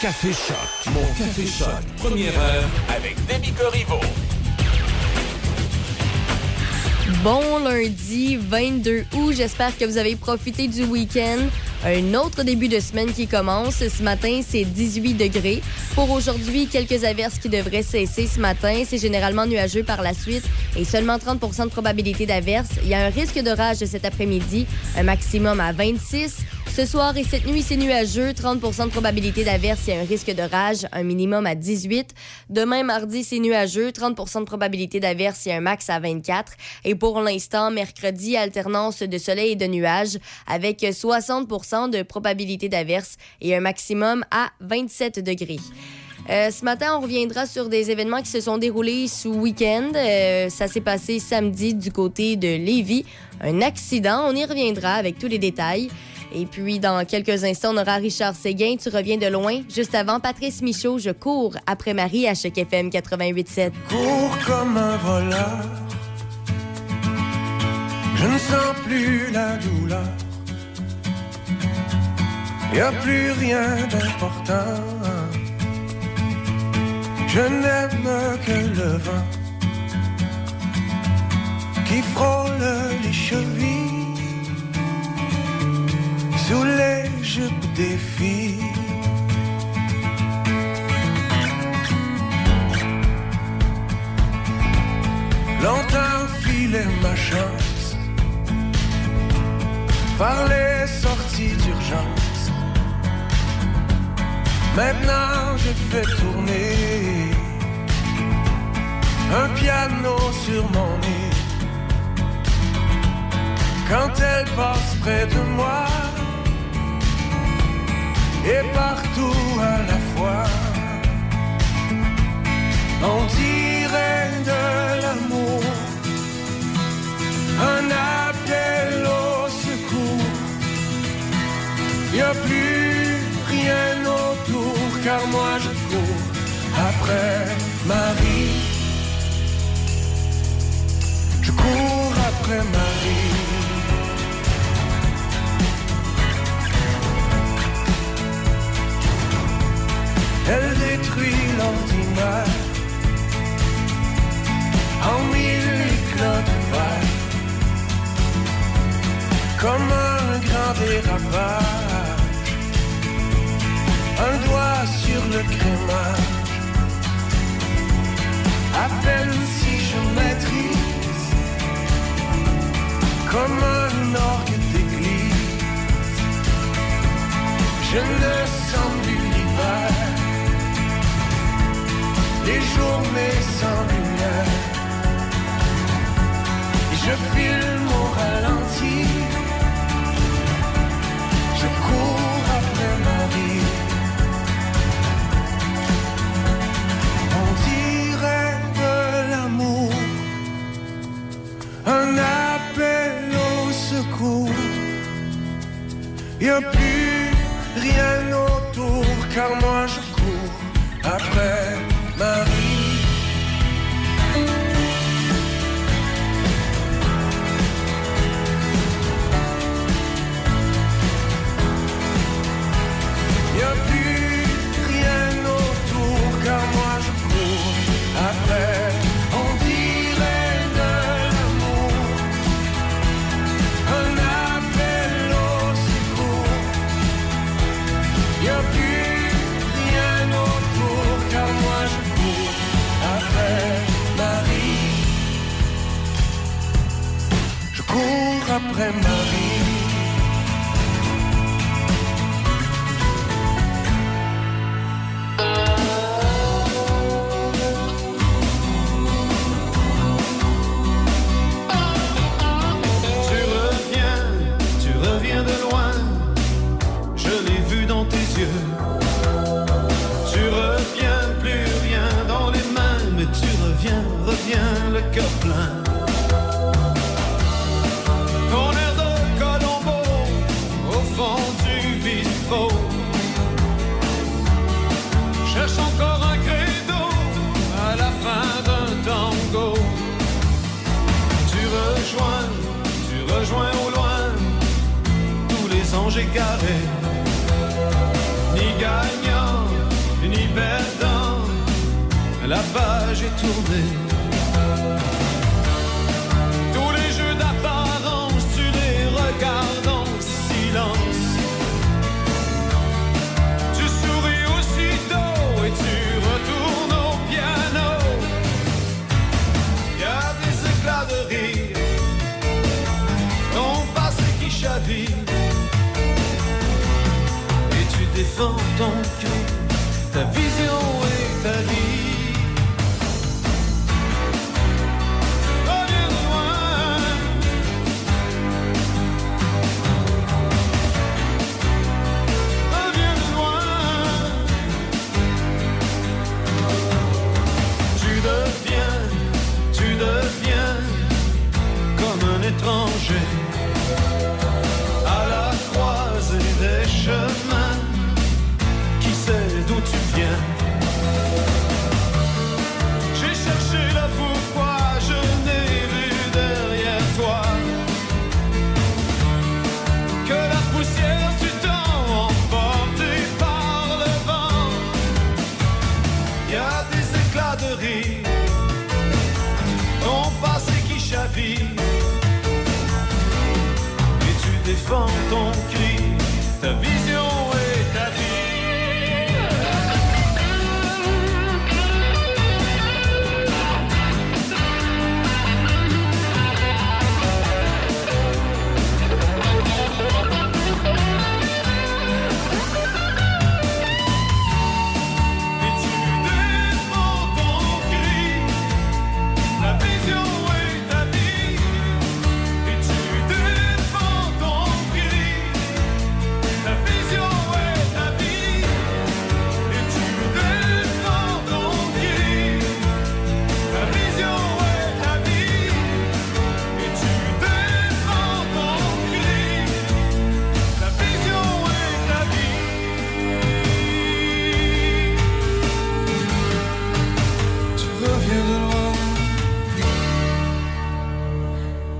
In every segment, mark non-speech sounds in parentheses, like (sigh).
Café Choc. Mon Café Choc. Première heure avec Demi Corriveau. Bon lundi 22 août, j'espère que vous avez profité du week-end. Un autre début de semaine qui commence. Ce matin, c'est 18 degrés. Pour aujourd'hui, quelques averses qui devraient cesser ce matin. C'est généralement nuageux par la suite et seulement 30% de probabilité d'averse. Il y a un risque d'orage cet après-midi, un maximum à 26. Ce soir et cette nuit, c'est nuageux, 30% de probabilité d'averse et un risque d'orage, un minimum à 18. Demain, mardi, c'est nuageux, 30% de probabilité d'averse et un max à 24. Et pour l'instant, mercredi, alternance de soleil et de nuages avec 60% de probabilité d'averse et un maximum à 27 degrés. Euh, ce matin, on reviendra sur des événements qui se sont déroulés sous week-end. Euh, ça s'est passé samedi du côté de Lévis. Un accident. On y reviendra avec tous les détails. Et puis, dans quelques instants, on aura Richard Séguin. Tu reviens de loin. Juste avant, Patrice Michaud, je cours après Marie à Choc FM 88.7. Cours comme un voleur. Je ne sens plus la douleur. Y a plus rien d'important. Je n'aime que le vent qui frôle les chevilles les jupes des filles. Longtemps filait ma chance par les sorties d'urgence. Maintenant je fais tourner un piano sur mon nez. Quand elle passe près de moi, et partout à la fois, on dirait de l'amour, un appel au secours. Y a plus rien autour, car moi je cours après Marie. Je cours après Marie. Elle détruit l'ordinaire. En mille éclats de verre, comme un grand dérapage, un doigt sur le crémage. À peine si je maîtrise, comme un orgue d'église, je ne sens plus l'hiver les journées sans lumière. Et je filme au ralenti. Je cours après ma vie. On dirait de l'amour, un appel au secours. Y a plus rien autour, car moi je cours après Marie. Cours la page est tournée. Tous les jeux d'apparence, tu les regardes en silence. Tu souris aussitôt et tu retournes au piano. Y a des éclats de rire, ton passé qui chavire. Et tu défends ton cri, ta vision et ta vie.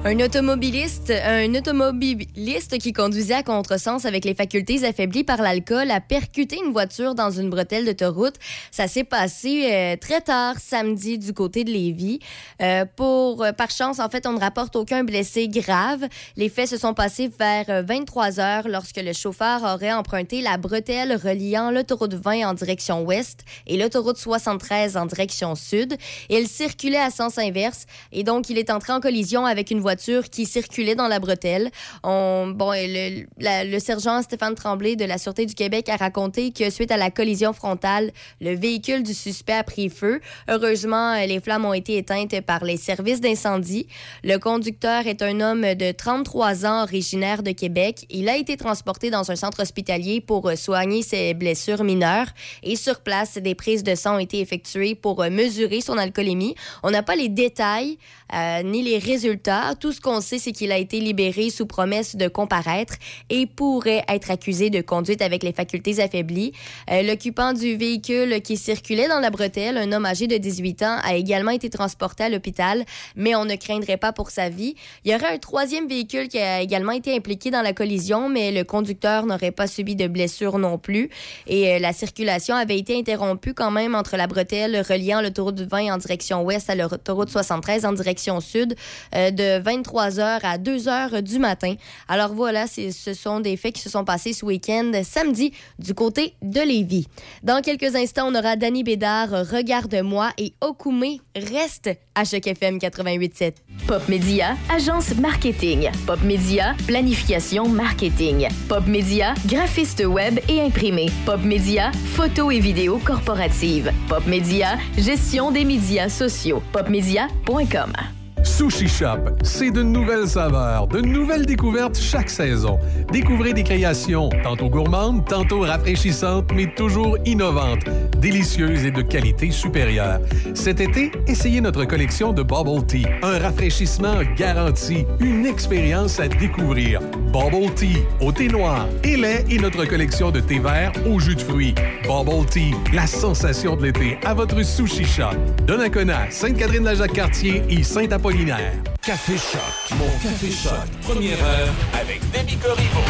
Un automobiliste, un automobiliste qui conduisait à contresens avec les facultés affaiblies par l'alcool a percuté une voiture dans une bretelle d'autoroute. Ça s'est passé euh, très tard samedi du côté de Lévis. Euh, pour euh, par chance, en fait, on ne rapporte aucun blessé grave. Les faits se sont passés vers euh, 23 heures lorsque le chauffeur aurait emprunté la bretelle reliant l'autoroute 20 en direction ouest et l'autoroute 73 en direction sud. Il circulait à sens inverse et donc il est entré en collision avec une voiture qui circulait dans la bretelle. On, bon, le, le sergent Stéphane Tremblay de la Sûreté du Québec a raconté que suite à la collision frontale, le véhicule du suspect a pris feu. Heureusement, euh, les flammes ont été éteintes par les services d'incendie. Le conducteur est un homme de 33 ans originaire de Québec. Il a été transporté dans un centre hospitalier pour euh, soigner ses blessures mineures et sur place, des prises de sang ont été effectuées pour euh, mesurer son alcoolémie. On n'a pas les détails euh, ni les résultats. Tout ce qu'on sait, c'est qu'il a été libéré sous promesse de comparaître et pourrait être accusé de conduite avec les facultés affaiblies. Euh, L'occupant du véhicule qui circulait dans la bretelle, un homme âgé de 18 ans, a également été transporté à l'hôpital, mais on ne craindrait pas pour sa vie. Il y aurait un troisième véhicule qui a également été impliqué dans la collision, mais le conducteur n'aurait pas subi de blessures non plus. Et euh, la circulation avait été interrompue quand même entre la bretelle reliant l'autoroute 20 en direction ouest à l'autoroute 73 en direction sud euh, de 23h à 2h du matin. Alors voilà, ce sont des faits qui se sont passés ce week-end, samedi, du côté de Lévis. Dans quelques instants, on aura Danny Bédard, Regarde-moi et Okume reste à Choc FM 88.7. Pop Media, agence marketing. Pop Media, planification marketing. Pop Media, graphiste web et imprimé. Pop Media, photo et vidéo corporative. Pop Media, gestion des médias sociaux. Popmedia.com. Sushi Shop, c'est de nouvelles saveurs, de nouvelles découvertes chaque saison. Découvrez des créations tantôt gourmandes, tantôt rafraîchissantes, mais toujours innovantes, délicieuses et de qualité supérieure. Cet été, essayez notre collection de Bubble Tea, un rafraîchissement garanti, une expérience à découvrir. Bubble Tea, au thé noir et lait et notre collection de thé vert au jus de fruits. Bubble Tea, la sensation de l'été à votre Sushi Shop. Donnacona, Sainte-Catherine-la-Jacques-Cartier et Café Choc. Mon Café Choc. Première heure avec Demi Corriveau.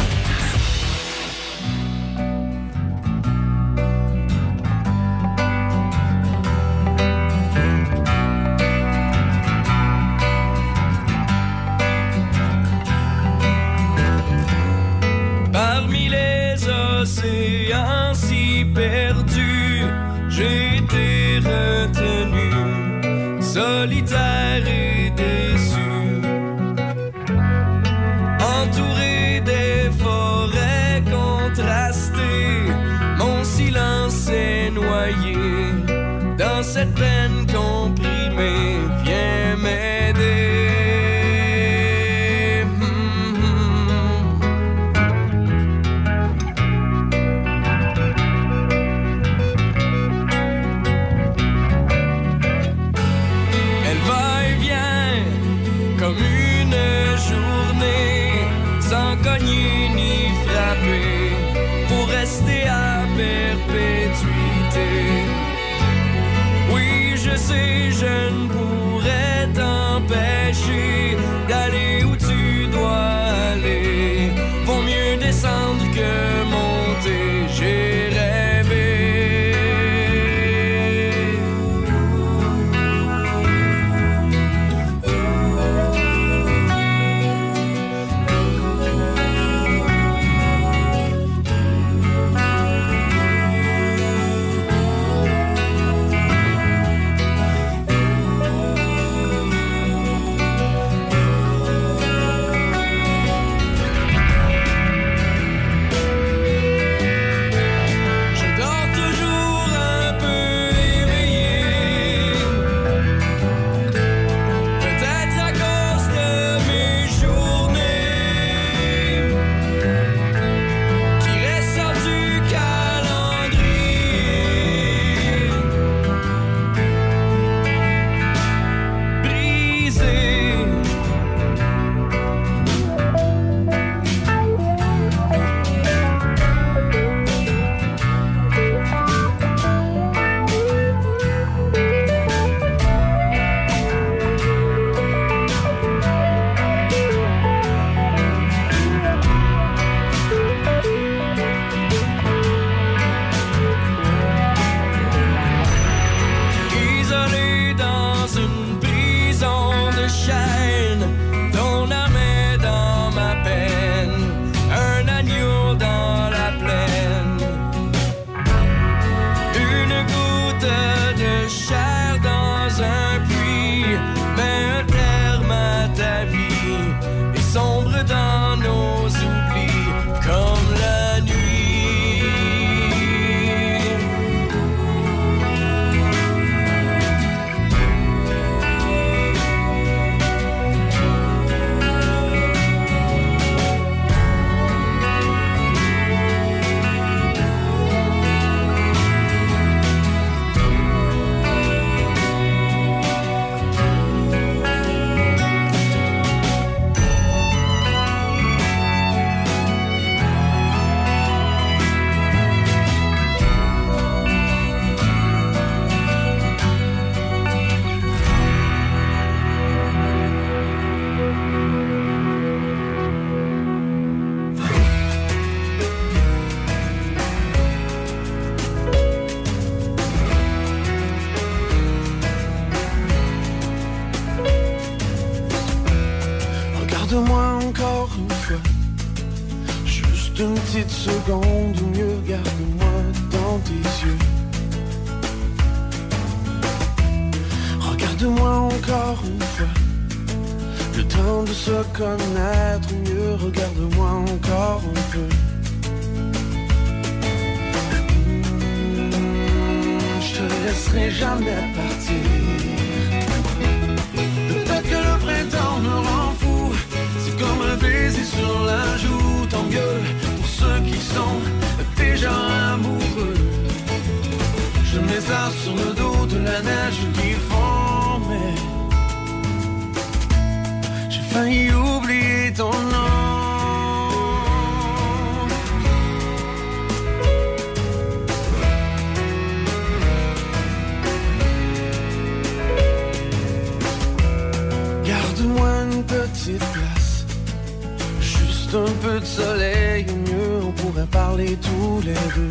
tous les deux.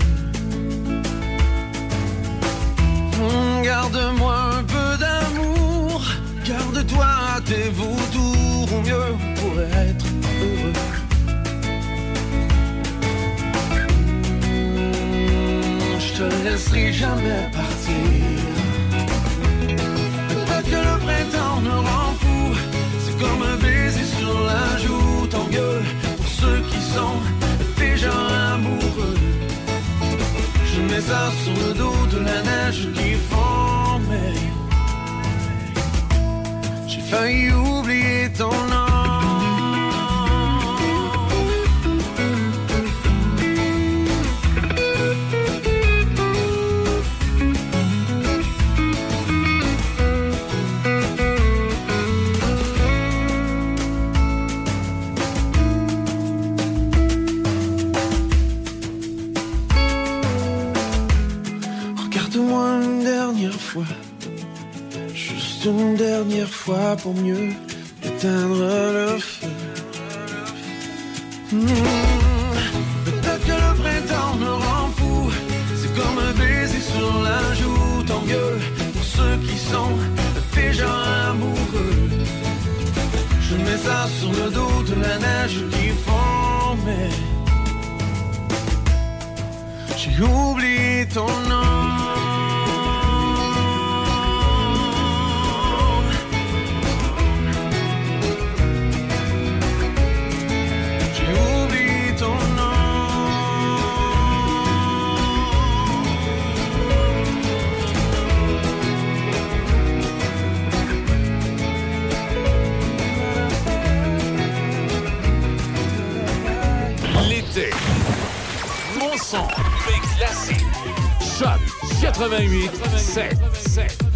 Hum, garde-moi un peu d'amour, garde-toi tes vautours, au mieux pour être heureux. Hum, je te laisserai jamais partir. Peut-être que le printemps me rend fou, c'est comme un baiser sur la joue, tant gueule pour ceux qui sont Les lézard sur le dos de la neige qui formait. J'ai failli oublier ton nom. fois pour mieux éteindre le feu. Hmm. Peut-être que le printemps me rend fou. C'est comme un baiser sur la joue. Tant mieux pour ceux qui sont déjà amoureux. Je mets ça sur le dos de la neige qui fond, mais j'ai oublié ton nom. 88 7 7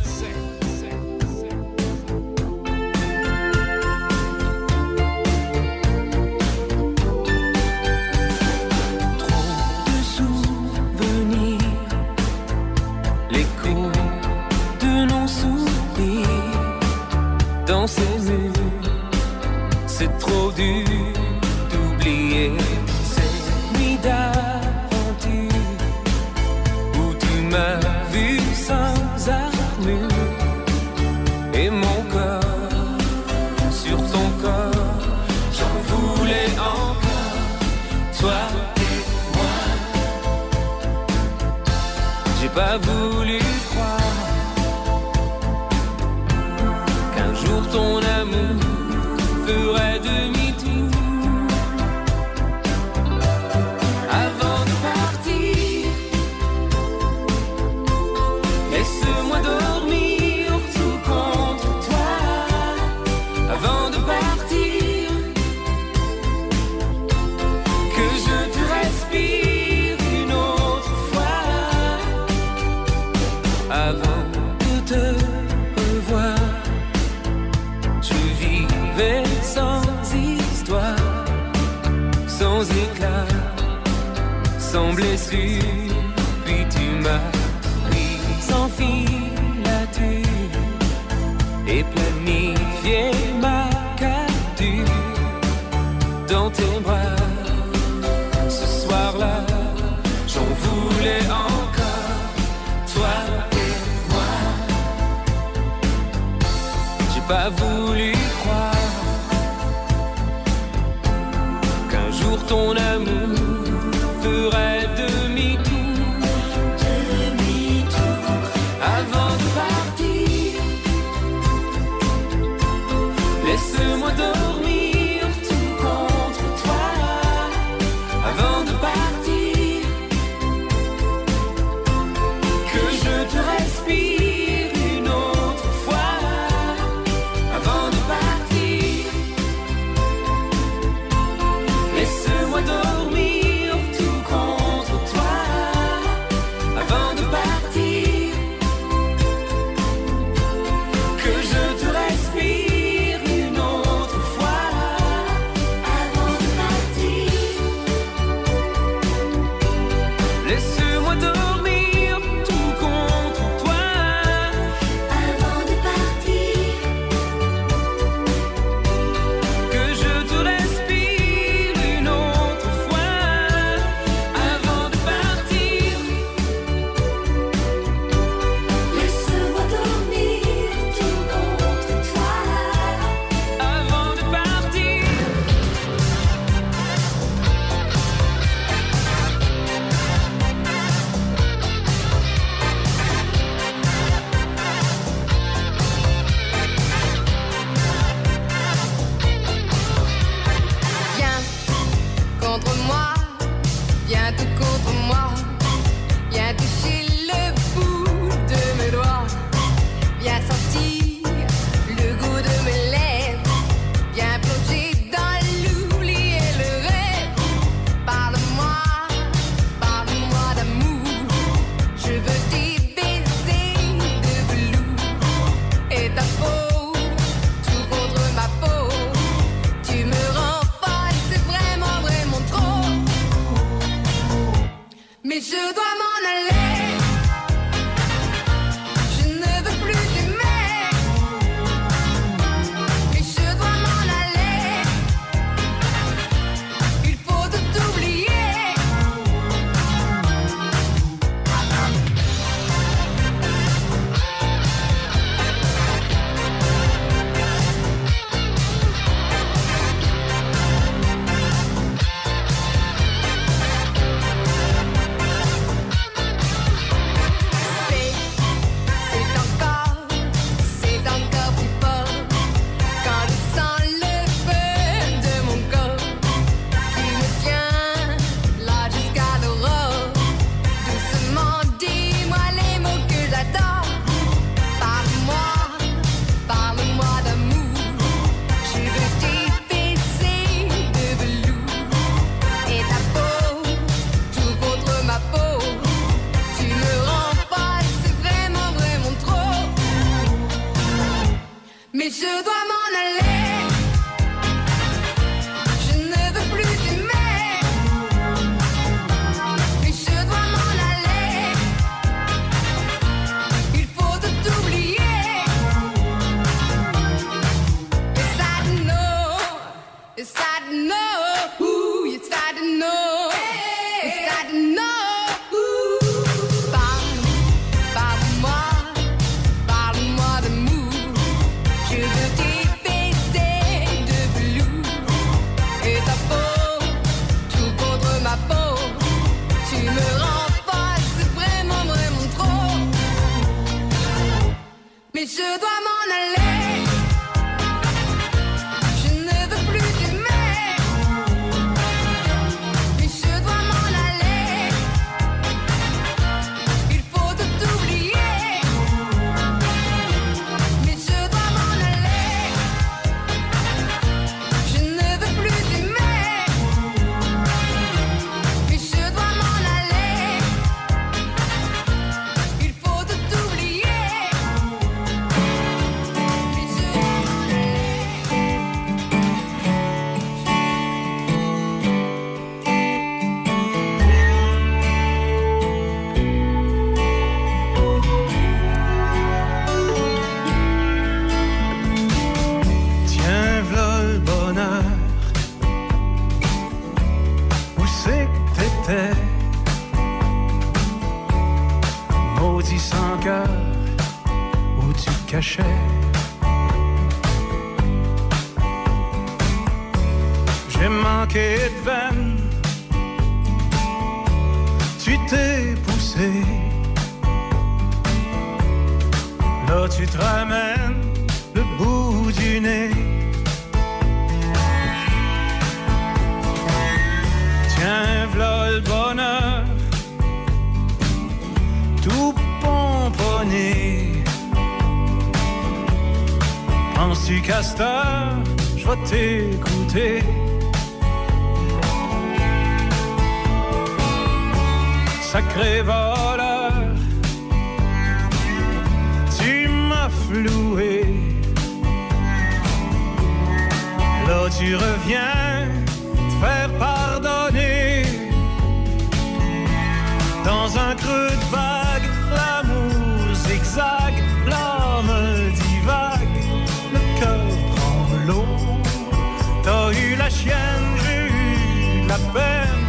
la peine,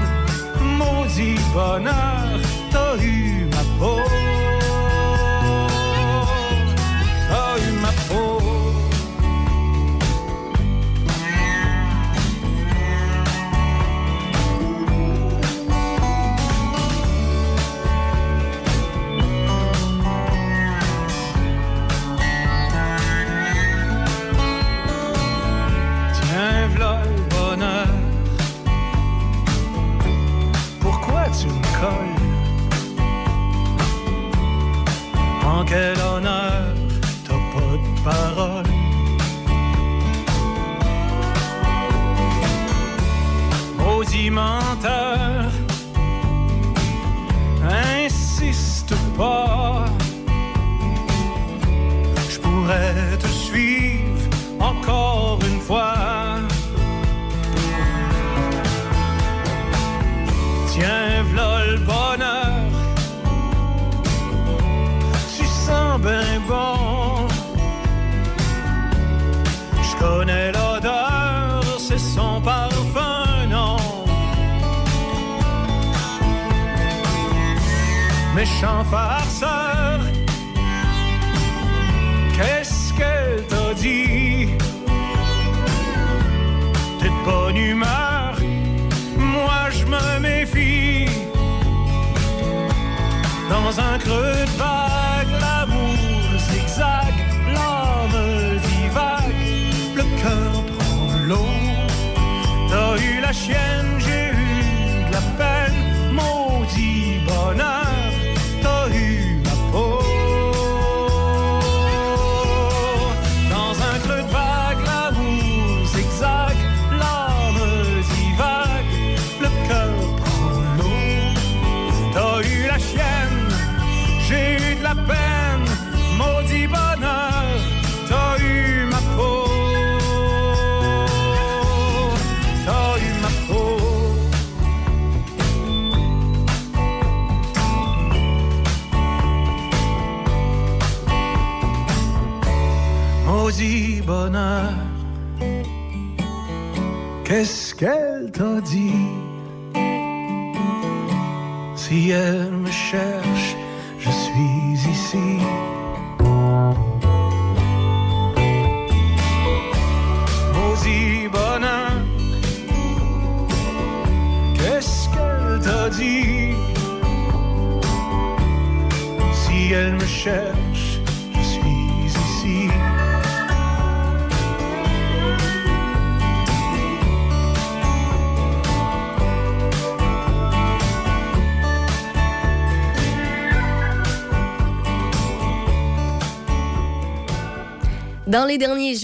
maudit bonheur,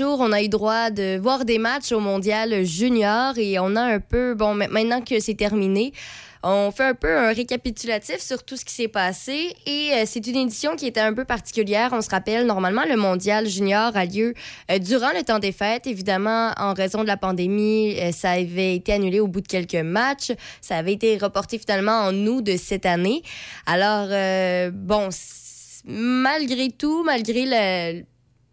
on a eu droit de voir des matchs au mondial junior et on a un peu, bon, ma- maintenant que c'est terminé, on fait un peu un récapitulatif sur tout ce qui s'est passé et euh, c'est une édition qui était un peu particulière. On se rappelle, normalement, le mondial junior a lieu euh, durant le temps des fêtes. Évidemment, en raison de la pandémie, euh, ça avait été annulé au bout de quelques matchs. Ça avait été reporté finalement en août de cette année. Alors, bon, malgré tout, malgré le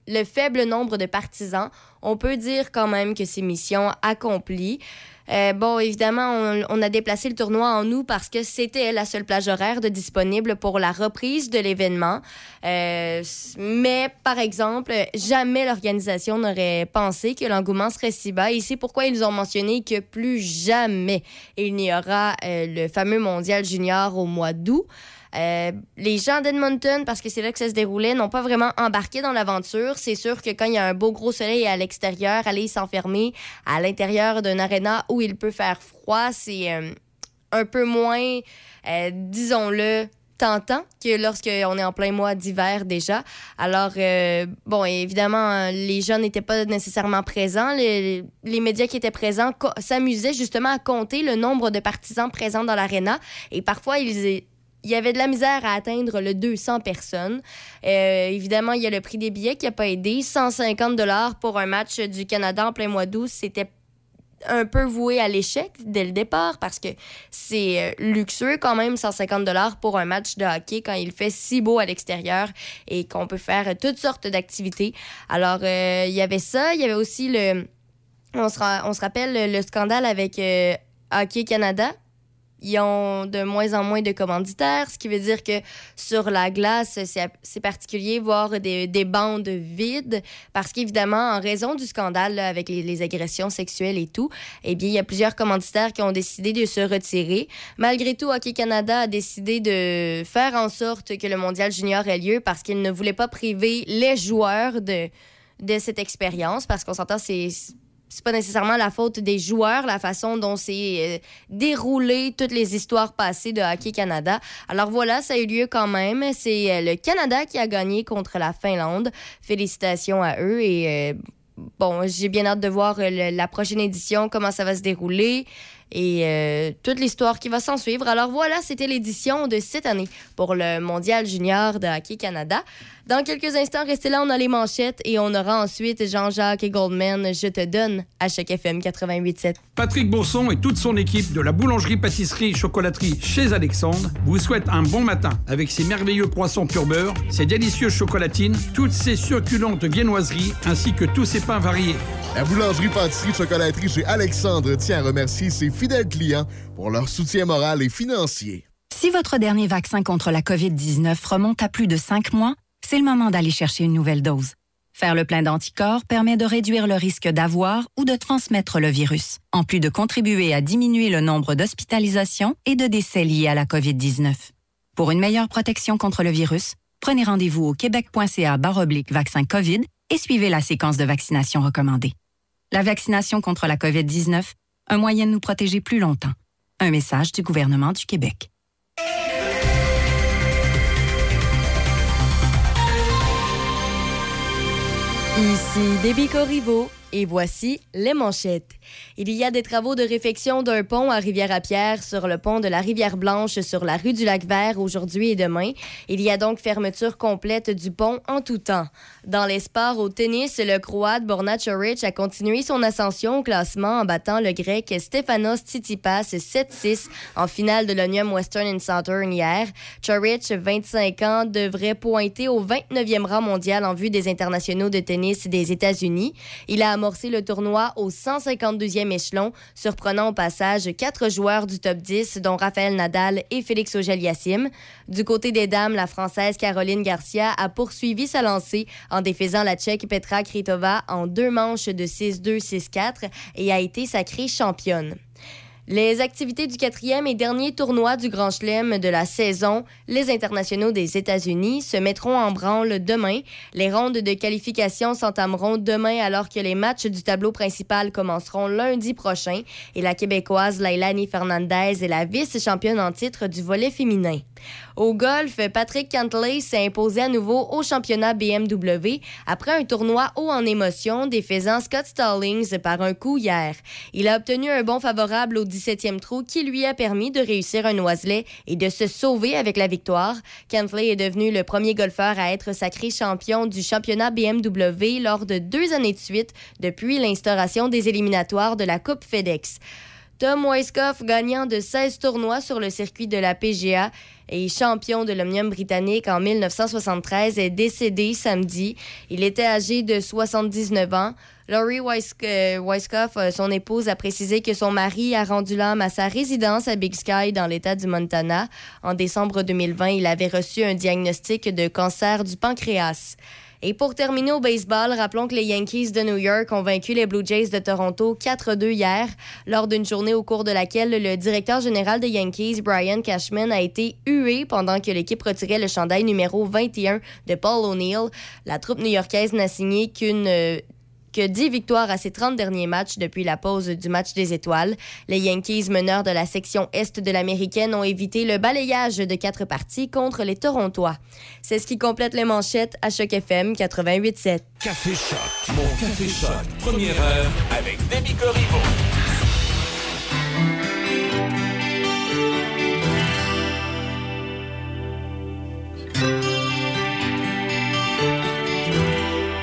le faible nombre de partisans, on peut dire quand même que c'est mission accomplie. Euh, bon, évidemment, on, a déplacé le tournoi en août parce que c'était la seule plage horaire de disponible pour la reprise de l'événement. Euh, mais, par exemple, jamais l'organisation n'aurait pensé que l'engouement serait si bas. Et c'est pourquoi ils ont mentionné que plus jamais il n'y aura euh, le fameux mondial junior au mois d'août. Euh, les gens d'Edmonton, parce que c'est là que ça se déroulait, n'ont pas vraiment embarqué dans l'aventure. C'est sûr que quand il y a un beau gros soleil à l'extérieur, aller s'enfermer à l'intérieur d'un aréna où il peut faire froid, c'est euh, un peu moins, euh, disons-le, tentant que lorsqu'on est en plein mois d'hiver déjà. Alors, bon, évidemment, les gens n'étaient pas nécessairement présents. Les, les médias qui étaient présents s'amusaient justement à compter le nombre de partisans présents dans l'aréna. Et parfois, ils il y avait de la misère à atteindre le 200 personnes. Euh, évidemment, il y a le prix des billets qui n'a pas aidé. 150 dollars pour un match du Canada en plein mois d'août, c'était un peu voué à l'échec dès le départ parce que c'est euh, luxueux quand même 150 dollars pour un match de hockey quand il fait si beau à l'extérieur et qu'on peut faire toutes sortes d'activités. Alors euh, il y avait ça, il y avait aussi le on se, on se rappelle le, le scandale avec Hockey Canada ils ont de moins en moins de commanditaires, ce qui veut dire que sur la glace, c'est particulier voir des, des bandes vides parce qu'évidemment, en raison du scandale avec les, les agressions sexuelles et tout, eh bien, il y a plusieurs commanditaires qui ont décidé de se retirer. Malgré tout, Hockey Canada a décidé de faire en sorte que le mondial junior ait lieu parce qu'il ne voulait pas priver les joueurs de, de cette expérience parce qu'on s'entend, c'est c'est pas nécessairement la faute des joueurs, la façon dont c'est euh, déroulé toutes les histoires passées de Hockey Canada. Alors voilà, ça a eu lieu quand même. C'est euh, le Canada qui a gagné contre la Finlande. Félicitations à eux et euh, bon, j'ai bien hâte de voir euh, la prochaine édition, comment ça va se dérouler et toute l'histoire qui va s'en suivre. Alors voilà, c'était l'édition de cette année pour le Mondial Junior de Hockey Canada. Dans quelques instants, restez là, on a les manchettes et on aura ensuite Jean-Jacques et Goldman. Je te donne à chaque FM 88.7. Patrick Bourson et toute son équipe de la boulangerie-pâtisserie-chocolaterie chez Alexandre vous souhaitent un bon matin avec ses merveilleux croissants pur beurre, ses délicieuses chocolatines, toutes ses succulentes viennoiseries ainsi que tous ses pains variés. La boulangerie pâtisserie chocolaterie chez Alexandre tient à remercier ses fidèles clients pour leur soutien moral et financier. Si votre dernier vaccin contre la COVID-19 remonte à plus de cinq mois, c'est le moment d'aller chercher une nouvelle dose. Faire le plein d'anticorps permet de réduire le risque d'avoir ou de transmettre le virus, en plus de contribuer à diminuer le nombre d'hospitalisations et de décès liés à la COVID-19. Pour une meilleure protection contre le virus, prenez rendez-vous au québec.ca vaccin COVID et suivez la séquence de vaccination recommandée. La vaccination contre la COVID-19, un moyen de nous protéger plus longtemps. Un message du gouvernement du Québec. Ici Déby Corriveau et voici les manchettes. Il y a des travaux de réfection d'un pont à Rivière-à-Pierre sur le pont de la Rivière-Blanche sur la rue du Lac-Vert aujourd'hui et demain. Il y a donc fermeture complète du pont en tout temps. Dans les sports au tennis, le Croate Borna Coric a continué son ascension au classement en battant le Grec Stefanos Tsitsipas 7-6 en finale de l'Onium Western and Southern hier. Coric, 25 ans, devrait pointer au 29e rang mondial en vue des internationaux de tennis des États-Unis. Il a amorcé le tournoi au 152e échelon, surprenant au passage quatre joueurs du top 10, dont Raphaël Nadal et Félix Auger-Aliassime. Du côté des dames, la Française Caroline Garcia a poursuivi sa lancée en défaisant la Tchèque Petra Kvitova en deux manches de 6-2, 6-4 et a été sacrée championne. Les activités du quatrième et dernier tournoi du Grand Chelem de la saison, les internationaux des États-Unis, se mettront en branle demain. Les rondes de qualification s'entameront demain alors que les matchs du tableau principal commenceront lundi prochain et la Québécoise Lailani Fernandez est la vice-championne en titre du volet féminin. Au golf, Patrick Cantley s'est imposé à nouveau au championnat BMW après un tournoi haut en émotion défaisant Scott Stallings par un coup hier. Il a obtenu un bon favorable au 17e trou qui lui a permis de réussir un oiselet et de se sauver avec la victoire. Cantley est devenu le premier golfeur à être sacré champion du championnat BMW lors de deux années de suite depuis l'instauration des éliminatoires de la Coupe FedEx. Tom Weiskopf, gagnant de 16 tournois sur le circuit de la PGA et champion de l'Omnium britannique en 1973, est décédé samedi. Il était âgé de 79 ans. Laurie euh, Weiskopf, euh, son épouse, a précisé que son mari a rendu l'âme à sa résidence à Big Sky dans l'État du Montana. En décembre 2020, il avait reçu un diagnostic de cancer du pancréas. Et pour terminer au baseball, rappelons que les Yankees de New York ont vaincu les Blue Jays de Toronto 4-2 hier, lors d'une journée au cours de laquelle le directeur général des Yankees, Brian Cashman, a été hué pendant que l'équipe retirait le chandail numéro 21 de Paul O'Neill. La troupe new-yorkaise n'a signé qu'une euh, que 10 victoires à ses 30 derniers matchs depuis la pause du match des étoiles. Les Yankees, meneurs de la section Est de l'américaine, ont évité le balayage de quatre parties contre les Torontois. C'est ce qui complète les manchettes à Choc FM 88.7. Café Choc. Mon Café Choc. Première heure avec Demi Corriveau.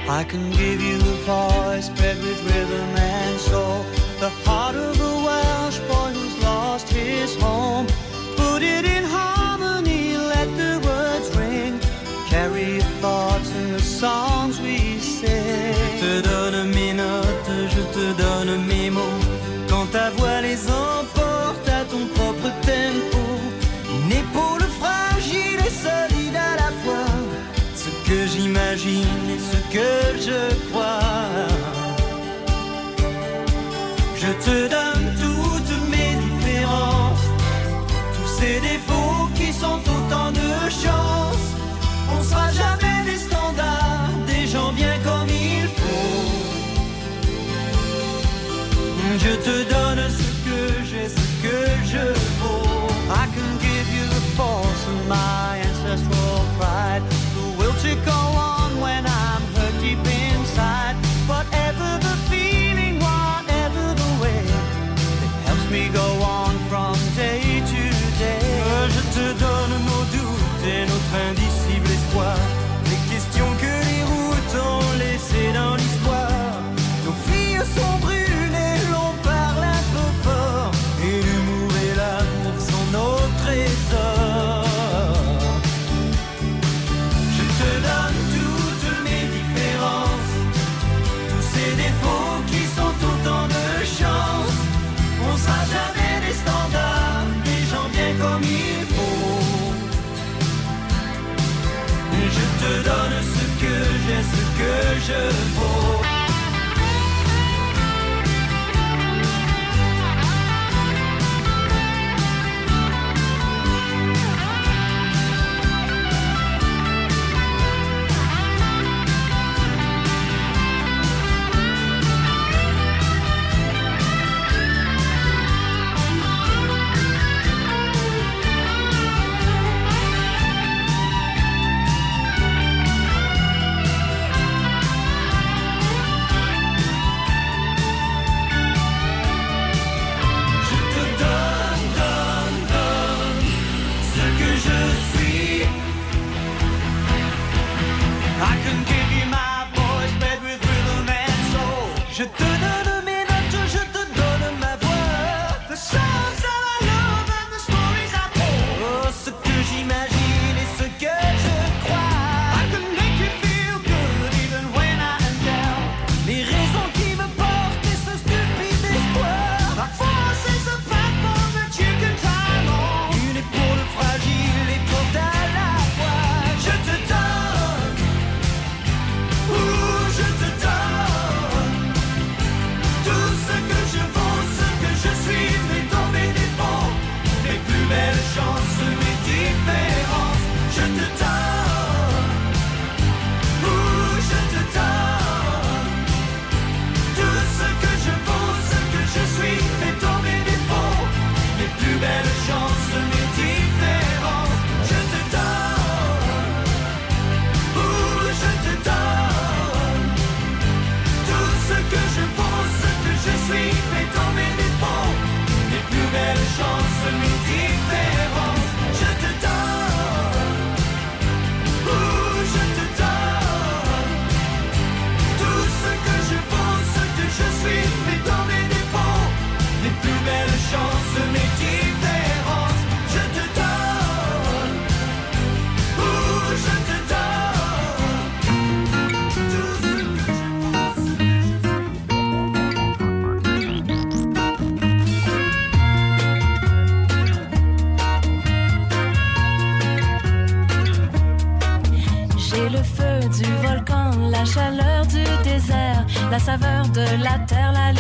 I can give you a voice bred with rhythm and soul. The heart of a Welsh boy who's lost his home. Put it in harmony, let the words ring. Carry thoughts in the songs we sing. Je te donne mes notes, je te donne mes mots. Quand ta voix les emporte à ton propre tempo. Une épaule fragile et solide à la fois. Ce que j'imagine et ce que je crois. Je que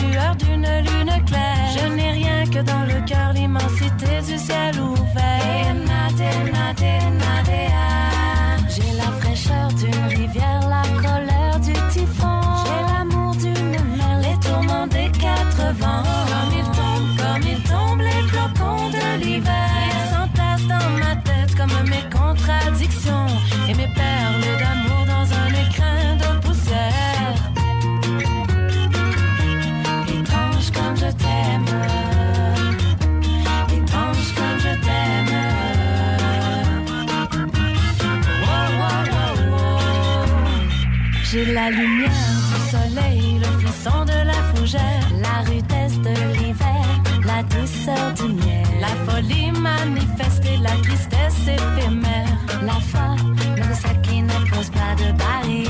lueur d'une lune claire. Je n'ai rien que dans le cœur l'immensité du ciel ouvert. J'ai la fraîcheur d'une rivière, la foi, ça qui ne pose pas de barrière.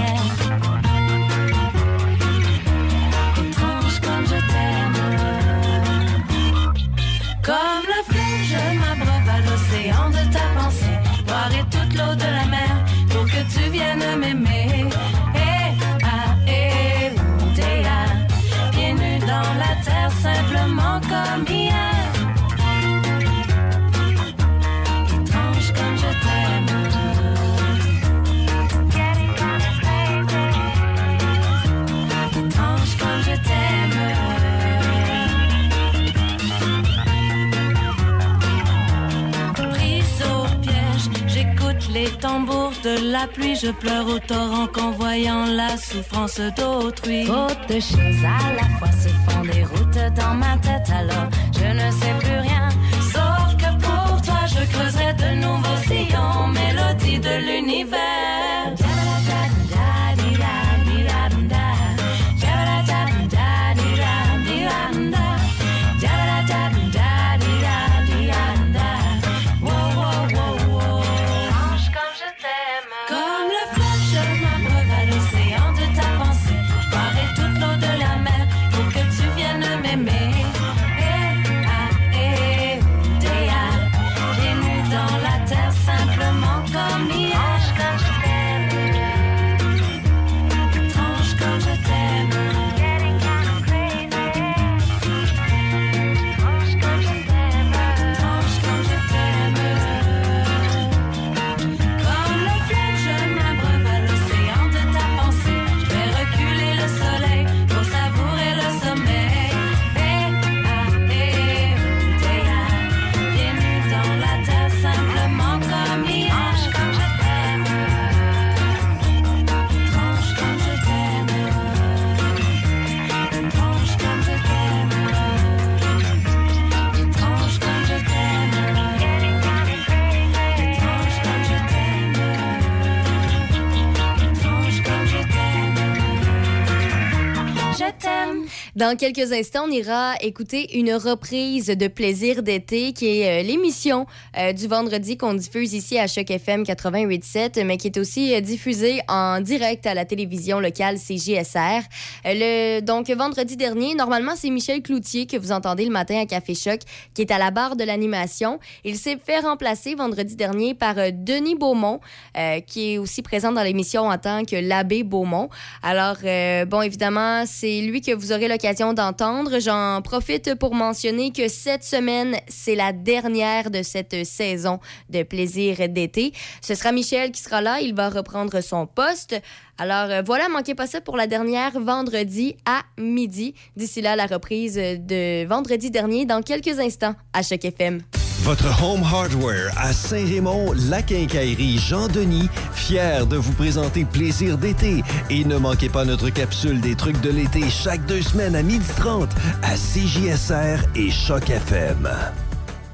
La pluie. Je pleure au torrent qu'en voyant la souffrance d'autrui. Trop choses à la fois se font des routes dans ma tête. Alors je ne sais plus rien. Sauf que pour toi, je creuserai de nouveaux sillons. Mélodie de l'univers. Dans quelques instants, on ira écouter une reprise de Plaisir d'été, qui est euh, l'émission euh, du vendredi qu'on diffuse ici à Choc FM 88.7, mais qui est aussi euh, diffusée en direct à la télévision locale CJSR. Donc, vendredi dernier, normalement, c'est Michel Cloutier que vous entendez le matin à Café Choc, qui est à la barre de l'animation. Il s'est fait remplacer vendredi dernier par Denis Beaumont, qui est aussi présent dans l'émission en tant que l'abbé Beaumont. Alors, bon, évidemment, c'est lui que vous aurez l'occasion d'entendre. J'en profite pour mentionner que cette semaine, c'est la dernière de cette saison de plaisir d'été. Ce sera Michel qui sera là. Il va reprendre son poste. Alors euh, voilà, manquez pas ça pour la dernière vendredi à midi. D'ici là, la reprise de vendredi dernier dans quelques instants à Choc FM. Votre Home Hardware à Saint-Raymond, la quincaillerie Jean-Denis, fier de vous présenter Plaisir d'été. Et ne manquez pas notre capsule des trucs de l'été chaque deux semaines à 12h30 à CJSR et Choc FM.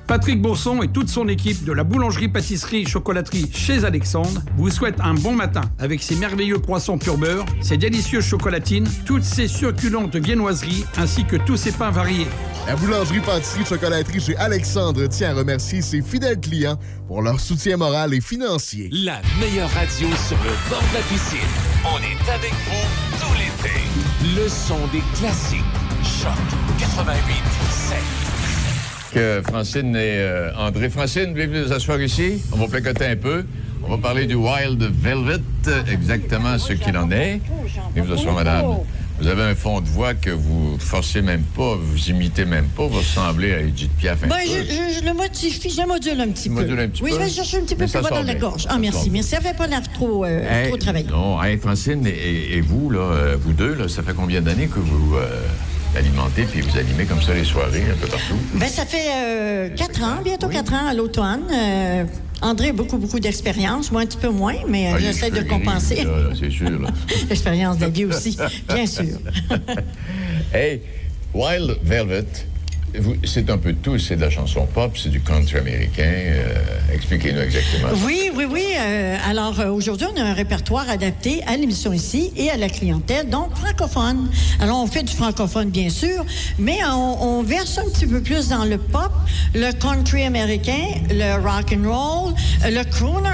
Patrick Bourson et toute son équipe de la boulangerie-pâtisserie-chocolaterie chez Alexandre vous souhaitent un bon matin avec ses merveilleux poissons pur beurre, ses délicieuses chocolatines, toutes ses succulentes viennoiseries ainsi que tous ses pains variés. La boulangerie-pâtisserie-chocolaterie chez Alexandre tient à remercier ses fidèles clients pour leur soutien moral et financier. La meilleure radio sur le bord de la piscine. On est avec vous tout l'été. Le son des classiques. Choc 88 que Francine et euh, André. Francine, voulez-vous nous asseoir ici? On va placoter un peu. On va parler du Wild Velvet, exactement ce qu'il en est. Vous asseoir, madame. Vous avez un fond de voix que vous forcez même pas, vous imitez même pas, vous ressemblez à Edith Piaf un Ben, peu. je, je- je le modifie, je le module un petit peu. module un petit oui, peu? je vais chercher un petit peu plus bas dans la gorge. Ah, merci, merci. Ça fait pas l'air trop, euh, Hey, trop travaillé. Non, hey, Francine et, et vous, là, euh, vous deux, là, ça fait combien d'années que vous euh, alimentez puis vous animez comme ça les soirées un peu partout? Ben, ça fait euh, quatre ans, bientôt quatre ans à l'automne. Euh, André a beaucoup, beaucoup d'expérience. Moi, un petit peu moins, mais euh, Ah, j'essaie de compenser. c'est sûr. (laughs) L'expérience de vie aussi, bien sûr. (laughs) Hey, Wild Velvet, c'est un peu de tout. C'est de la chanson pop, c'est du country américain. euh, Expliquez-nous exactement. Oui, oui, oui. euh, alors, euh, aujourd'hui, on a un répertoire adapté à l'émission ici et à la clientèle, donc francophone. Alors, on fait du francophone, bien sûr, mais on, on verse un petit peu plus dans le pop, le country américain, le rock and roll, le crooner.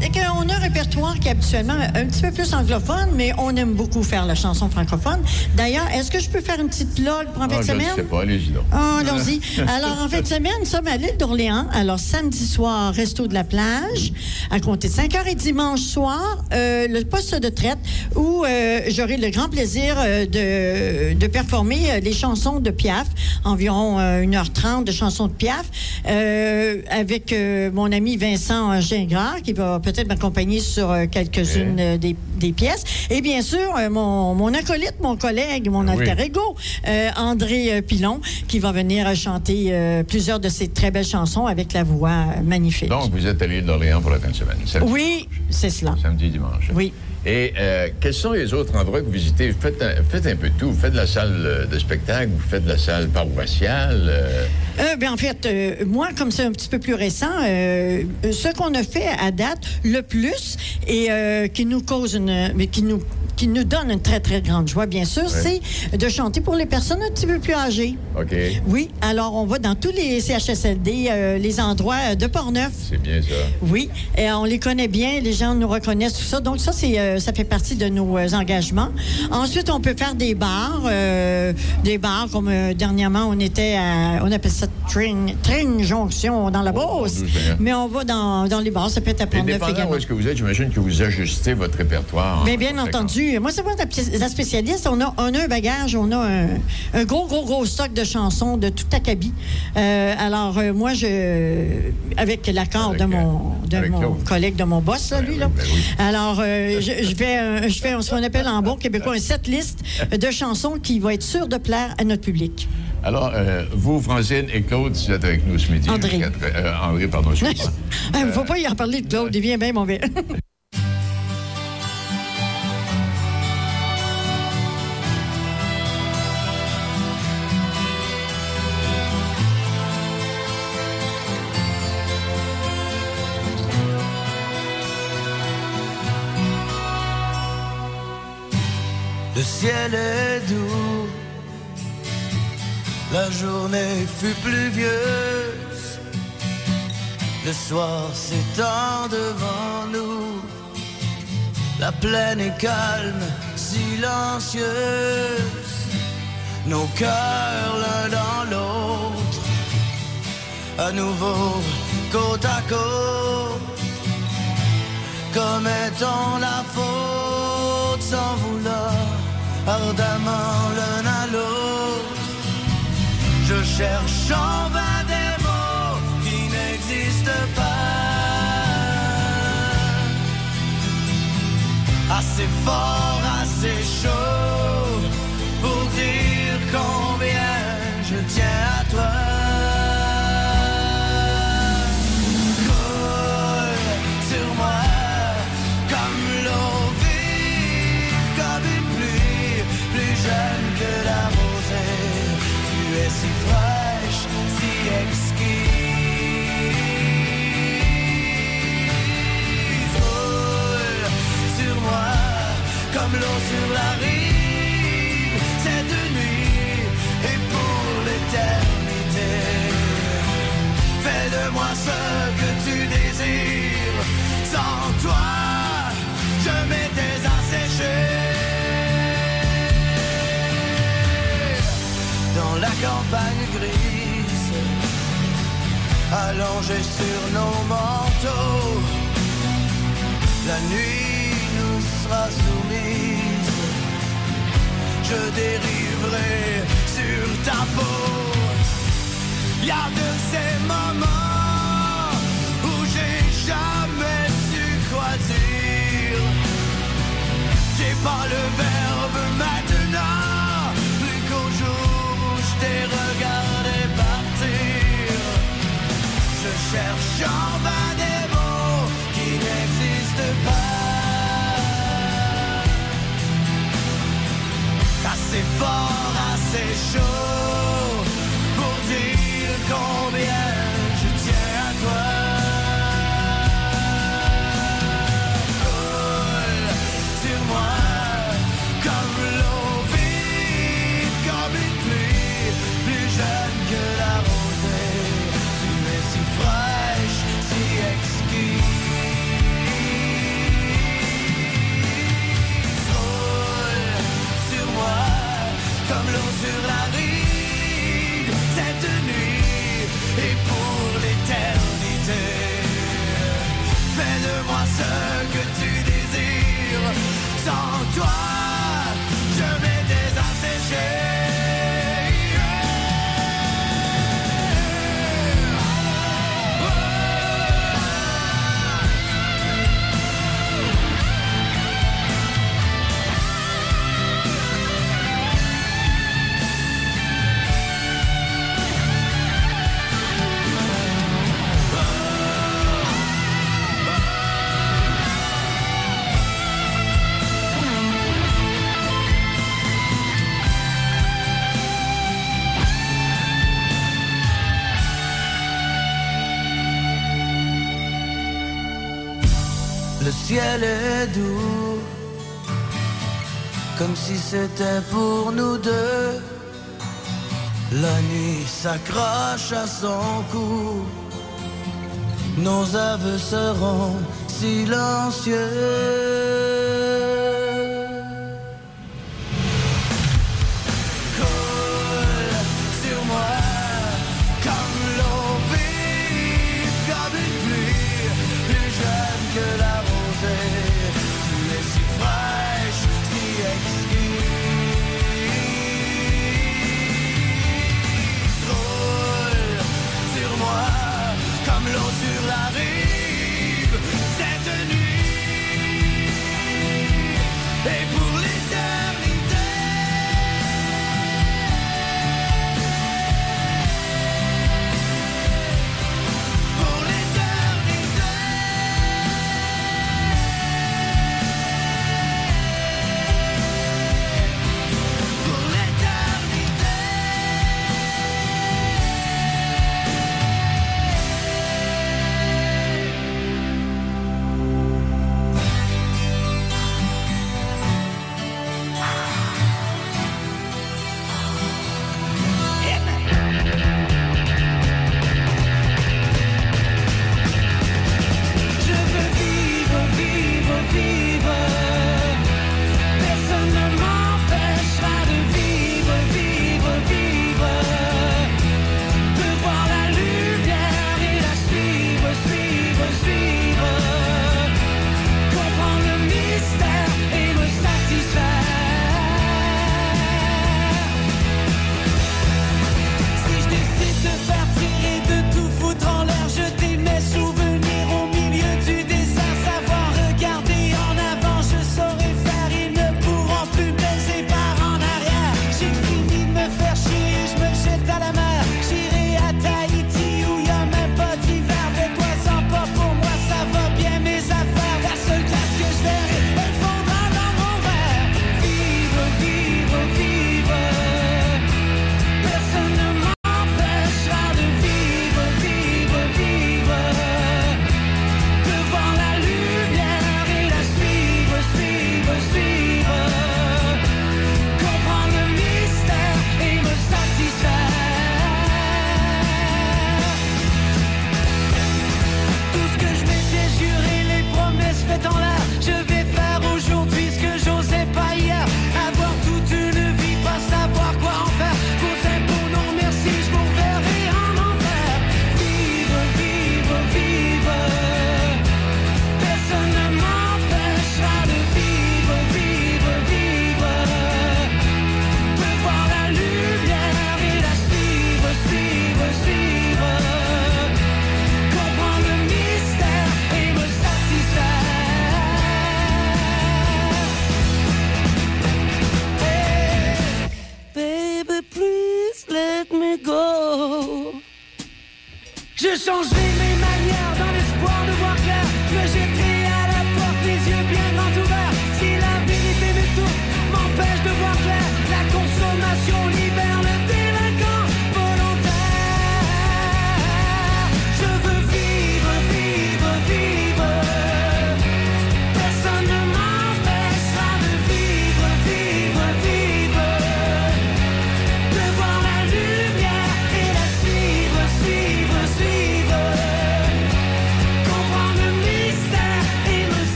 C'est qu'on a un répertoire qui est habituellement un petit peu plus anglophone, mais on aime beaucoup faire la chanson francophone. D'ailleurs, est-ce que je peux faire une petite plug pour en fin Ah, de je ne semaine? sais pas, allez-y donc. Ah, allons-y. Alors, en fin de semaine, nous sommes à l'île d'Orléans. Alors, samedi soir, resto de la plage, à compter de 5 heures et dimanche soir, euh, le poste de traite où euh, j'aurai le grand plaisir euh, de, de performer euh, les chansons de Piaf, environ euh, 1h30 de chansons de Piaf, euh, avec euh, mon ami Vincent Gingras, qui va peut-être m'accompagner sur euh, quelques-unes euh, des, des pièces. Et bien sûr, euh, mon, mon acolyte, mon collègue, mon Oui. alter ego, euh, André euh, Pilon, qui va venir chanter plusieurs de ses très belles chansons avec la voix magnifique. Donc, vous êtes à l'île d'Orléans pour la fin de semaine. Samedi, oui, c'est cela. samedi dimanche. Oui. Et euh, quels sont les autres endroits que vous visitez? Vous faites un, peu tout. Vous faites de la salle euh, de spectacle, vous faites de la salle paroissiale. euh, Euh, ben, en fait, euh, moi, comme c'est un petit peu plus récent, ce qu'on a fait à date le plus et qui nous cause une, qui nous qui nous donne une très très grande joie, bien sûr, c'est de chanter pour les personnes un petit peu plus âgées. OK. Oui, alors on va dans tous les CHSLD, euh, les endroits de Portneuf. C'est bien ça. Oui, et on les connaît bien, les gens nous reconnaissent, tout ça. Donc ça, c'est, euh, ça fait partie de nos euh, engagements. Ensuite, on peut faire des bars, euh, des bars comme euh, dernièrement, on était à, on appelle ça Train, Train Jonction dans la Beauce. Seigneur. Mais on va dans, dans les bars, ça peut être à Portneuf également. où est-ce que vous êtes, j'imagine que vous ajustez votre répertoire. Mais bien conséquence. Entendu, moi, c'est moi la, spécialiste. On a, on a un bagage, on a un, un gros, gros, gros stock de chansons de tout acabit. Euh, alors, euh, moi, je, avec l'accord de mon, de mon collègue, de mon boss, là, lui, là. Alors, euh, je, je fais, un- je fais ce qu'on appelle en bon québécois un set list de chansons qui va être sûr de plaire à notre public. Alors, euh, vous, Francine et Claude, vous êtes avec nous ce midi. André. euh, André, pardon, excusez-moi. Il (laughs) ne faut pas y en parler de Claude, il vient bien mauvais. (laughs) ciel est doux, la journée fut pluvieuse, le soir s'étend devant nous, la plaine est calme, silencieuse, nos cœurs l'un dans l'autre, à nouveau côte à côte. Commettons la faute sans vouloir? Ardemment l'un à l'autre. Je cherche en vain des mots qui n'existent pas. Assez fort, assez chaud campagne grise, allongé sur nos manteaux, la nuit nous sera soumise. Je dériverai sur ta peau. Y a de ces moments où j'ai jamais su quoi dire. J'ai pas le verbe cherche sur la rive cette nuit et pour l'éternité. Fais de moi ce que tu désires. Sans toi, comme si c'était pour nous deux. La nuit s'accroche à son cou, nos aveux seront silencieux.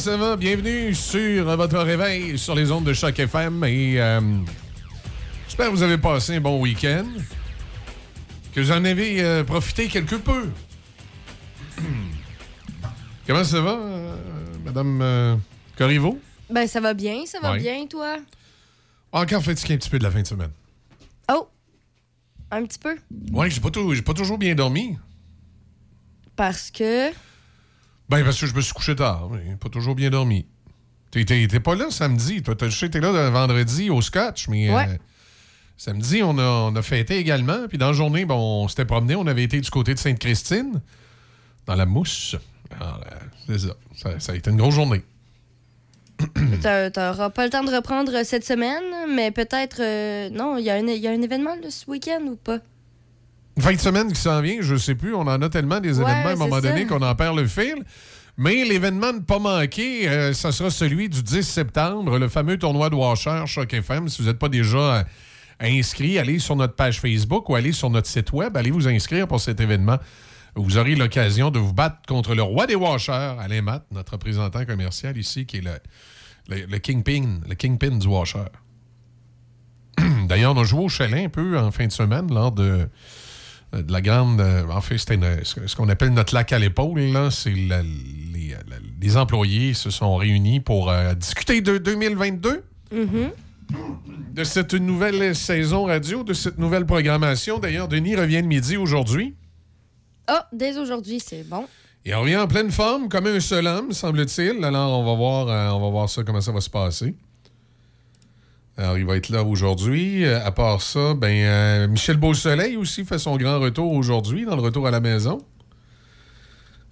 Ça va? Bienvenue sur votre réveil sur les ondes de Choc FM et euh, j'espère que vous avez passé un bon week-end, que vous en avez euh, profité quelque peu. (clears throat) comment ça va, euh, Madame euh, Corriveau? Ben, ça va bien, ça va Ouais. bien, toi? Encore fatigué un petit peu de la fin de semaine. Oh! Un petit peu. Ouais, j'ai pas, pas toujours bien dormi. Parce que. Ben, parce que je me suis couché tard. mais Pas toujours bien dormi. T'es pas là samedi. Toi, je sais que t'es là le vendredi au Scotch, mais Ouais. euh, samedi, on a, on a fêté également. Puis dans la journée, bon, on s'était promené. On avait été du côté de Sainte-Christine, dans la mousse. Euh, c'est ça. ça. ça a été une grosse journée. (clears throat) T'a- T'auras pas le temps de reprendre cette semaine, mais peut-être. euh, non, il y, a un- il y a un événement là, ce week-end ou pas? Fin de semaine qui s'en vient, je sais plus. On en a tellement des Ouais, événements à un moment donné qu'on en perd le fil. Mais l'événement ne pas manquer, euh, ça sera celui du 10 septembre, le fameux tournoi de Washer Choc FM. Si vous n'êtes pas déjà euh, inscrit, allez sur notre page Facebook ou allez sur notre site web, allez vous inscrire pour cet événement. Vous aurez l'occasion de vous battre contre le roi des washers, Alain Matt, notre représentant commercial ici, qui est le, le, le kingpin, le kingpin du washer. (clears throat) D'ailleurs, on a joué au chalet un peu en fin de semaine lors de, de la grande. euh, en fait, c'était ce qu'on appelle notre lac à l'épaule. là. C'est les, la- les employés se sont réunis pour euh, discuter de 2022, Mhm. de cette nouvelle saison radio, de cette nouvelle programmation. D'ailleurs, Denis revient de midi aujourd'hui. Ah, dès aujourd'hui, c'est bon. Il revient en pleine forme, comme un seul homme, semble-t-il. Alors, on va voir, euh, on va voir ça, comment ça va se passer. Alors, il va être là aujourd'hui. Euh, à part ça, ben, euh, Michel Beausoleil aussi fait son grand retour aujourd'hui, dans le retour à la maison.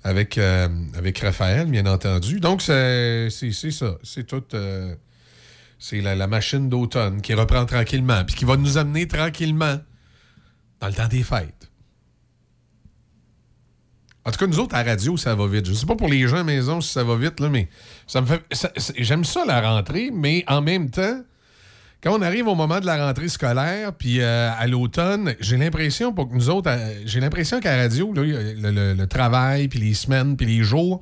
Avec, euh, avec Raphaël, bien entendu. Donc, c'est ça. C'est tout. c'est la, machine d'automne qui reprend tranquillement, puis qui va nous amener tranquillement dans le temps des fêtes. En tout cas, nous autres, à la radio, ça va vite. Je sais pas pour les gens à la maison si ça va vite, là, mais ça me fait. J'aime ça, la rentrée, mais en même temps, quand on arrive au moment de la rentrée scolaire, puis euh, à l'automne, j'ai l'impression, pour que nous autres, euh, j'ai l'impression qu'à la radio, là, le, le- le travail, puis les semaines, puis les jours,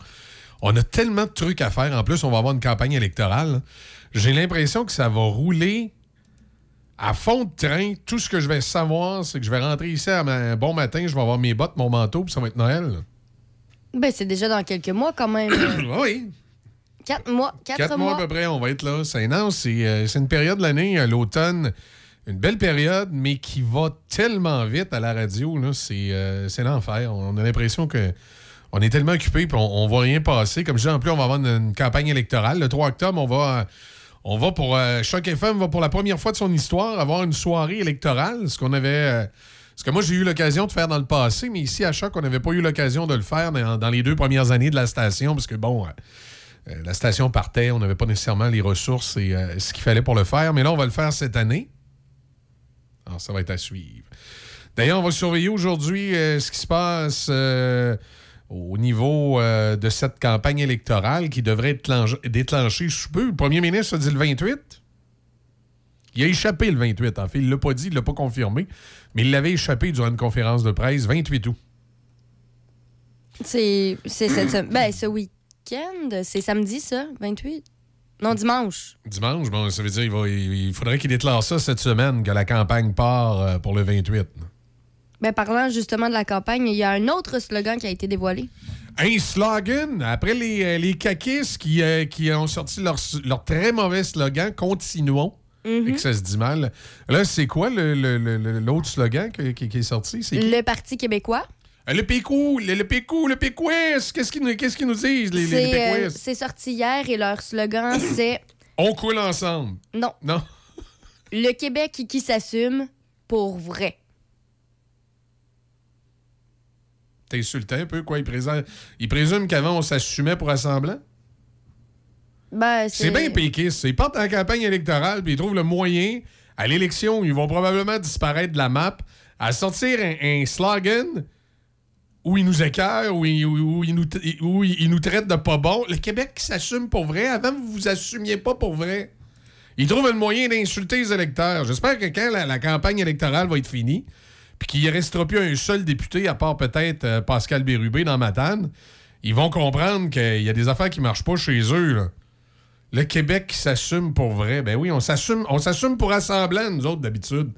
on a tellement de trucs à faire. En plus, on va avoir une campagne électorale. J'ai l'impression que ça va rouler à fond de train. Tout ce que je vais savoir, c'est que je vais rentrer ici à un bon matin, je vais avoir mes bottes, mon manteau, puis ça va être Noël. là. Ben, c'est déjà dans quelques mois quand même. (coughs) oui. Quatre mois. Quatre, Quatre mois à peu près, on va être là. C'est non, c'est euh, c'est une période de l'année, euh, l'automne, une belle période, mais qui va tellement vite à la radio. là, C'est euh, c'est l'enfer. On a l'impression que on est tellement occupé puis on, on voit rien passer. Comme je dis, en plus, on va avoir une, une campagne électorale. Le 3 octobre, on va, on va pour. euh, Choc FM va pour la première fois de son histoire avoir une soirée électorale. Ce qu'on avait. ce que moi, j'ai eu l'occasion de faire dans le passé, mais ici, à Choc, on n'avait pas eu l'occasion de le faire dans, dans les deux premières années de la station, parce que bon. Euh, la station partait, on n'avait pas nécessairement les ressources et euh, ce qu'il fallait pour le faire. Mais là, on va le faire cette année. Alors, ça va être à suivre. D'ailleurs, on va surveiller aujourd'hui euh, ce qui se passe au niveau de cette campagne électorale qui devrait être déclenchée sous peu. Le premier ministre a dit le 28. Il a échappé le 28, en fait. Il ne l'a pas dit, il ne l'a pas confirmé, mais il l'avait échappé durant une conférence de presse 28 août. C'est cette sem- ben, ce week-end. C'est samedi, ça, 28? Non, dimanche. Dimanche, bon, ça veut dire qu'il va- il, il faudrait qu'il déclare ça cette semaine, que la campagne part euh, pour le 28. Ben, parlant justement de la campagne, il y a un autre slogan qui a été dévoilé. Un slogan, après les, euh, les caquistes qui, euh, qui ont sorti leur, leur très mauvais slogan, continuons, Mhm. et que ça se dit mal. Là, c'est quoi le- le- le- le- l'autre slogan qui, qui- qui est sorti? C'est qui? Le Parti québécois. Euh, Le PQ, le, le PQ, le PQS, qu'est-ce qu'ils nous, disent, les, les, euh, c'est sorti hier et leur slogan, (coughs) c'est On coule ensemble. Non. Non. (laughs) Le Québec qui, qui s'assume pour vrai. T'es insultant un peu, quoi? Ils, présument, ils présument qu'avant, on s'assumait pour assemblant? Ben, C'est bien péquiste. Ils partent en campagne électorale puis ils trouvent le moyen, à l'élection, ils vont probablement disparaître de la map, à sortir un, un slogan où ils nous écœurent, où ils, où- ils nous, nous traitent de pas bon. Le Québec s'assume pour vrai. Avant, vous vous assumiez pas pour vrai. Ils trouvent le moyen d'insulter les électeurs. J'espère que quand la, campagne électorale va être finie, puis qu'il ne restera plus un seul député, à part peut-être euh, Pascal Bérubé dans Matane, ils vont comprendre qu'il y a des affaires qui marchent pas chez eux. Le Québec s'assume pour vrai. Ben oui, on s'assume, pour assemblant, nous autres, d'habitude.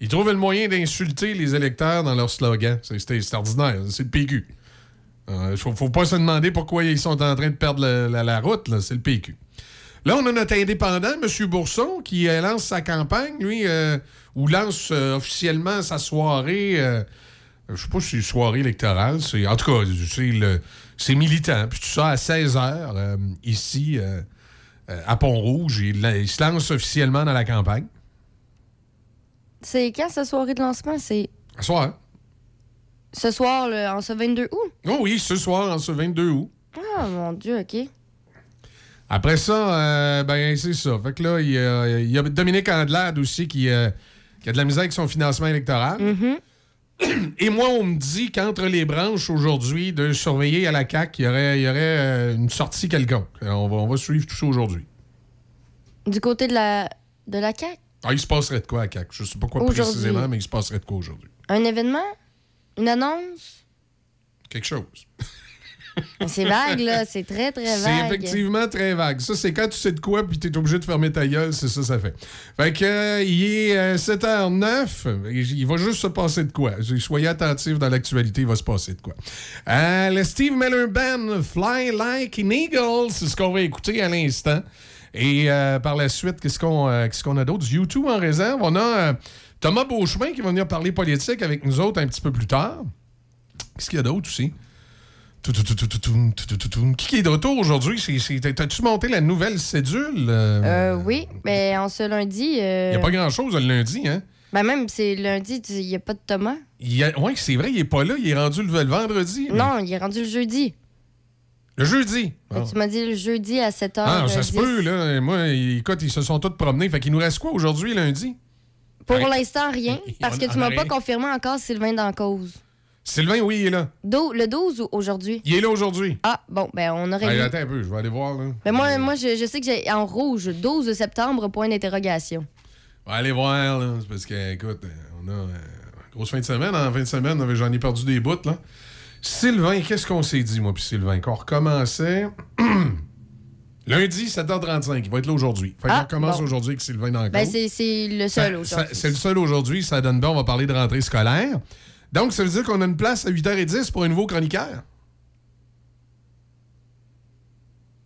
Ils trouvent le moyen d'insulter les électeurs dans leur slogan. C'est, c'est- c'est le PQ. Il faut, faut pas se demander pourquoi ils sont en train de perdre la, route. C'est le PQ. Là, on a notre indépendant, M. Bourson, qui euh, lance sa campagne, lui, euh, ou lance euh, officiellement sa soirée. euh, je sais pas si c'est une soirée électorale. C'est, en tout cas, c'est, militant. Puis tout ça à 16 h ici, euh, euh, à Pont-Rouge. Il se lance officiellement dans la campagne. C'est quand cette soirée de lancement? C'est Ce soir. ce soir, le- en ce 22 août? Oh oui, ce soir, en ce 22 août. Ah, mon Dieu, OK. Après ça, euh, ben c'est ça. Fait que là, il y a, il y a Dominique Andelade aussi qui, euh, qui a de la misère avec son financement électoral. (clears throat) Et moi, on me dit qu'entre les branches aujourd'hui, de surveiller à la CAQ, il y aurait, il y aurait euh, une sortie quelconque. On va, on va suivre tout ça aujourd'hui. Du côté de la, de la CAQ? Ah, il se passerait de quoi à CAQ? Je sais pas quoi précisément, mais il se passerait de quoi aujourd'hui? Un événement? Une annonce? Quelque chose. (laughs) C'est vague, là. C'est très, très C'est vague. effectivement très vague. Ça, c'est quand tu sais de quoi puis t'es obligé de fermer ta gueule, c'est ça ça fait. Fait que, euh, il est euh, 7h09, il il va juste se passer de quoi? Soyez attentifs dans l'actualité, il va se passer de quoi? Euh, le Steve Miller Band, Fly Like an Eagle, c'est ce qu'on va écouter à l'instant. Et euh, par la suite, qu'est-ce qu'on euh, qu qu a d'autre? YouTube en réserve. On a euh, Thomas Beauchemin qui va venir parler politique avec nous autres un petit peu plus tard. Qu'est-ce qu'il y a d'autre aussi? Qui est de retour aujourd'hui? T'as-tu monté la nouvelle cédule? Euh, euh oui, mais en ce lundi. Il n'y a pas grand-chose le lundi, hein? Ben même, c'est lundi, il n'y a pas de Thomas. Oui, c'est vrai, il n'est pas là. Il est rendu le, vendredi. Non, il est rendu le jeudi. Le jeudi. Que Tu m'as dit le jeudi à 7h. Ah, ça se peut, là. Moi, écoute, ils se sont tous promenés. Fait qu'il nous reste quoi aujourd'hui, lundi? Pour l'instant, rien. (laughs) Parce que tu m'as pas confirmé encore Sylvain dans cause. Sylvain, oui, il est là. Do- le 12 ou aujourd'hui? Il est là aujourd'hui. Ah, bon, ben on aurait attends un peu, je vais aller voir, là. Mais moi, moi je, je sais que j'ai en rouge, 12 septembre, point d'interrogation. On va aller voir, là. C'est parce que, écoute, euh, on a euh, grosse fin de semaine. En fin de semaine, j'en ai perdu des bouts, là. Sylvain, qu'est-ce qu'on s'est dit, moi, puis Sylvain? Qu'on recommençait. (clears throat) Lundi, 7h35. Il va être là aujourd'hui. Fait qu'on Ah, recommence bon. aujourd'hui avec Sylvain dans le Ben c'est c'est le seul aujourd'hui. ça- C'est le seul aujourd'hui. Ça donne bien. On va parler de rentrée scolaire. Donc, ça veut dire qu'on a une place à 8h10 pour un nouveau chroniqueur?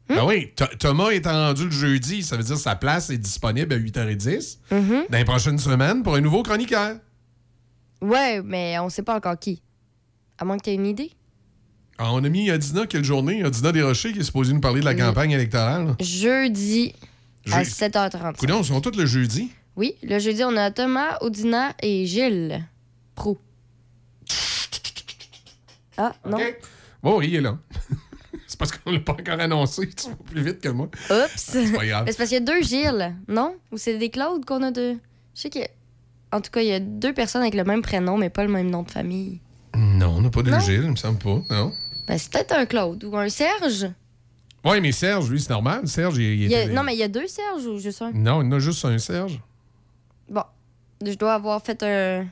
Hmm? Ah oui, Th- Thomas étant rendu le jeudi, ça veut dire que sa place est disponible à 8h10 Mhm. dans les prochaines semaines pour un nouveau chroniqueur. Ouais, mais on sait pas encore qui. À moins que tu aies une idée. Ah, on a mis Adina quelle journée? Adina Desrochers qui est supposée nous parler de la Oui. campagne électorale. Jeudi à Je- 7h30. Coudon, ils sont tous le jeudi. Oui, le jeudi, on a Thomas, Audina et Gilles Pro. Ah, non. Bon, il est là. (laughs) C'est parce qu'on l'a pas encore annoncé. Tu vas plus vite que moi. Oups! pas grave. C'est parce qu'il y a deux Gilles, non? Ou c'est des Claude qu'on a deux? Je sais que. En tout cas, il y a deux personnes avec le même prénom, mais pas le même nom de famille. Non, on n'a pas de Non? Gilles, il me semble pas. Non. Ben, c'est peut-être un Claude ou un Serge. Oui, mais Serge, lui, c'est normal. Serge, il, il Il y a- était- Non, mais il y a deux Serge ou juste un? Non, il y en a juste un Serge. Bon. Je dois avoir fait un.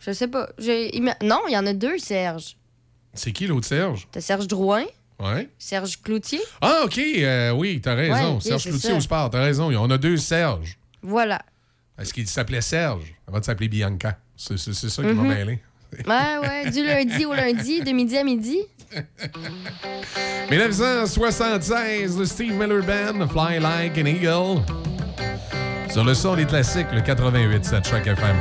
Je sais pas. Il Non, il y en a deux Serge. C'est qui l'autre Serge? T'as Serge Drouin, Ouais. Serge Cloutier. Ah, OK. euh, oui, t'as raison. Ouais, Serge Cloutier ça. au sport, t'as raison. On a deux Serge. Voilà. Est-ce qu'il s'appelait Serge? Avant de s'appeler Bianca? C'est ça qui m'a Mhm. mêlé. Ouais, ouais. Du lundi au lundi, de midi à midi. 1976, le Steve Miller Band, Fly Like an Eagle. Sur le son des classiques, le 88, c'est Choc FM.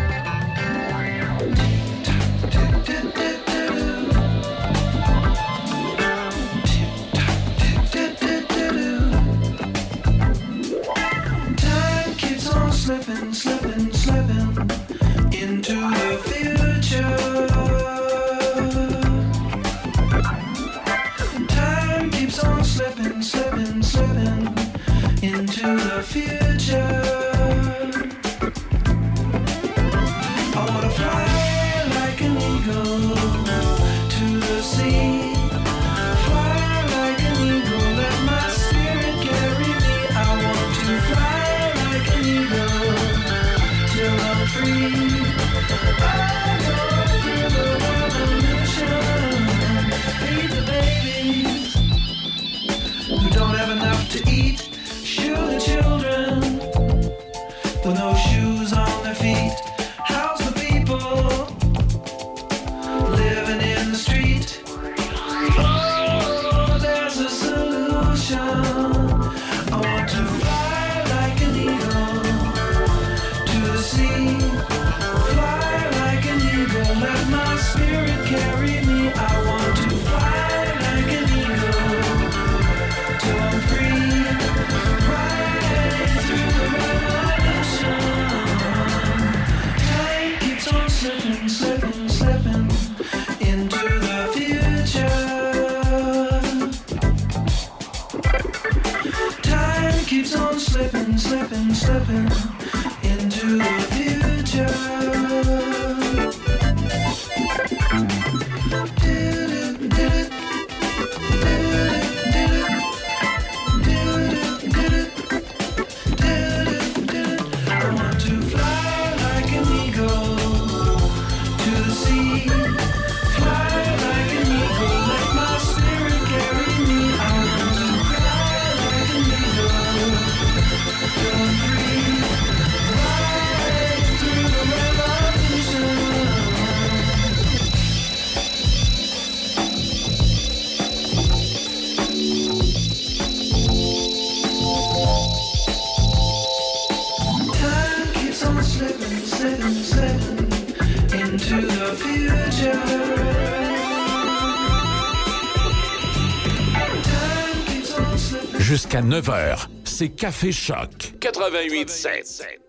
Jusqu'à 9h, c'est Café Choc. 88.7.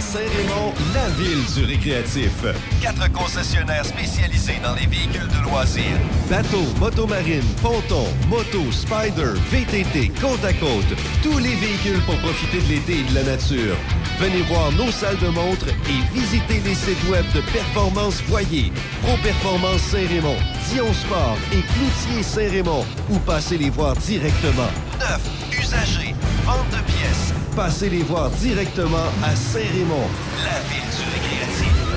Saint-Raymond, la ville du récréatif. Quatre concessionnaires spécialisés dans les véhicules de loisirs. Bateaux, motomarine, ponton, moto, spider, VTT, côte à côte. Tous les véhicules pour profiter de l'été et de la nature. Venez voir nos salles de montre et visitez les sites web de Performance Voyer, Pro Performance Saint-Raymond, Dion Sport et Cloutier Saint-Raymond ou passez les voir directement. Neuf, usagers, vente de pièces. Passez les voir directement à Saint-Raymond, la ville du récréatif.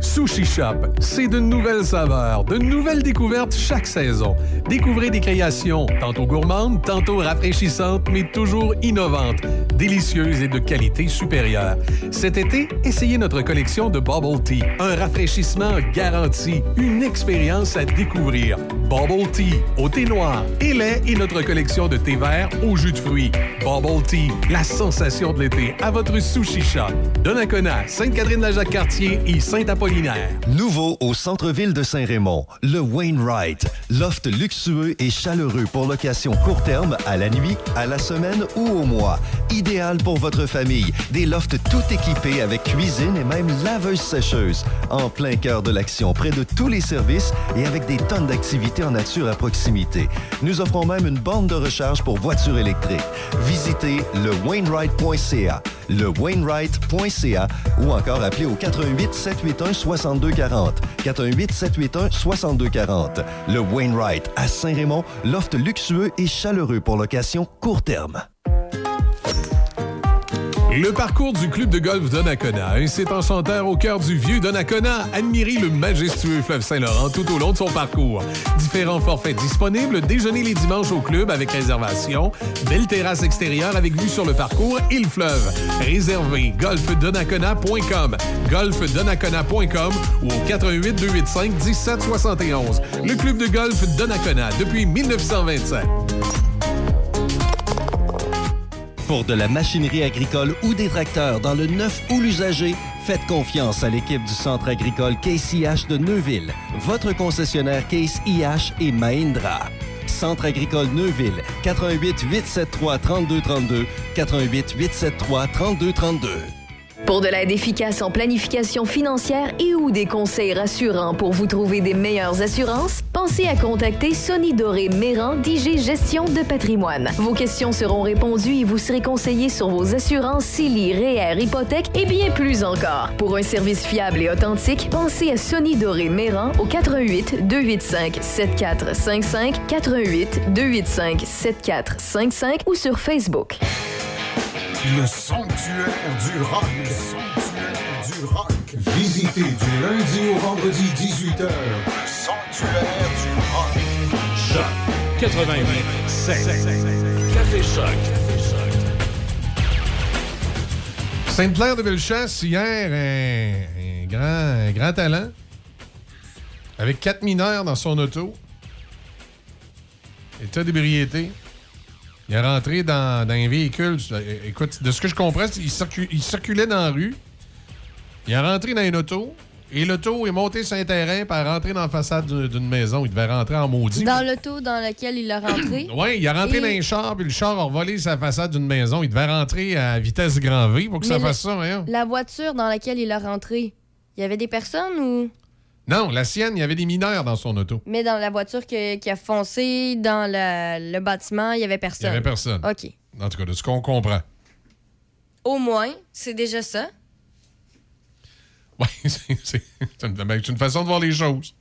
Sushi Shop, c'est de nouvelles saveurs, de nouvelles découvertes chaque saison. Découvrez des créations tantôt gourmandes, tantôt rafraîchissantes, mais toujours innovantes, délicieuses et de qualité supérieure. Cet été, essayez notre collection de Bubble Tea, un rafraîchissement garanti, une expérience à découvrir. Bubble Tea au thé noir et lait et notre collection de thé vert au jus de fruits. Bubble Tea, la sensation de l'été à votre Sushi Shop. Donnacona, Sainte-Catherine-la-Jacques-Cartier et Saint-Apollinaire. Nouveau au centre-ville de Saint-Raymond, le Wainwright. Loft luxueux et chaleureux pour location court terme, à la nuit, à la semaine ou au mois. Idéal pour votre famille. Des lofts tout équipés avec cuisine et même laveuse-sécheuse. En plein cœur de l'action, près de tous les services et avec des tonnes d'activités en nature à proximité. Nous offrons même une borne de recharge pour voitures électriques. Visitez le Wainwright.ca, le Wainwright.ca ou encore appelez au 88 781 6240. 88 781 6240. Le Wainwright à Saint-Raymond, loft luxueux et chaleureux pour location court terme. Le parcours du club de golf Donnacona, un site enchanteur au cœur du vieux Donnacona. Admirez le majestueux fleuve Saint-Laurent tout au long de son parcours. Différents forfaits disponibles, déjeuner les dimanches au club avec réservation, belle terrasse extérieure avec vue sur le parcours et le fleuve. Réservez golfdonnacona.com, golfdonnacona.com ou au 88 285 1771. Le club de golf Donnacona depuis 1927. Pour de la machinerie agricole ou des tracteurs dans le neuf ou l'usager, faites confiance à l'équipe du Centre agricole Case IH de Neuville, votre concessionnaire Case IH et Mahindra. Centre agricole Neuville, 88 873 3232, 88 873 3232. Pour de l'aide efficace en planification financière et ou des conseils rassurants pour vous trouver des meilleures assurances, pensez à contacter Sonny Doré Méran d'IG Gestion de patrimoine. Vos questions seront répondues et vous serez conseillé sur vos assurances CELI, REER, hypothèques et bien plus encore. Pour un service fiable et authentique, pensez à Sonny Doré Méran au 88 285 7455 88 285 7455 ou sur Facebook. Le sanctuaire du rock. Le sanctuaire du rock. Visitez du lundi au vendredi 18h. Sanctuaire du rock. Choc 88 Café Choc. Sainte-Claire de Bellechasse, hier, un, un grand, un grand talent. Avec quatre mineurs dans son auto. État d'ébriété. Il est rentré dans, dans un véhicule. Écoute, de ce que je comprends, il, circu- il circulait dans la rue. Il est rentré dans une auto. Et l'auto est monté sur un terrain pour rentrer dans la façade d'une maison. Il devait rentrer en maudit. Dans l'auto dans lequel il a rentré. (clears throat) Oui, il est rentré Et- dans un char, puis le char a volé sa façade d'une maison. Il devait rentrer à vitesse grand V pour que ça le- fasse ça, voyons. La voiture dans laquelle il a rentré, il y avait des personnes ou? Non, la sienne, il y avait des mineurs dans son auto. Mais dans la voiture que- qui a foncé dans le bâtiment, il y avait Il n'y personne. avait personne. OK. En tout cas, de ce qu'on comprend. Au moins, c'est déjà ça. Oui, (laughs) c'est c'est- c'est une, ben, c'est une façon de voir les choses.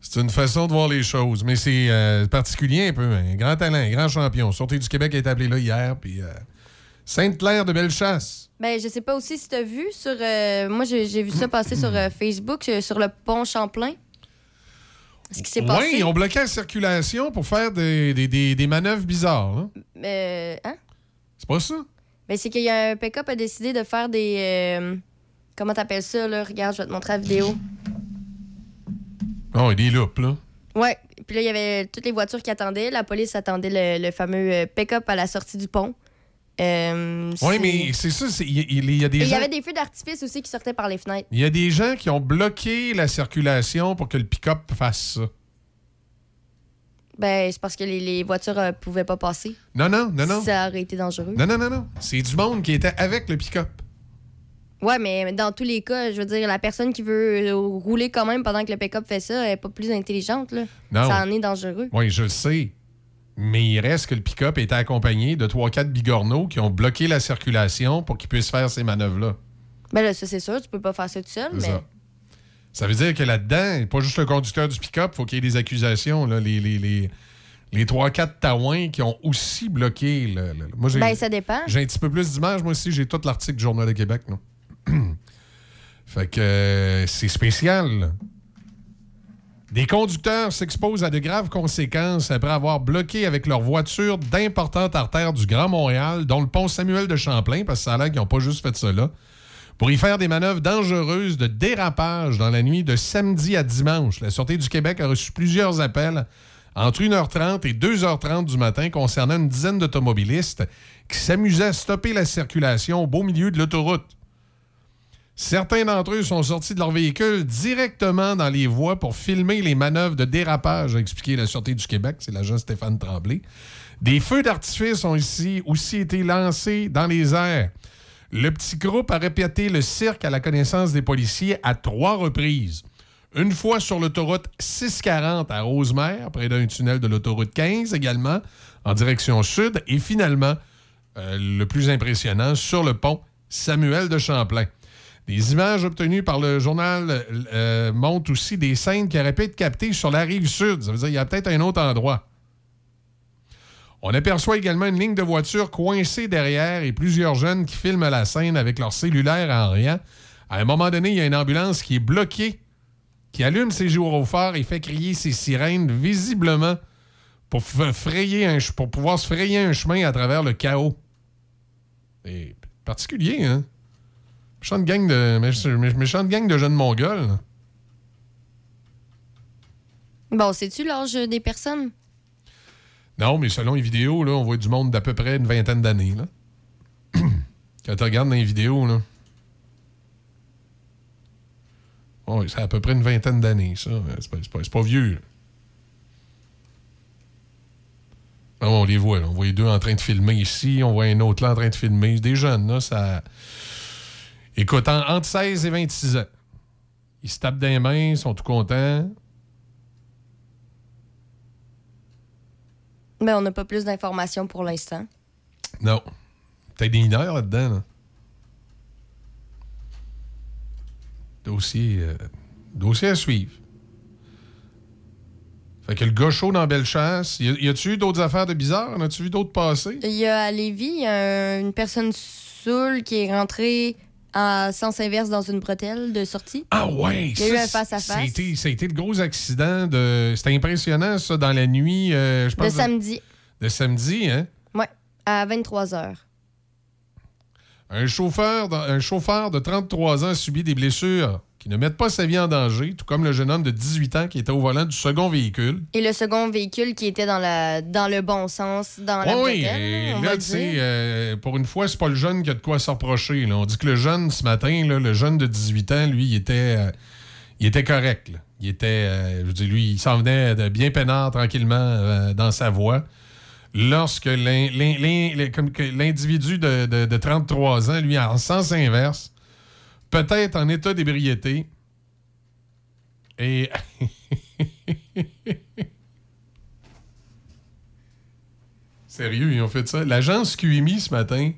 C'est une façon de voir les choses. Mais c'est euh, particulier un peu. Un grand talent, un grand champion. Sortie du Québec a été appelé là hier. Puis euh, Sainte-Claire de Bellechasse. Ben, je sais pas aussi si tu as vu sur. euh, moi, j'ai vu ça passer sur euh, Facebook, euh, sur le pont Champlain. Ce qui s'est Oui, passé? ils ont bloqué la circulation pour faire des, des- des- des manœuvres bizarres. Euh, hein? C'est pas ça? Ben, c'est qu'il y a un pick-up a décidé de faire des. comment t'appelles ça, là? Regarde, je vais te montrer la vidéo. Oh, des loupes, là. Ouais. Puis là, il y avait toutes les voitures qui attendaient. La police attendait le, le fameux pick-up à la sortie du pont. Euh, Oui, mais c'est ça. Il y, il y a des il y avait des feux d'artifice aussi qui sortaient par les fenêtres. il y a des gens qui ont bloqué la circulation pour que le pick-up fasse ça. Ben, c'est parce que les, les voitures euh, pouvaient pas passer. Non, non, non, non. Ça aurait été dangereux. Non, non, non, non. C'est du monde qui était avec le pick-up. Ouais, mais dans tous les cas, je veux dire, la personne qui veut euh, rouler quand même pendant que le pick-up fait ça, elle est pas plus intelligente, là. Non. Ça en est dangereux. Oui, je le sais. Mais il reste que le pick-up était accompagné de 3-4 bigorneaux qui ont bloqué la circulation pour qu'ils puissent faire ces manœuvres-là. Ben là, ça, c'est sûr, tu peux pas faire ça tout seul, mais. ça. Ça veut dire que là-dedans, pas juste le conducteur du pick-up, il faut qu'il y ait des accusations. Là, les, les, les, les 3-4 taouins qui ont aussi bloqué. le- le- moi, j'ai- Ben, ça dépend. J'ai un petit peu plus d'images. Moi aussi, j'ai tout l'article du Journal de Québec. là. (clears throat) fait que euh, c'est spécial. Des conducteurs s'exposent à de graves conséquences après avoir bloqué avec leur voiture d'importantes artères du Grand Montréal, dont le pont Samuel de Champlain, parce que ça a l'air qu'ils n'ont pas juste fait là, pour y faire des manœuvres dangereuses de dérapage dans la nuit de samedi à dimanche. La Sûreté du Québec a reçu plusieurs appels entre 1h30 et 2h30 du matin concernant une dizaine d'automobilistes qui s'amusaient à stopper la circulation au beau milieu de l'autoroute. Certains d'entre eux sont sortis de leur véhicule directement dans les voies pour filmer les manœuvres de dérapage, a expliqué la Sûreté du Québec. C'est l'agent Stéphane Tremblay. Des feux d'artifice ont ici aussi été lancés dans les airs. Le petit groupe a répété le cirque à la connaissance des policiers à trois reprises. Une fois sur l'autoroute 640 à Rosemère, près d'un tunnel de l'autoroute 15 également, en direction sud. Et finalement, euh, le plus impressionnant, sur le pont Samuel de Champlain. Des images obtenues par le journal euh, montrent aussi des scènes qui auraient pu être captées sur la rive sud. Ça veut dire qu'il y a peut-être un autre endroit. On aperçoit également une ligne de voitures coincée derrière et plusieurs jeunes qui filment la scène avec leur cellulaire en riant. À un moment donné, il y a une ambulance qui est bloquée, qui allume ses gyrophares et fait crier ses sirènes visiblement pour, frayer pour pouvoir se frayer un chemin à travers le chaos. C'est particulier, hein? Méchante gang de, méchante gang de jeunes mongols. Bon, sais-tu l'âge des personnes? Non, mais selon les vidéos, là, on voit du monde d'à peu près une vingtaine d'années. là. (clears throat) Quand tu regardes dans les vidéos, là. Oui, c'est à peu près une vingtaine d'années, ça. C'est pas, c'est pas- c'est pas vieux. là. Ah, on les voit, là. On voit les deux en train de filmer ici. On voit un autre là en train de filmer. Des jeunes, là, ça. Écoute, en- entre 16 et 26 ans. Ils se tapent des mains, ils sont tout contents. Mais on n'a pas plus d'informations pour l'instant. Non. Peut-être des mineurs là-dedans. Là. Dossier, euh, dossier à suivre. Fait que le gars chaud dans Bellechasse, y a-tu eu d'autres affaires de bizarres? En as-tu vu d'autres passer? Il y a à Lévis y a une personne saoule qui est rentrée en sens inverse dans une bretelle de sortie. Ah ouais! Il y a eu un face-à-face. Été le gros accident de. C'était impressionnant, ça, dans la nuit. euh, je De pense samedi. De samedi, hein? Ouais, à 23 h. Un chauffeur, de- un chauffeur de 33 ans a subi des blessures qui ne mettent pas sa vie en danger, tout comme le jeune homme de 18 ans qui était au volant du second véhicule. Et le second véhicule qui était dans, la, dans le bon sens, dans la oui, et là, va tu sais, euh, pour une fois, c'est pas le jeune qui a de quoi se reprocher. là. On dit que le jeune, ce matin, là, le jeune de 18 ans, lui, il était, euh, il était correct. là. Il était, euh, je veux dire, lui, il s'en venait de bien peinard tranquillement dans sa voie. Lorsque l'individu de, de- de 33 ans, lui, en sens inverse, peut-être en état d'ébriété, et (laughs) Sérieux, ils ont fait ça. L'agence QMI ce matin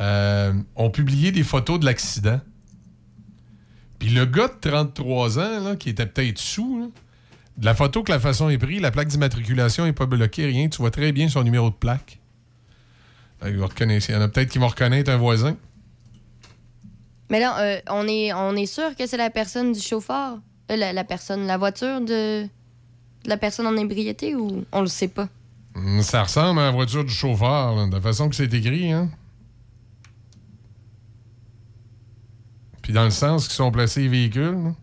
euh, ont publié des photos de l'accident. Puis le gars de 33 ans, là, qui était peut-être sous, de la photo que la façon est prise, la plaque d'immatriculation n'est pas bloquée, rien. Tu vois très bien son numéro de plaque. Euh, il va Il y en a peut-être qui vont reconnaître un voisin. Mais là, euh, on, est, on est sûr que c'est la personne du chauffeur? Euh, la, la personne, la voiture de, de la personne en ébriété ou on le sait pas? Hum, Ça ressemble à la voiture du chauffeur, là, de la façon que c'est écrit, hein? Puis dans le sens qu'ils sont placés les véhicules. là.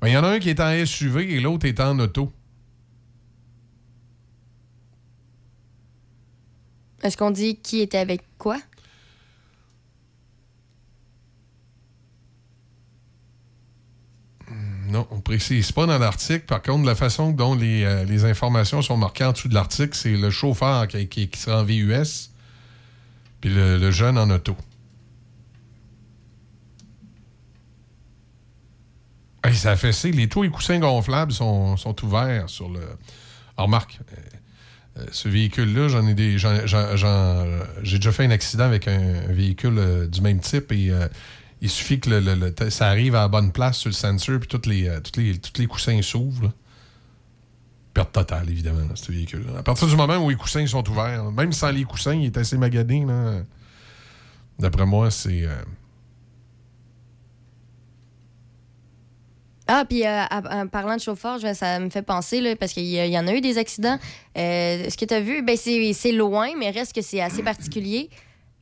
Ben, Il y en a un qui est en SUV et l'autre est en auto. Est-ce qu'on dit qui était avec quoi? Non, on précise pas dans l'article. Par contre, la façon dont les, euh, informations sont marquées en dessous de l'article, c'est le chauffeur qui, sera en VUS, puis le, jeune en auto. Hey, ça a fessé. Les toits et coussins gonflables sont, sont ouverts sur le. Alors, remarque, euh, euh, ce véhicule-là, j'en ai des. J'ai déjà fait un accident avec un, véhicule du même type et il suffit que le- le- ça arrive à la bonne place sur le sensor puis toutes les, euh, toutes les, tous les coussins s'ouvrent. Perte totale, évidemment, ce véhicule. À partir du moment où les coussins sont ouverts, même sans les coussins, il est assez magadé. là. D'après moi, c'est. euh, Ah, puis euh, en parlant de chauffeur, ça me fait penser, là, parce qu'il y, y en a eu des accidents. Ce que tu as vu, ben, c'est loin, mais reste que c'est assez particulier.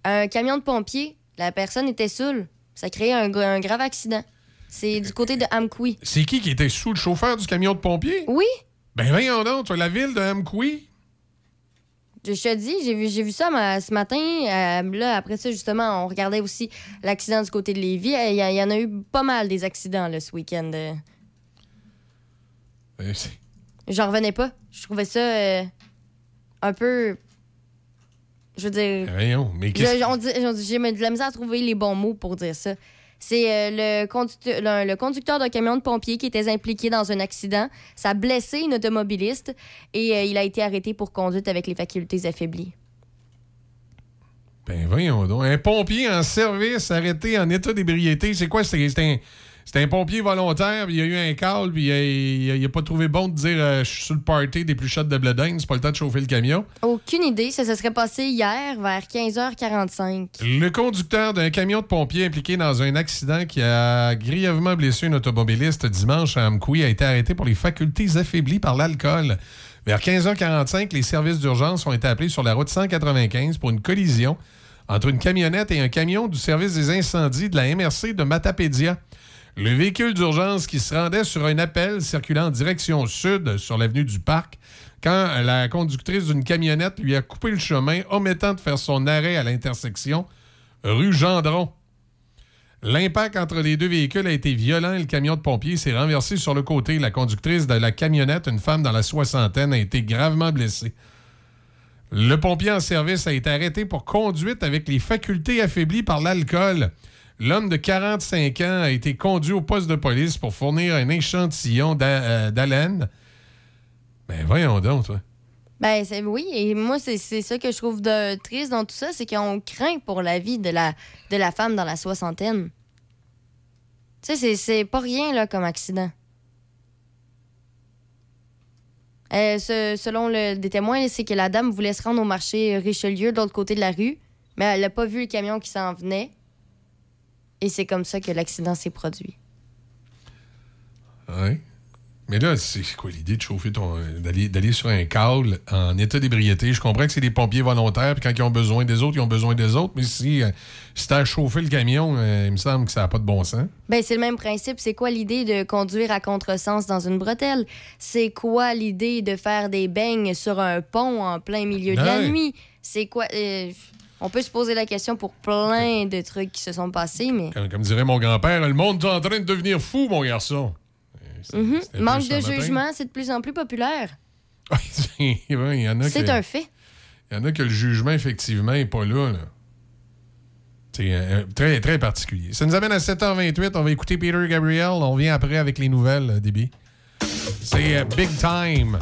Un camion de pompiers, la personne était saoule. Ça a créé un, un grave accident. C'est du côté de Amqui. C'est qui qui était sous le chauffeur du camion de pompiers? Oui. Ben voyons donc, la ville de Amqui. Je je te dis, j'ai vu, j'ai vu ça ma- ce matin. euh, là, après ça, justement, on regardait aussi l'accident du côté de Lévis. Euh, Il y, il y en a eu pas mal des accidents là, ce week-end. euh. Euh, J'en revenais pas. Je trouvais ça euh, un peu. Je veux dire. Voyons, mais qu'est-ce dit- J'ai de la misère à trouver les bons mots pour dire ça. C'est euh, le, conducteur, le, le conducteur d'un camion de pompiers qui était impliqué dans un accident. Ça a blessé une automobiliste et euh, il a été arrêté pour conduite avec les facultés affaiblies. Ben voyons donc. Un pompier en service arrêté en état d'ébriété, c'est quoi? C'est un, c'est un pompier volontaire, puis il y a eu un call, puis il a, il a- il a pas trouvé bon de dire euh, je suis sur le party des plus de Bledin, c'est pas le temps de chauffer le camion. Aucune idée. Ça se serait passé hier vers 15h45. Le conducteur d'un camion de pompiers impliqué dans un accident qui a grièvement blessé une automobiliste dimanche à Amkoui a été arrêté pour les facultés affaiblies par l'alcool. Vers 15h45, les services d'urgence ont été appelés sur la route 195 pour une collision entre une camionnette et un camion du service des incendies de la MRC de Matapédia. Le véhicule d'urgence qui se rendait sur un appel circulant en direction sud sur l'avenue du Parc quand la conductrice d'une camionnette lui a coupé le chemin, omettant de faire son arrêt à l'intersection rue Gendron. L'impact entre les deux véhicules a été violent et le camion de pompiers s'est renversé sur le côté. La conductrice de la camionnette, une femme dans la soixantaine, a été gravement blessée. Le pompier en service a été arrêté pour conduite avec les facultés affaiblies par l'alcool. L'homme de 45 ans a été conduit au poste de police pour fournir un échantillon euh, d'haleine. Ben voyons donc, toi. Ben oui, et moi c'est ça que je trouve de triste dans tout ça, c'est qu'on craint pour la vie de la femme dans la soixantaine. Tu sais, c'est- c'est pas rien là comme accident. Euh, selon des témoins, c'est que la dame voulait se rendre au marché Richelieu de l'autre côté de la rue, mais elle n'a pas vu le camion qui s'en venait. Et c'est comme ça que l'accident s'est produit. Ouais. Mais là, c'est quoi l'idée de chauffer ton. d'aller sur un câble en état d'ébriété? Je comprends que c'est des pompiers volontaires, puis quand ils ont besoin des autres, ils ont besoin des autres, mais si, euh, si t'as chauffé le camion, euh, il me semble que ça n'a pas de bon sens. Ben, c'est le même principe. C'est quoi l'idée de conduire à contresens dans une bretelle? C'est quoi l'idée de faire des beignes sur un pont en plein milieu de la nuit? C'est quoi. euh, on peut se poser la question pour plein de trucs qui se sont passés, mais. Comme, comme dirait mon grand-père, le monde est en train de devenir fou, mon garçon. Mhm. Manque de jugement, c'est de plus en plus populaire. (laughs) Ouais, il y en a C'est que- un fait. Il y en a que le jugement, effectivement, n'est pas là. là. C'est euh, très, très particulier. Ça nous amène à 7h28. On va écouter Peter Gabriel. On revient après avec les nouvelles, euh, DB. C'est euh, Big Time.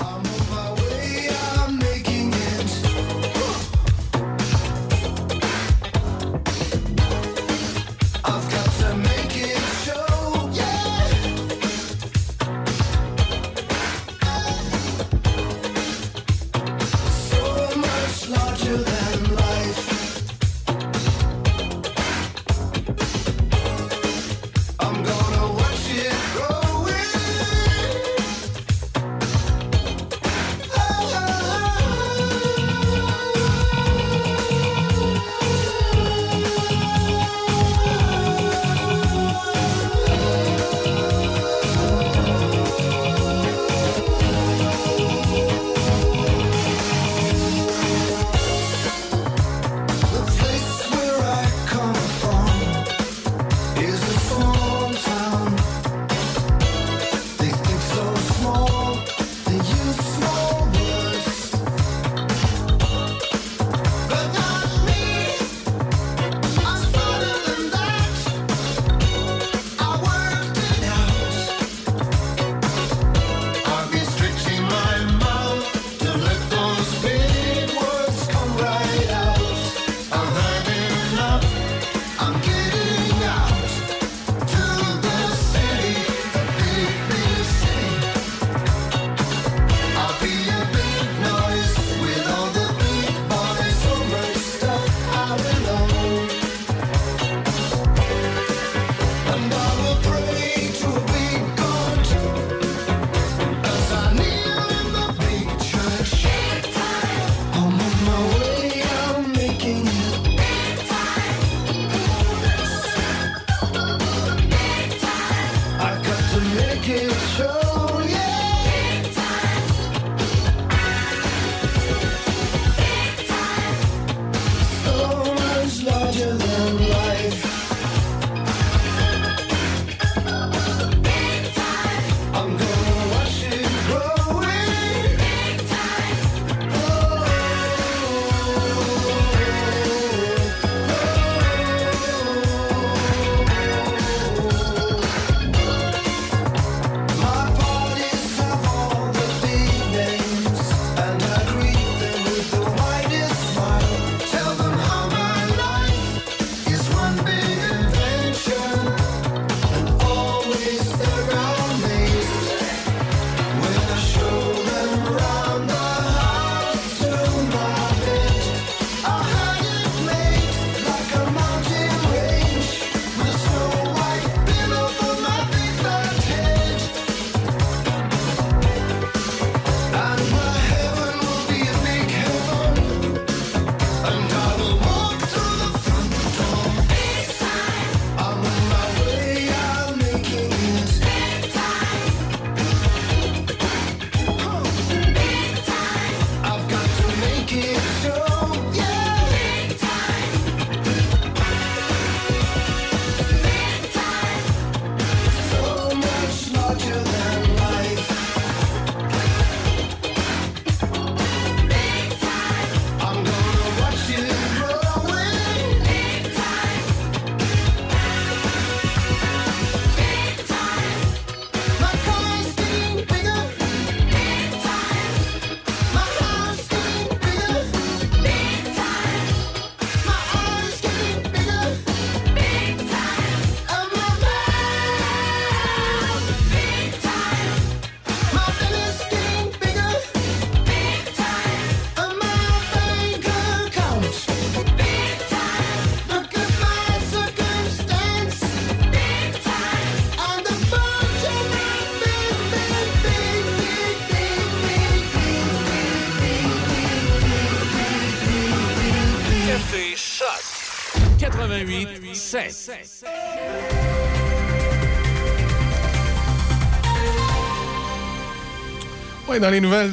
Dans les nouvelles.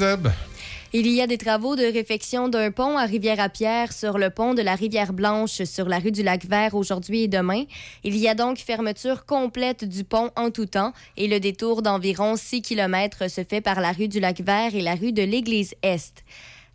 Il y a des travaux de réfection d'un pont à Rivière-à-Pierre sur le pont de la Rivière-Blanche sur la rue du Lac-Vert aujourd'hui et demain. Il y a donc fermeture complète du pont en tout temps et le détour d'environ 6 km se fait par la rue du Lac-Vert et la rue de l'Église-Est.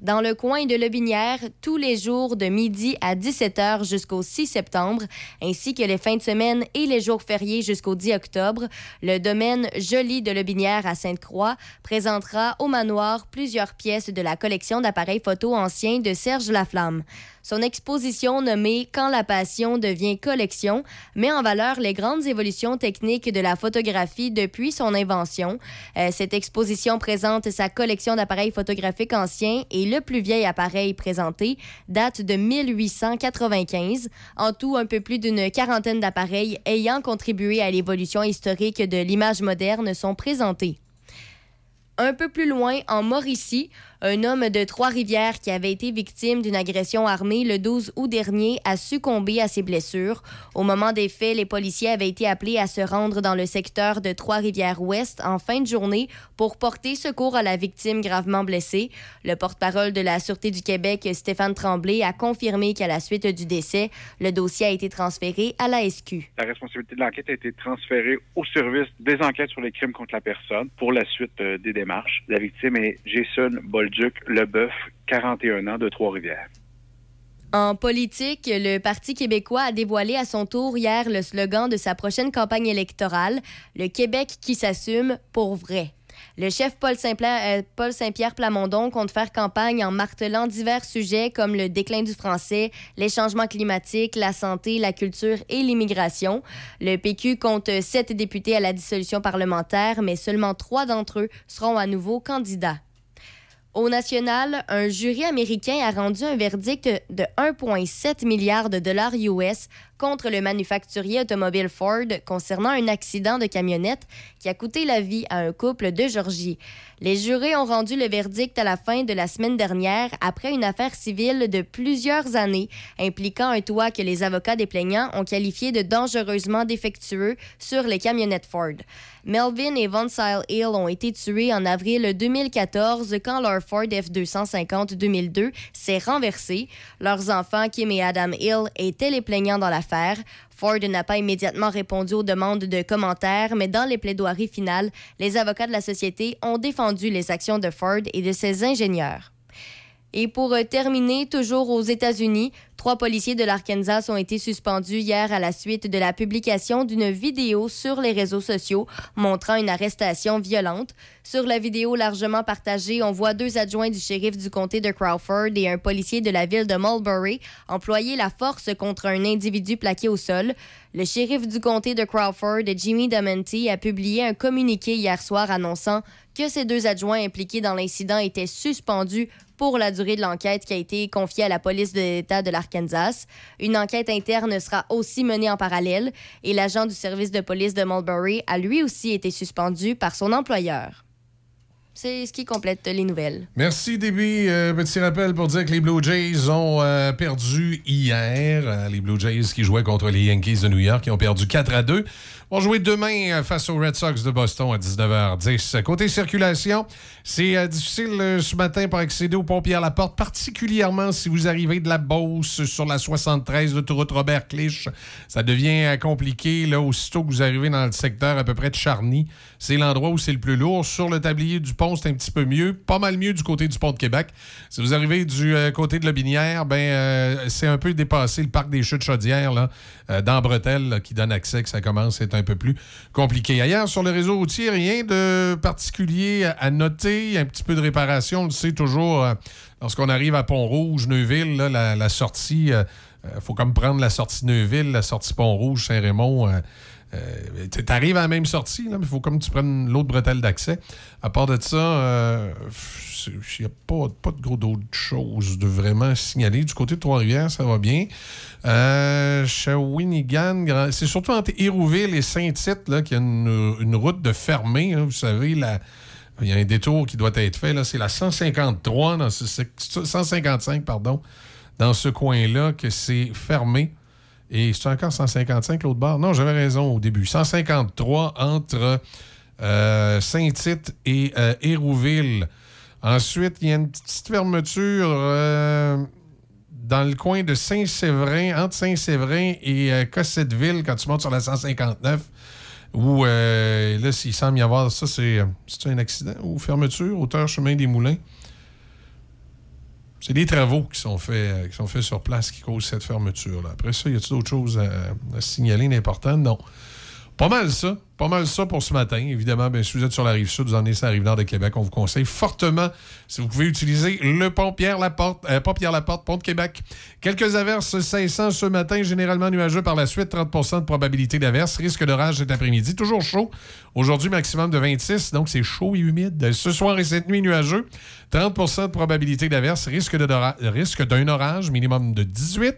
Dans le coin de Lobinière, tous les jours de midi à 17h jusqu'au 6 septembre, ainsi que les fins de semaine et les jours fériés jusqu'au 10 octobre, le domaine Joli de Lobinière à Sainte-Croix présentera au manoir plusieurs pièces de la collection d'appareils photo anciens de Serge Laflamme. Son exposition nommée Quand la passion devient collection met en valeur les grandes évolutions techniques de la photographie depuis son invention. Euh, cette exposition présente sa collection d'appareils photographiques anciens et le plus vieil appareil présenté date de 1895. En tout, un peu plus d'une quarantaine d'appareils ayant contribué à l'évolution historique de l'image moderne sont présentés. Un peu plus loin, en Mauricie, un homme de Trois-Rivières qui avait été victime d'une agression armée le 12 août dernier a succombé à ses blessures. Au moment des faits, les policiers avaient été appelés à se rendre dans le secteur de Trois-Rivières-Ouest en fin de journée pour porter secours à la victime gravement blessée. Le porte-parole de la Sûreté du Québec, Stéphane Tremblay, a confirmé qu'à la suite du décès, le dossier a été transféré à la SQ. La responsabilité de l'enquête a été transférée au service des enquêtes sur les crimes contre la personne pour la suite euh, des démarches. La victime est Jason Bolduc Leboeuf, 41 ans, de Trois-Rivières. En politique, le Parti québécois a dévoilé à son tour hier le slogan de sa prochaine campagne électorale, Le Québec qui s'assume pour vrai. Le chef euh, Paul Saint-Pierre Plamondon compte faire campagne en martelant divers sujets comme le déclin du français, les changements climatiques, la santé, la culture et l'immigration. Le PQ compte sept députés à la dissolution parlementaire, mais seulement trois d'entre eux seront à nouveau candidats. Au national, un jury américain a rendu un verdict de 1,7 milliard de dollars US contre le manufacturier automobile Ford concernant un accident de camionnette qui a coûté la vie à un couple de Georgie. Les jurés ont rendu le verdict à la fin de la semaine dernière après une affaire civile de plusieurs années impliquant un toit que les avocats des plaignants ont qualifié de dangereusement défectueux sur les camionnettes Ford. Melvin et Von Sile Hill ont été tués en avril 2014 quand leur Ford F250 2002 s'est renversé. Leurs enfants, Kim et Adam Hill, étaient les plaignants dans Ford n'a pas immédiatement répondu aux demandes de commentaires, mais dans les plaidoiries finales, les avocats de la société ont défendu les actions de Ford et de ses ingénieurs. Et pour euh, terminer, toujours aux États-Unis, trois policiers de l'Arkansas ont été suspendus hier à la suite de la publication d'une vidéo sur les réseaux sociaux montrant une arrestation violente. Sur la vidéo largement partagée, on voit deux adjoints du shérif du comté de Crawford et un policier de la ville de Mulberry employer la force contre un individu plaqué au sol. Le shérif du comté de Crawford, Jimmy Dementi, a publié un communiqué hier soir annonçant que ces deux adjoints impliqués dans l'incident étaient suspendus pour la durée de l'enquête qui a été confiée à la police de l'État de l'Arkansas. Une enquête interne sera aussi menée en parallèle et l'agent du service de police de Mulberry a lui aussi été suspendu par son employeur. C'est ce qui complète les nouvelles. Merci, Déby. Euh, petit rappel pour dire que les Blue Jays ont euh, perdu hier. Euh, les Blue Jays qui jouaient contre les Yankees de New York, qui ont perdu 4 à 2. Vont jouer demain euh, face aux Red Sox de Boston à 19h10. Côté circulation, c'est euh, difficile euh, ce matin pour accéder au pont Pierre-Laporte, particulièrement si vous arrivez de la Beauce sur la 73 l'autoroute Robert Clich. Ça devient compliqué là, aussitôt que vous arrivez dans le secteur à peu près de Charny. C'est l'endroit où c'est le plus lourd. Sur le tablier du pont, c'est un petit peu mieux. Pas mal mieux du côté du pont de Québec. Si vous arrivez du côté de la Binière, ben, euh, c'est un peu dépassé le parc des Chutes Chaudières dans qui donne accès, que ça commence à un peu plus compliqué. Ailleurs, sur le réseau routier, rien de particulier à- noter. Un petit peu de réparation, on le sait toujours. euh, lorsqu'on arrive à Pont-Rouge, Neuville, la, sortie, il faut comme prendre la sortie Neuville, la sortie Pont-Rouge, Saint-Raymond. euh, euh, tu arrives à la même sortie, mais il faut comme tu prennes l'autre bretelle d'accès. À part de ça, euh, il n'y a pas, de gros d'autres choses de vraiment signaler. Du côté de Trois-Rivières, ça va bien. Euh, Shawinigan, c'est surtout entre Hérouville et Saint-Tite qu'il y a une, route de fermée. hein. vous savez, il y a un détour qui doit être fait. C'est la 153, dans ce sec- 155, pardon, dans ce coin-là, que c'est fermé. Et c'est encore 155 l'autre bord? Non, j'avais raison au début. 153 entre euh, Saint-Tite et euh, Hérouville. Ensuite, il y a une petite fermeture euh, dans le coin de Saint-Séverin, entre Saint-Séverin et Cossetteville, quand tu montes sur la 159, où là, s'il semble y avoir ça, c'est un accident ou fermeture, hauteur chemin des Moulins. C'est des travaux qui sont faits, euh, qui sont faits sur place qui causent cette fermeture-là. Après ça, y a-t-il d'autres choses à, à signaler d'important? Non. Pas mal ça. Pas mal ça pour ce matin. Évidemment, si vous êtes sur la rive sud, vous en êtes sur la rive nord de Québec, on vous conseille fortement, si vous pouvez utiliser le pont Pierre-Laporte, euh, pas Pierre-Laporte, pont de Québec. Quelques averses cessant ce matin, généralement nuageux par la suite, 30% de probabilité d'averse, risque d'orage cet après-midi. Toujours chaud. Aujourd'hui, maximum de 26, donc c'est chaud et humide. Ce soir et cette nuit, nuageux. 30% de probabilité d'averse, risque d'un orage, minimum de 18.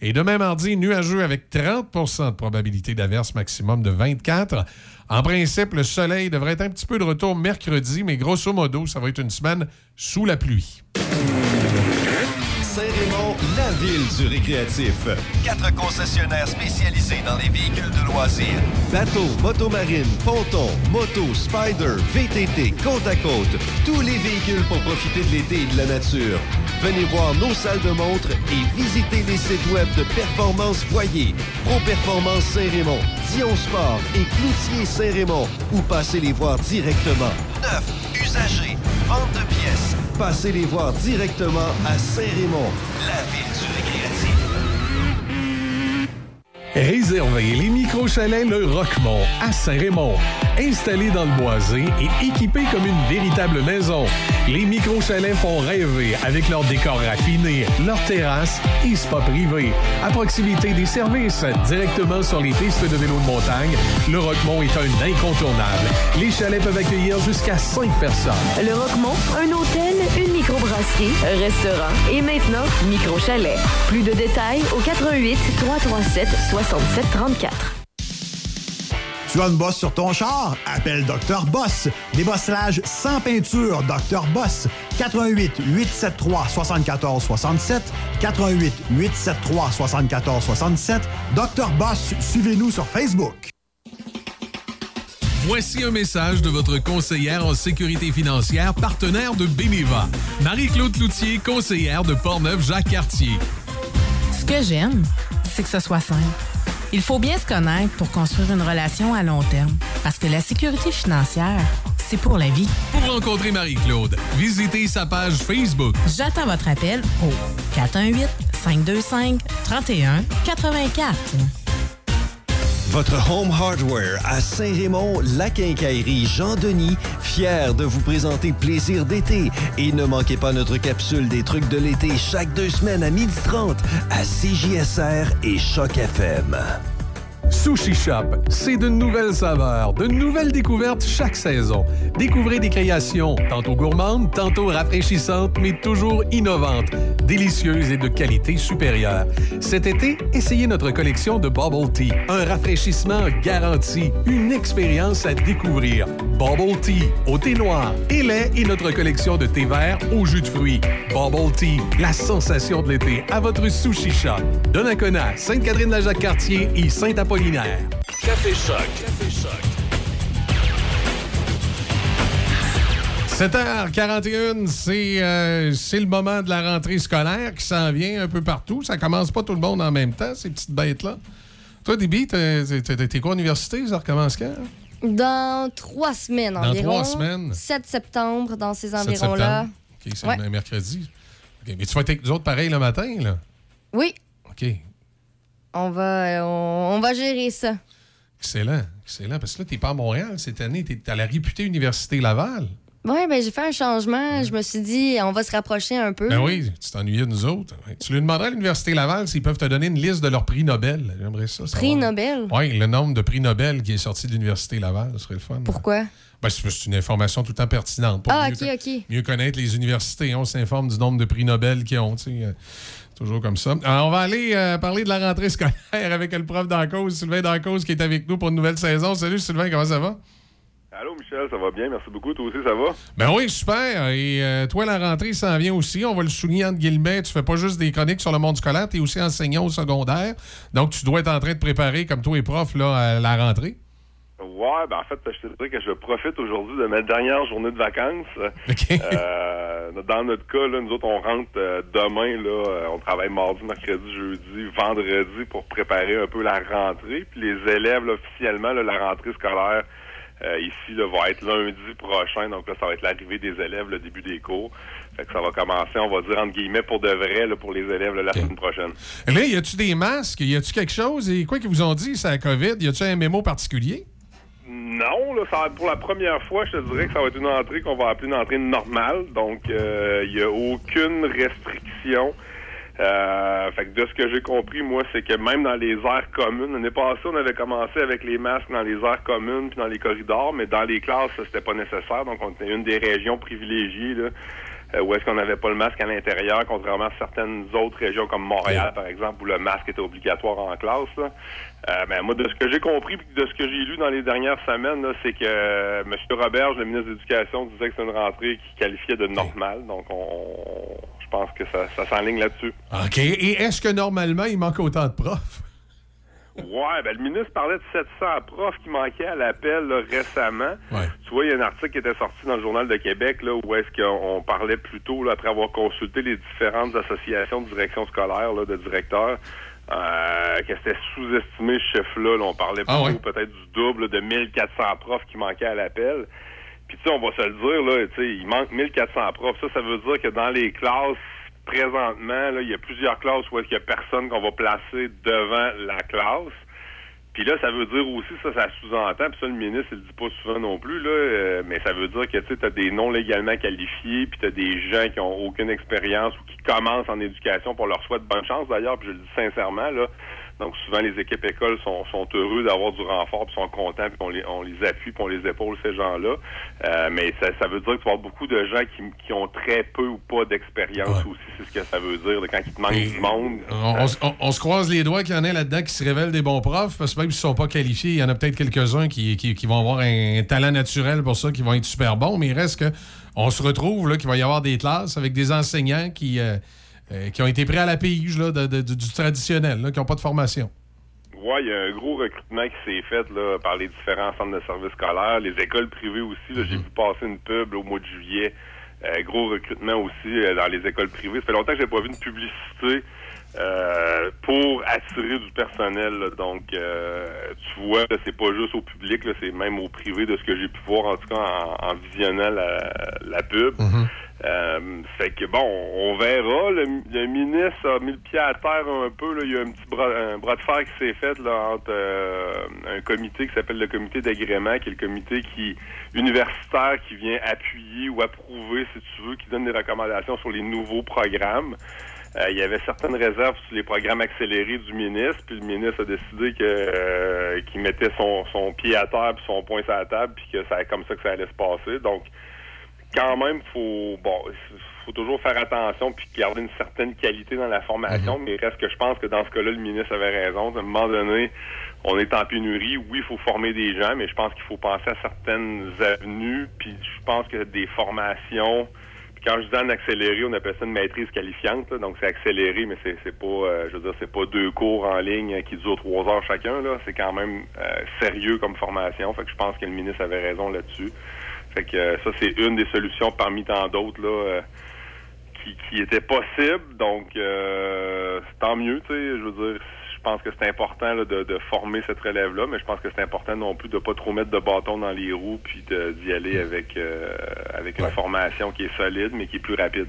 Et demain mardi, nuageux avec 30% de probabilité d'averse, maximum de 24. En principe, le soleil devrait être un petit peu de retour mercredi, mais grosso modo, ça va être une semaine sous la pluie. Saint-Raymond, la ville du récréatif. Quatre concessionnaires spécialisés dans les véhicules de loisirs. Bateaux, motomarine, ponton, moto, spider, VTT, côte à côte. Tous les véhicules pour profiter de l'été et de la nature. Venez voir nos salles de montre et visitez les sites web de Performance Voyer, Pro Performance Saint-Raymond, Dion Sport et Cloutier Saint-Raymond ou passez les voir directement. Neuf, usagers, vente de pièces. Passez les voir directement à Saint-Raymond, la ville du récréatif. Réservez les micro-chalets Le Roquemont à Saint-Raymond. Installés dans le boisé et équipés comme une véritable maison, les micro-chalets font rêver avec leur décor raffiné, leur terrasse et spa privé. À proximité des services, directement sur les pistes de vélo de montagne, Le Roquemont est un incontournable. Les chalets peuvent accueillir jusqu'à 5 personnes. Le Roquemont, un hôtel, une microbrasserie, restaurant et maintenant micro-chalet. Plus de détails au 88 337 67 34. Tu as une bosse sur ton char? Appelle Dr. Boss. Débosselage sans peinture, Dr. Boss. 88 873 74 67 88 873 74 67 Dr. Boss, suivez-nous sur Facebook. Voici un message de votre conseillère en sécurité financière, partenaire de Beneva. Marie-Claude Loutier, conseillère de Portneuf-Jacques-Cartier. Ce que j'aime, c'est que ce soit simple. Il faut bien se connaître pour construire une relation à long terme. Parce que la sécurité financière, c'est pour la vie. Pour rencontrer Marie-Claude, visitez sa page Facebook. J'attends votre appel au 418-525-3184. Votre Home Hardware à Saint-Raymond, la quincaillerie Jean-Denis, fier de vous présenter Plaisir d'été. Et ne manquez pas notre capsule des trucs de l'été chaque deux semaines à 12h30 à CJSR et Choc FM. Sushi Shop, c'est de nouvelles saveurs, de nouvelles découvertes chaque saison. Découvrez des créations, tantôt gourmandes, tantôt rafraîchissantes, mais toujours innovantes, délicieuses et de qualité supérieure. Cet été, essayez notre collection de Bubble Tea, un rafraîchissement garanti, une expérience à découvrir. Bubble Tea, au thé noir et lait et notre collection de thé vert au jus de fruits. Bubble Tea, la sensation de l'été à votre Sushi Shop. Donnacona, Sainte-Catherine-la-Jacques-Cartier et Saint-Apollinaire. Café Choc. Café Choc. 7h41, c'est euh, c'est le moment de la rentrée scolaire qui s'en vient un peu partout. Ça commence pas tout le monde en même temps, ces petites bêtes-là. Toi, Déby, t'es quoi à l'université? Ça recommence quand? Dans trois semaines Dans environ. trois semaines? 7 septembre, dans ces 7 environs-là. OK, c'est Ouais. le mercredi. Mais tu vas être avec nous autres pareil le matin, là? Oui, OK. On va, euh, on, on va gérer ça. Excellent. Excellent. Parce que là, t'es pas à Montréal cette année. T'es à la réputée Université Laval. Oui, ben j'ai fait un changement. Je me suis dit, on va se rapprocher un peu. Ben oui, tu t'ennuyais de nous autres. Tu lui demanderais à l'Université Laval s'ils peuvent te donner une liste de leurs prix Nobel. J'aimerais ça. Prix Nobel? Oui, le nombre de prix Nobel qui est sorti de l'Université Laval. Ce serait le fun. Pourquoi? Ben, c'est une information tout le temps pertinente. Pour Ah, mieux, ok, ok. mieux connaître les universités. On s'informe du nombre de prix Nobel qu'ils ont. tu toujours comme ça. Alors, on va aller euh, parler de la rentrée scolaire avec le prof d'en cause, Sylvain Dancause, qui est avec nous pour une nouvelle saison. Salut Sylvain, comment ça va? Allô, Michel, ça va bien? Merci beaucoup. Toi aussi, ça va? Ben oui, super. Et euh, toi, la rentrée s'en vient aussi. On va le souligner entre guillemets. Tu fais pas juste des chroniques sur le monde scolaire, tu es aussi enseignant au secondaire. Donc, tu dois être en train de préparer, comme toi et prof, là, à la rentrée. Ouais, ben en fait, je te dirais que je profite aujourd'hui de ma dernière journée de vacances. Euh, dans notre cas, là, nous autres, on rentre euh, demain, là, euh, on travaille mardi, mercredi, jeudi, vendredi pour préparer un peu la rentrée. Puis les élèves, là, officiellement, là, la rentrée scolaire euh, ici là, va être lundi prochain. Donc là, ça va être l'arrivée des élèves, le début des cours. Fait que ça va commencer, on va dire, entre guillemets, pour de vrai, là, pour les élèves, là, la semaine prochaine. Là, y a-tu des masques? Y a-tu quelque chose? Et quoi qu'ils vous ont dit, c'est la COVID? Y a-tu un mémo particulier? Non, là, ça pour la première fois, je te dirais que ça va être une entrée qu'on va appeler une entrée normale. Donc, il n'y a aucune restriction. Euh, fait que de ce que j'ai compris, moi, c'est que même dans les aires communes, l'année passée, on avait commencé avec les masques dans les aires communes puis dans les corridors, mais dans les classes, c'était pas nécessaire. Donc, on était une des régions privilégiées, là, euh, où est-ce qu'on n'avait pas le masque à l'intérieur, contrairement à certaines autres régions comme Montréal, par exemple, où le masque était obligatoire en classe. Là. Euh, ben, moi, de ce que j'ai compris de ce que j'ai lu dans les dernières semaines, c'est que euh, M. Roberge, le ministre de l'Éducation, disait que c'est une rentrée qui qualifiait de normale. Donc, on, je pense que ça, ça s'enligne là-dessus. OK. Et est-ce que normalement, il manque autant de profs? Ouais, ben le ministre parlait de 700 profs qui manquaient à l'appel là, récemment. Tu vois, il y a un article qui était sorti dans le Journal de Québec là, où est-ce qu'on parlait plutôt, là, après avoir consulté les différentes associations de direction scolaire, là, de directeurs, euh, que c'était sous-estimé ce chiffre-là. Là. On parlait Ah plutôt peut-être du double de 1400 profs qui manquaient à l'appel. Puis tu sais, on va se le dire, là, tu sais, il manque 1400 profs. Ça, ça veut dire que dans les classes, présentement, il y a plusieurs classes où est-ce qu'il y a personne qu'on va placer devant la classe. Puis là, ça veut dire aussi, ça, ça sous-entend, puis ça, le ministre, il le dit pas souvent non plus, là, euh, mais ça veut dire que, tu sais, t'as des non légalement qualifiés, puis t'as des gens qui ont aucune expérience ou qui commencent en éducation pour leur souhaiter bonne chance, d'ailleurs, puis je le dis sincèrement, là. Donc, souvent, les équipes écoles sont, sont heureux d'avoir du renfort, puis sont contents, puis on les, on les appuie, puis on les épaule, ces gens-là. Euh, mais ça, ça veut dire que tu vas avoir beaucoup de gens qui, qui ont très peu ou pas d'expérience aussi, c'est ce que ça veut dire, quand il te manque du monde. On, se croise les doigts qu'il y en ait là-dedans qui se révèlent des bons profs, parce que même s'ils ne sont pas qualifiés, il y en a peut-être quelques-uns qui, qui- qui vont avoir un talent naturel pour ça, qui vont être super bons, mais il reste que on se retrouve là, qu'il va y avoir des classes avec des enseignants qui, euh, euh, qui ont été pris à la pige là, de- de- du, traditionnel, là, qui n'ont pas de formation. Ouais, il y a un gros recrutement qui s'est fait là, par les différents centres de services scolaires, les écoles privées aussi. là, J'ai vu passer une pub là, au mois de juillet. Euh, gros recrutement aussi euh, dans les écoles privées. Ça fait longtemps que j'ai pas vu une publicité euh, pour attirer du personnel. là. Donc, euh, tu vois, c'est pas juste au public, c'est même au privé de ce que j'ai pu voir, en tout cas en, en visionnant la, la pub. Euh, fait que bon, on verra. Le, le ministre a mis le pied à terre un peu. Là. Il y a un petit bras, un bras de fer qui s'est fait là, entre euh, un comité qui s'appelle le comité d'agrément, qui est le comité qui universitaire qui vient appuyer ou approuver, si tu veux, qui donne des recommandations sur les nouveaux programmes. Euh, il y avait certaines réserves sur les programmes accélérés du ministre, puis le ministre a décidé que euh, qu'il mettait son, son pied à terre puis son poing sur la table, puis que c'est comme ça que ça allait se passer. Donc, quand même, faut bon, faut toujours faire attention puis garder une certaine qualité dans la formation, mais il reste que je pense que dans ce cas-là, le ministre avait raison. À un moment donné, on est en pénurie. Oui, il faut former des gens, mais je pense qu'il faut penser à certaines avenues. Puis je pense que des formations. Quand je dis en accéléré, on appelle ça une maîtrise qualifiante. là. donc c'est accéléré, mais c'est c'est pas, euh, je veux dire, c'est pas deux cours en ligne qui durent trois heures chacun. Là, c'est quand même euh, sérieux comme formation. Fait que je pense que le ministre avait raison là-dessus. Fait que euh, ça, c'est une des solutions parmi tant d'autres là euh, qui, qui était possible. Donc, tant mieux, tu sais. Je veux dire, pense que c'est important là, de, de former cette relève-là, mais je pense que c'est important non plus de pas trop mettre de bâton dans les roues puis d'y aller avec euh, avec une formation qui est solide, mais qui est plus rapide.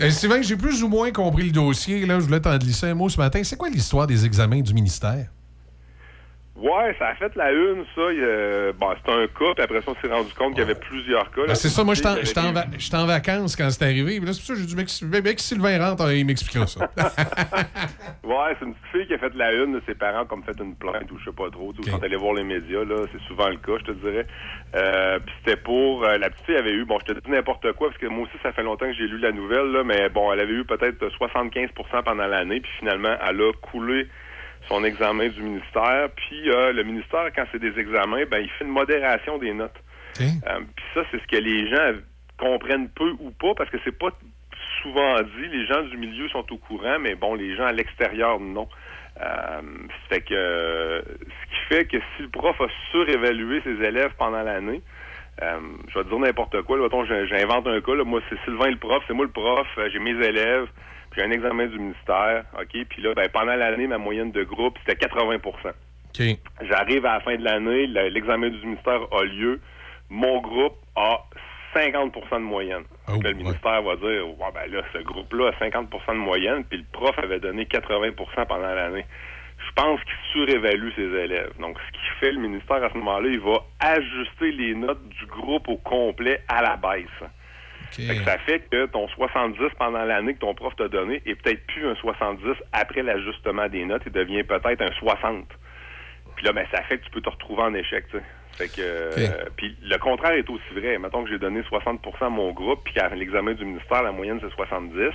Euh, Sylvain, j'ai plus ou moins compris le dossier. Là, je voulais t'en glisser un mot ce matin. C'est quoi l'histoire des examens du ministère? Ouais, ça a fait la une, ça. A- bon, c'était un cas, puis après ça, on s'est rendu compte qu'il y avait plusieurs cas. Ben, c'est ça, moi, j'étais en- va- en vacances quand c'est arrivé. Puis là, c'est pour ça que j'ai dit, mec, Sylvain rentre, il m'expliquera ça. (laughs) Ouais, c'est une petite fille qui a fait la une de ses parents comme fait une plainte ou je sais pas trop. Sais, Quand elle allait voir les médias, là, c'est souvent le cas, je te dirais. Euh, puis c'était pour euh, la petite fille avait eu, bon, je te dis n'importe quoi parce que moi aussi ça fait longtemps que j'ai lu la nouvelle là, mais bon, elle avait eu peut-être 75% pendant l'année, puis finalement elle a coulé son examen du ministère. Puis euh, le ministère, quand c'est des examens, ben il fait une modération des notes. Euh, Puis ça, c'est ce que les gens comprennent peu ou pas, parce que c'est pas souvent dit. Les gens du milieu sont au courant, mais bon, les gens à l'extérieur, non. Euh, fait que ce qui fait que si le prof a surévalué ses élèves pendant l'année, euh, je vais te dire n'importe quoi. Là, j'invente un cas. Là, moi, c'est Sylvain le prof, c'est moi le prof. j'ai mes élèves, puis j'ai un examen du ministère. OK, puis là, ben, pendant l'année, ma moyenne de groupe, c'était 80 OK. J'arrive à la fin de l'année, le- l'examen du ministère a lieu. Mon groupe a 50% de moyenne. Oh, Là, le ministère va dire, ouais, ben là, ce groupe-là a 50% de moyenne, puis le prof avait donné 80% pendant l'année. Je pense qu'il surévalue ses élèves. Donc, ce qui fait le ministère à ce moment-là, il va ajuster les notes du groupe au complet à la baisse. Fait que ça fait que ton 70 pendant l'année que ton prof t'a donné est peut-être plus un 70 après l'ajustement des notes, il devient peut-être un 60. Puis là, ben, ça fait que tu peux te retrouver en échec, tu sais. Fait que, euh, puis le contraire est aussi vrai. Mettons que j'ai donné 60 à mon groupe, puis qu'à l'examen du ministère, la moyenne c'est 70.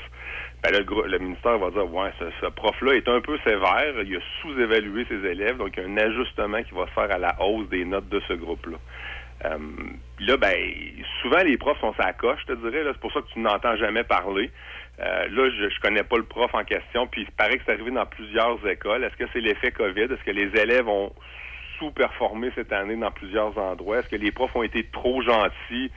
Ben là, le ministère va dire, ouais, ce, ce prof-là est un peu sévère, il a sous-évalué ses élèves, donc il y a un ajustement qui va se faire à la hausse des notes de ce groupe-là. Euh, là, ben, souvent les profs sont sa coche, je te dirais. C'est pour ça que tu n'entends jamais parler. Euh, là, je, je connais pas le prof en question, puis il paraît que c'est arrivé dans plusieurs écoles. Est-ce que c'est l'effet COVID? Est-ce que les élèves ont sous-performé cette année dans plusieurs endroits? Est-ce que les profs ont été trop gentils?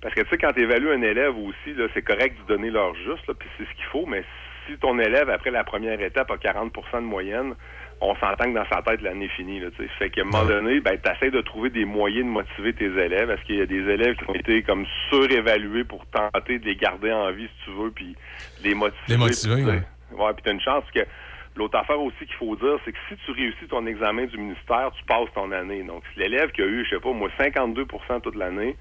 Parce que tu sais, quand tu évalues un élève aussi, c'est correct de donner leur juste, puis c'est ce qu'il faut, mais si ton élève, après la première étape, a 40% de moyenne, on s'entend que dans sa tête, l'année finie. Là, tu sais. fait qu'à un moment donné, ben, tu essaies de trouver des moyens de motiver tes élèves. Est-ce qu'il y a des élèves qui ont été comme surévalués pour tenter de les garder en vie, si tu veux, puis les motiver? Les motiver, tu sais, ouais. Puis t'as une chance que l'autre affaire aussi qu'il faut dire, c'est que si tu réussis ton examen du ministère, tu passes ton année. Donc, si l'élève qui a eu, je sais pas, moi, 52% toute l'année,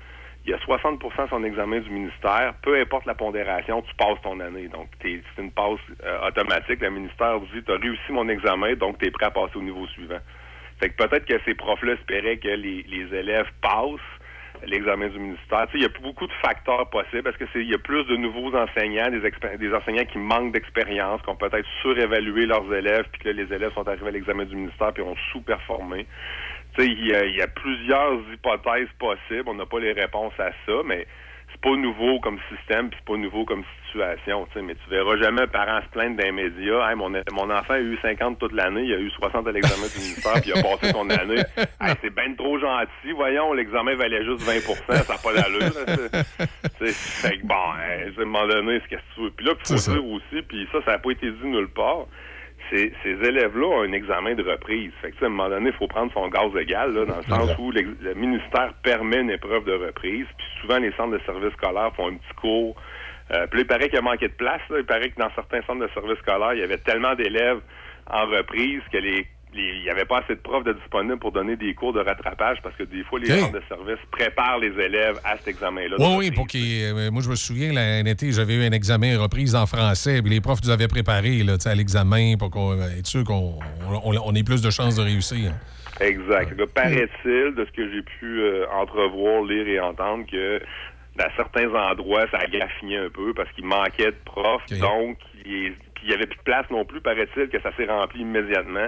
il y a 60% son examen du ministère, peu importe la pondération, tu passes ton année. Donc, c'est une passe euh, automatique. Le ministère dit, tu as réussi mon examen, donc tu es prêt à passer au niveau suivant. Fait que peut-être que ces profs-là espéraient que les, élèves passent l'examen du ministère. Il y a beaucoup de facteurs possibles parce que il y a plus de nouveaux enseignants, des enseignants qui manquent d'expérience, qui ont peut-être surévalué leurs élèves, puis que là, les élèves sont arrivés à l'examen du ministère puis ont sous-performé. Il y, a, il y a plusieurs hypothèses possibles. On n'a pas les réponses à ça, mais c'est pas nouveau comme système, puis c'est pas nouveau comme situation. Tu sais, mais tu verras jamais un parent se plaindre d'un média. Hey, mon, mon enfant a eu 50 toute l'année, il a eu 60 à l'examen du ministère, puis il a passé son année. Hey, c'est bien trop gentil. Voyons, l'examen valait juste 20 ça n'a pas d'allure. là. Tu sais, fait que bon, à un moment donné, c'est qu'est-ce que tu veux? Puis là, il faut dire aussi, puis ça, ça n'a pas été dit nulle part. Ces, ces élèves-là ont un examen de reprise. Fait que, à un moment donné, il faut prendre son gaz égal, là, dans le sens où le ministère permet une épreuve de reprise. Puis souvent, les centres de services scolaires font un petit cours. Euh, puis là, il paraît qu'il y a manqué de place. là. Il paraît que dans certains centres de services scolaires, il y avait tellement d'élèves en reprise que les- il n'y avait pas assez de profs de disponibles pour donner des cours de rattrapage parce que des fois, les Ok. centres de services préparent les élèves à cet examen-là. Oui, oui, pour qu'il. euh, moi, je me souviens, l'année été, j'avais eu un examen reprise en français, puis les profs nous avaient préparé là, à l'examen pour qu'on, euh, être sûr qu'on on, on ait plus de chances de réussir. Exact. Là, Paraît-il, de ce que j'ai pu euh, entrevoir, lire et entendre, que dans certains endroits, ça a graffiné un peu parce qu'il manquait de profs. Donc, il puis il n'y avait plus de place non plus, paraît-il, que ça s'est rempli immédiatement.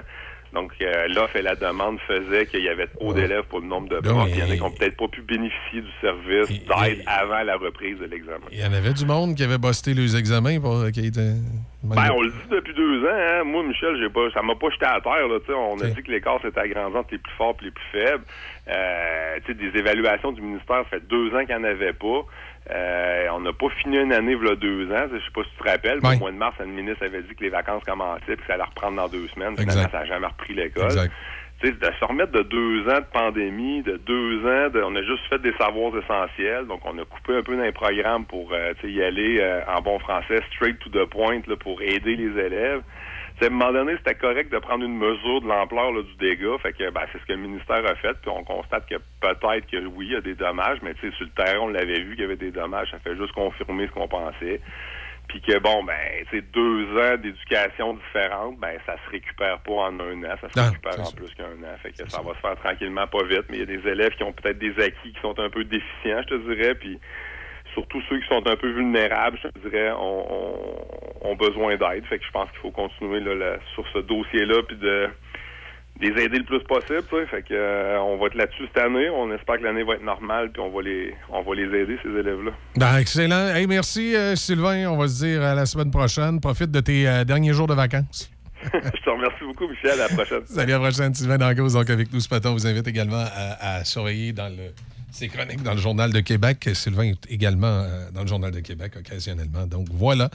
Donc, euh, l'offre et la demande faisaient qu'il y avait trop d'élèves pour le nombre de profs. Il y en a qui n'ont peut-être pas pu bénéficier du service d'aide avant la reprise de l'examen. Il y en avait du monde qui avait busté les examens pour qui était. Ben, on le dit depuis deux ans. Hein. Moi, Michel, j'ai pas, ça m'a pas jeté à terre. Là, tu sais. on a dit que l'écart s'était agrandi entre les plus forts et les plus faibles. Euh, tu sais, des évaluations du ministère, ça fait deux ans qu'il n'y en avait pas. Euh, on n'a pas fini une année, il deux ans. Je sais pas si tu te rappelles, mais au mois de mars, le ministre avait dit que les vacances commençaient et que ça allait reprendre dans deux semaines. Finalement, Exact. ça n'a jamais repris l'école. Exact. Tu sais, de se remettre de deux ans de pandémie, de deux ans, de- on a juste fait des savoirs essentiels, donc on a coupé un peu dans les programmes pour euh, y aller euh, en bon français, straight to the point, là, pour aider les élèves. Tu sais, à un moment donné, c'était correct de prendre une mesure de l'ampleur du dégât, fait que ben, c'est ce que le ministère a fait, puis on constate que peut-être que oui, il y a des dommages, mais sur le terrain, on l'avait vu qu'il y avait des dommages, ça fait juste confirmer ce qu'on pensait. Puis que bon, ben, sais, deux ans d'éducation différente, ben, ça se récupère pas en un an, ça se Non, récupère en plus qu'un an. Fait que ça va se faire tranquillement, pas vite, mais il y a des élèves qui ont peut-être des acquis qui sont un peu déficients, je te dirais, puis surtout ceux qui sont un peu vulnérables, je te dirais, ont, ont, ont besoin d'aide. Fait que je pense qu'il faut continuer là, là, sur ce dossier-là, puis de les aider le plus possible. tu sais. Fait que euh, on va être là-dessus cette année. On espère que l'année va être normale, puis on va les on va les aider ces élèves-là. Ben, excellent. Hey, merci, euh, Sylvain. On va se dire à la semaine prochaine. Profite de tes euh, derniers jours de vacances. (laughs) Je te remercie beaucoup, Michel. À la prochaine. (laughs) Salut, à la prochaine. Sylvain Dangos, donc avec nous ce matin, on vous invite également à, à surveiller dans le, ses chroniques dans le Journal de Québec. Sylvain est également dans le Journal de Québec occasionnellement. Donc voilà.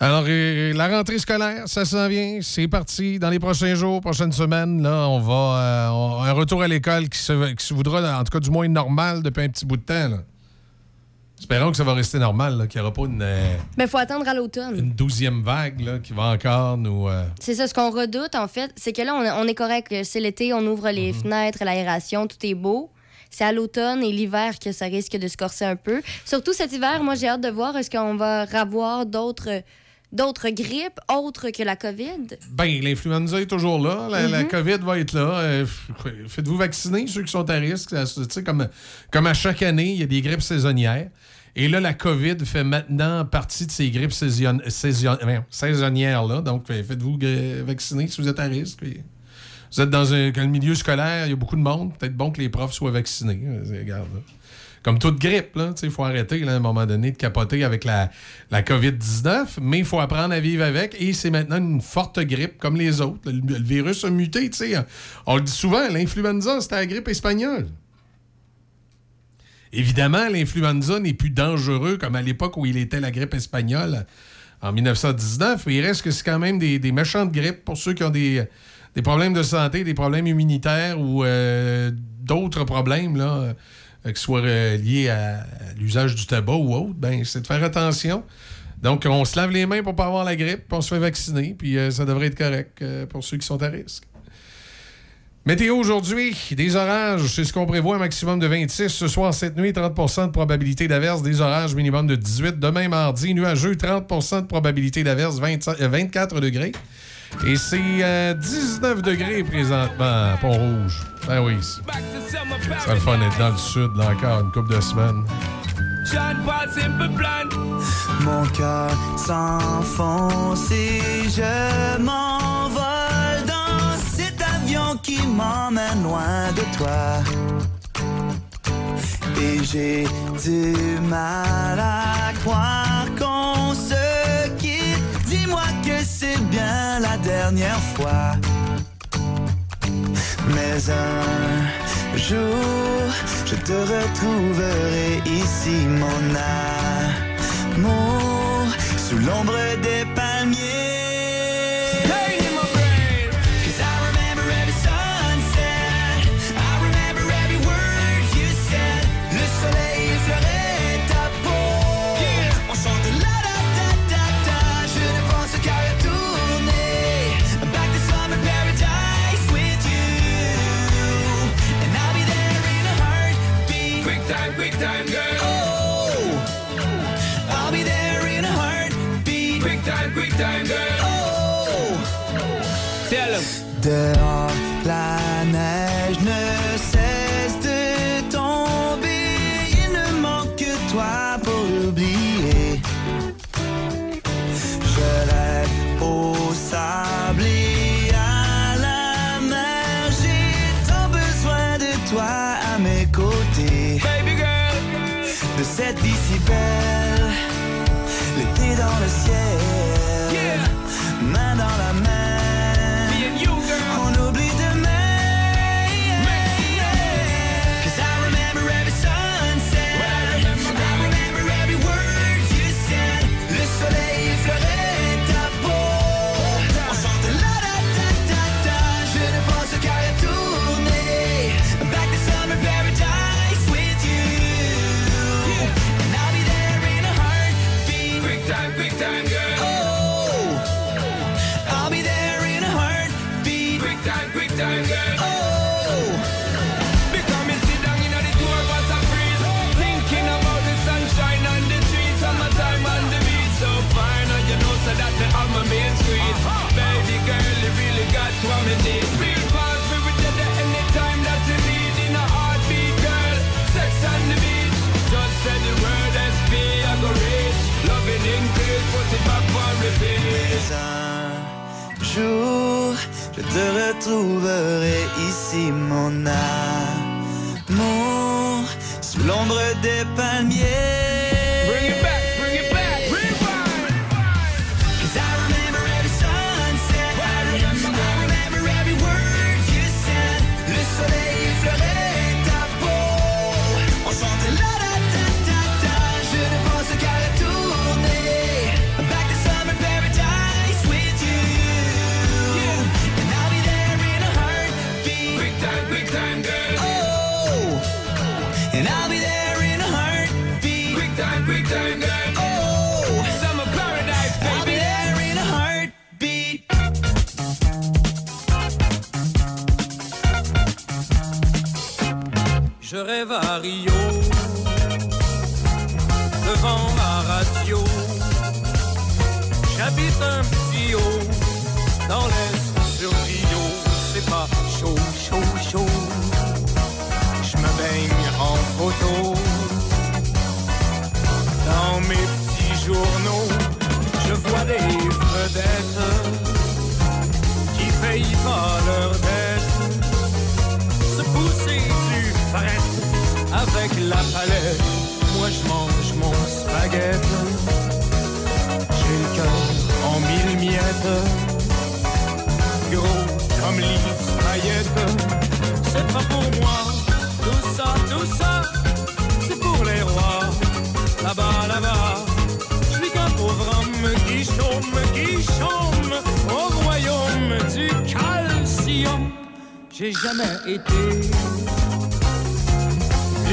Alors, la rentrée scolaire, ça s'en vient. C'est parti. Dans les prochains jours, prochaines semaines, là, on va. euh, on- un retour à l'école qui se, qui se voudra, en tout cas, du moins normal depuis un petit bout de temps. là. Espérons que ça va rester normal, qu'il n'y aura pas une, euh, Mais il faut attendre à l'automne. une douzième vague là, qui va encore nous. euh, C'est ça, ce qu'on redoute, en fait, c'est que là, on, on est correct. C'est l'été, on ouvre les Mhm. fenêtres, l'aération, tout est beau. C'est à l'automne et l'hiver que ça risque de se corser un peu. Surtout cet hiver, moi, j'ai hâte de voir est-ce qu'on va avoir d'autres d'autres grippes autres que la COVID? Ben, l'influenza est toujours là. La, la Mhm. COVID va être là. Euh, Faites-vous vacciner, ceux qui sont à risque. Comme, comme à chaque année, il y a des grippes saisonnières. Et là, la COVID fait maintenant partie de ces grippes saison- saison- voyons, saisonnières-là. Donc, euh, faites-vous vacciner si vous êtes à risque. Vous êtes dans un, dans le milieu scolaire, il y a beaucoup de monde. Peut-être bon que les profs soient vaccinés. Euh, Regarde, là. Comme toute grippe, il faut arrêter là, à un moment donné de capoter avec la, la COVID-19, mais il faut apprendre à vivre avec. Et c'est maintenant une forte grippe comme les autres. Le, virus a muté. sais. On le dit souvent, l'influenza, c'était la grippe espagnole. Évidemment, l'influenza n'est plus dangereux comme à l'époque où il était la grippe espagnole en 1919, mais il reste que c'est quand même des, des méchantes grippes pour ceux qui ont des, des problèmes de santé, des problèmes immunitaires ou euh, d'autres problèmes, là, que ce soit euh, liés à, l'usage du tabac ou autre, ben, c'est de faire attention. Donc, on se lave les mains pour pas avoir la grippe, puis on se fait vacciner, puis euh, ça devrait être correct euh, pour ceux qui sont à risque. Météo aujourd'hui, des orages, c'est ce qu'on prévoit, un maximum de 26. Ce soir, cette nuit, 30% de probabilité d'averse, des orages, minimum de 18. Demain, mardi, nuageux, 30% de probabilité d'averse, 25 euh, 24 degrés. Et c'est euh, 19 degrés présentement à Pont-Rouge. Ben oui, c'est ça le fun d'être dans le sud, là, encore une couple de semaines. Mon cœur s'enfonce et je m'envole dans cet avion qui m'emmène loin de toi. Et j'ai du mal à croire qu'on que c'est bien la dernière fois. Mais un jour, je te retrouverai ici, mon amour, sous l'ombre des palmiers. Dehors, la neige ne cesse de tomber. Il ne manque que toi pour l'oublier. Je rêve au sable et à la mer. J'ai tant besoin de toi à mes côtés. Baby girl. De cette vie si belle, l'été dans le ciel, main dans la je te retrouverai ici, mon amour, sous l'ombre des palmiers. Je rêve à Rio, devant la radio. J'habite un petit haut, dans l'est la palette. Moi je mange mon spaghetti. J'ai le cœur en mille miettes. Gros comme l'île paillettes. C'est pas pour moi. Tout ça, tout ça, c'est pour les rois. Là-bas, là-bas. Je suis qu'un pauvre homme qui chôme, qui chôme au royaume du calcium. J'ai jamais été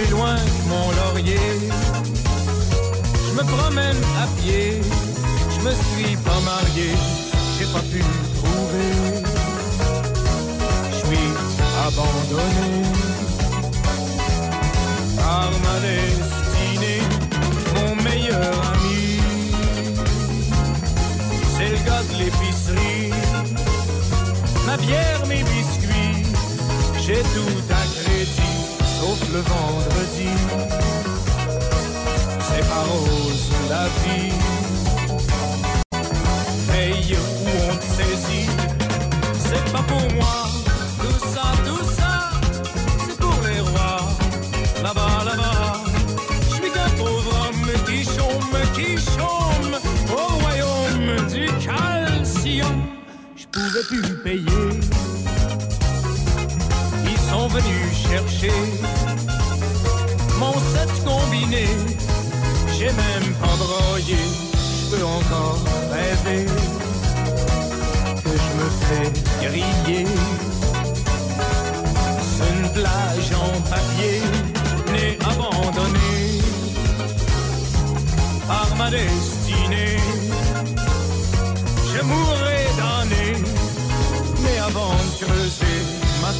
plus loin que mon laurier. Je me promène à pied, je me suis pas marié, j'ai pas pu trouver. Je suis abandonné par ma destinée, mon meilleur ami. C'est le gars de l'épicerie, ma bière, mes biscuits. J'ai tout à crédit, sauf le vendredi. C'est pas rose la vie. Paye où on te saisit, c'est pas pour moi. Tout ça, tout ça, c'est pour les rois. Là-bas, là-bas, je suis qu'un pauvre homme qui chôme, qui chôme au royaume du calcium. Je pouvais plus payer venus chercher mon set combiné. J'ai même pas broyé, je peux encore rêver que je me fais griller. Une plage en papier, né abandonné par ma destinée. Je mourrai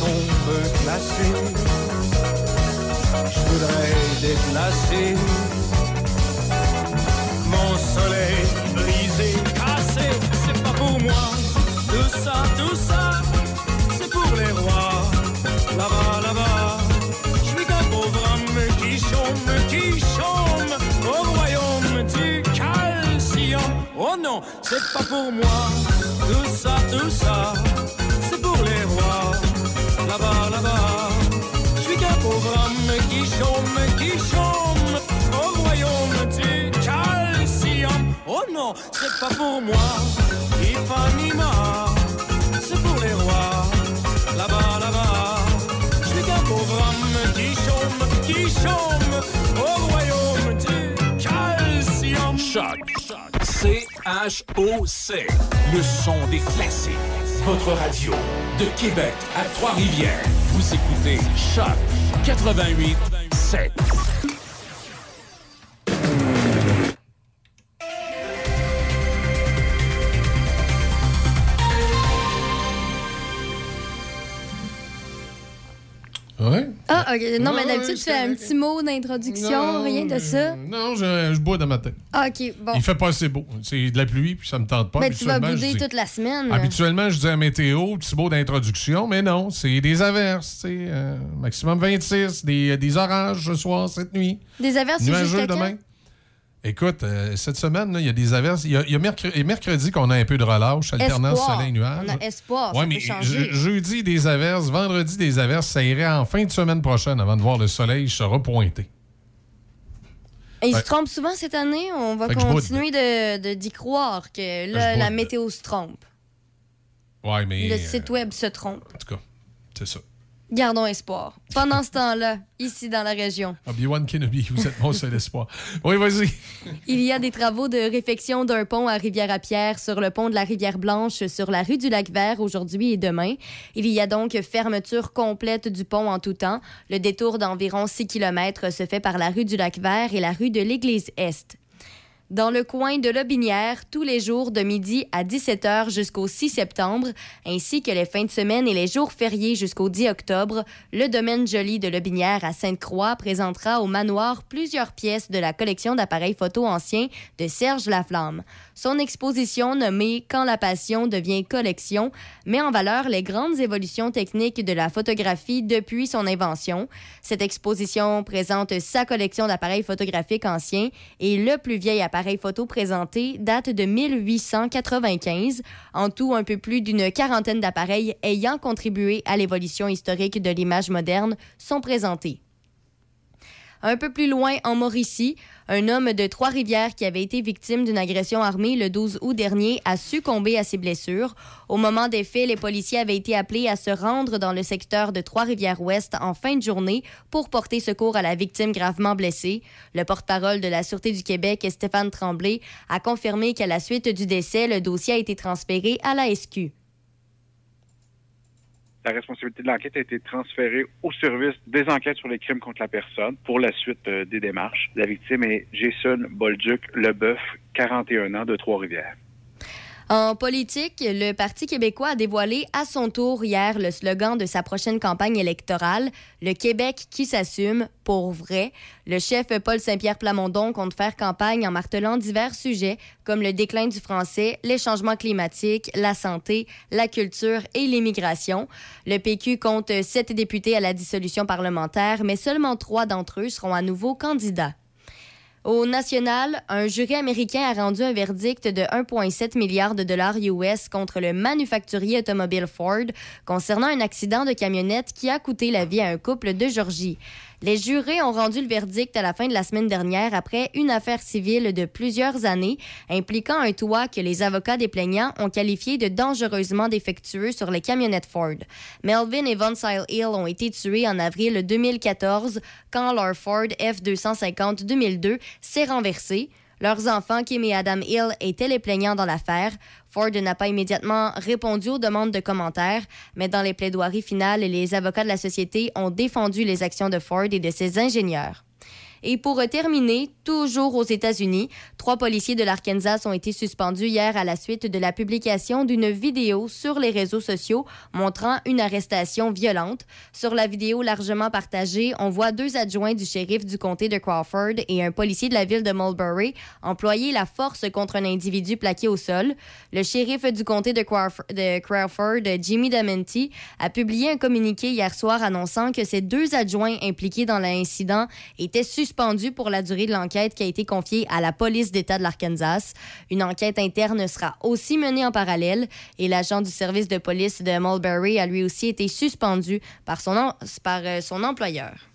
tombe glacée, je voudrais déplacer mon soleil brisé, cassé. C'est pas pour moi, tout ça, tout ça, c'est pour les rois. Là-bas, là-bas, je suis qu'un pauvre homme qui chôme, qui chôme au royaume du calcium. Oh non, c'est pas pour moi, tout ça, tout ça, c'est pour les rois. Là-bas, là-bas, je suis qu'un pauvre homme qui chôme, qui chôme au royaume du calcium. Oh non, c'est pas pour moi, Ipanema, c'est pour les rois. Là-bas, là-bas, je suis qu'un pauvre homme qui chôme, qui chôme au royaume du calcium. Choc. C-H-O-C. Le son des classiques. Votre radio de Québec à Trois-Rivières. Vous écoutez Choc 88 7. Non, mais d'habitude, tu fais un petit mot d'introduction, rien de ça. Non, je, je bois dans ma tête. Ah, ok, bon. Il fait pas assez beau. C'est de la pluie, puis ça me tente pas. Ben, tu vas bouder toute la semaine. Habituellement, je dis à météo, petit mot d'introduction, mais non, c'est des averses, tu sais, euh, maximum 26, des, des orages ce soir, cette nuit. Des averses, c'est quand? Écoute, euh, cette semaine, il y a des averses. Il y a, il y a mercredi, qu'on a un peu de relâche, alternance soleil-nuage. On a espoir. Ça mais je- jeudi, des averses. Vendredi, des averses. Ça irait en fin de semaine prochaine avant de voir le soleil se repointer. Et il Ouais. se trompe souvent cette année? On va continuer de- de- d'y croire que là, la météo se trompe. Ouais, mais. Le euh, site web se trompe. en tout cas, c'est ça. Gardons espoir. Pendant ce temps-là, ici dans la région, Obi-Wan Kenobi, vous êtes mon seul espoir. Oui, vas-y. il y a des travaux de réfection d'un pont à Rivière-à-Pierre sur le pont de la Rivière-Blanche sur la rue du Lac-Vert aujourd'hui et demain. Il y a donc fermeture complète du pont en tout temps. Le détour d'environ 6 km se fait par la rue du Lac-Vert et la rue de l'Église-Est. Dans le coin de Lobinière, tous les jours de midi à 17h jusqu'au 6 septembre, ainsi que les fins de semaine et les jours fériés jusqu'au 10 octobre, le domaine joli de Lobinière à Sainte-Croix présentera au manoir plusieurs pièces de la collection d'appareils photo anciens de Serge Laflamme. Son exposition nommée Quand la passion devient collection met en valeur les grandes évolutions techniques de la photographie depuis son invention. Cette exposition présente sa collection d'appareils photographiques anciens et le plus vieil appareil photo présenté date de 1895. En tout, un peu plus d'une quarantaine d'appareils ayant contribué à l'évolution historique de l'image moderne sont présentés. Un peu plus loin, en Mauricie, un homme de Trois-Rivières qui avait été victime d'une agression armée le 12 août dernier a succombé à ses blessures. Au moment des faits, les policiers avaient été appelés à se rendre dans le secteur de Trois-Rivières-Ouest en fin de journée pour porter secours à la victime gravement blessée. Le porte-parole de la Sûreté du Québec, Stéphane Tremblay, a confirmé qu'à la suite du décès, le dossier a été transféré à la SQ. La responsabilité de l'enquête a été transférée au service des enquêtes sur les crimes contre la personne pour la suite euh, des démarches. La victime est Jason Bolduc Leboeuf, 41 ans, de Trois-Rivières. En politique, le Parti québécois a dévoilé à son tour hier le slogan de sa prochaine campagne électorale, Le Québec qui s'assume pour vrai. Le chef Paul Saint-Pierre Plamondon compte faire campagne en martelant divers sujets comme le déclin du français, les changements climatiques, la santé, la culture et l'immigration. Le PQ compte sept députés à la dissolution parlementaire, mais seulement trois d'entre eux seront à nouveau candidats. Au national, un jury américain a rendu un verdict de 1,7 milliard de dollars US contre le manufacturier automobile Ford concernant un accident de camionnette qui a coûté la vie à un couple de Georgie. Les jurés ont rendu le verdict à la fin de la semaine dernière après une affaire civile de plusieurs années impliquant un toit que les avocats des plaignants ont qualifié de dangereusement défectueux sur les camionnettes Ford. Melvin et Von Sile Hill ont été tués en avril 2014 quand leur Ford F250 2002 s'est renversé. Leurs enfants, Kim et Adam Hill, étaient les plaignants dans l'affaire. Ford n'a pas immédiatement répondu aux demandes de commentaires, mais dans les plaidoiries finales, les avocats de la société ont défendu les actions de Ford et de ses ingénieurs. Et pour terminer, toujours aux États-Unis, trois policiers de l'Arkansas ont été suspendus hier à la suite de la publication d'une vidéo sur les réseaux sociaux montrant une arrestation violente. Sur la vidéo largement partagée, on voit deux adjoints du shérif du comté de Crawford et un policier de la ville de Mulberry employer la force contre un individu plaqué au sol. Le shérif du comté de Crawford, Jimmy Dementi, a publié un communiqué hier soir annonçant que ces deux adjoints impliqués dans l'incident étaient suspendus pour la durée de l'enquête qui a été confiée à la police d'État de l'Arkansas. Une enquête interne sera aussi menée en parallèle et l'agent du service de police de Mulberry a lui aussi été suspendu par son, par, euh, son employeur.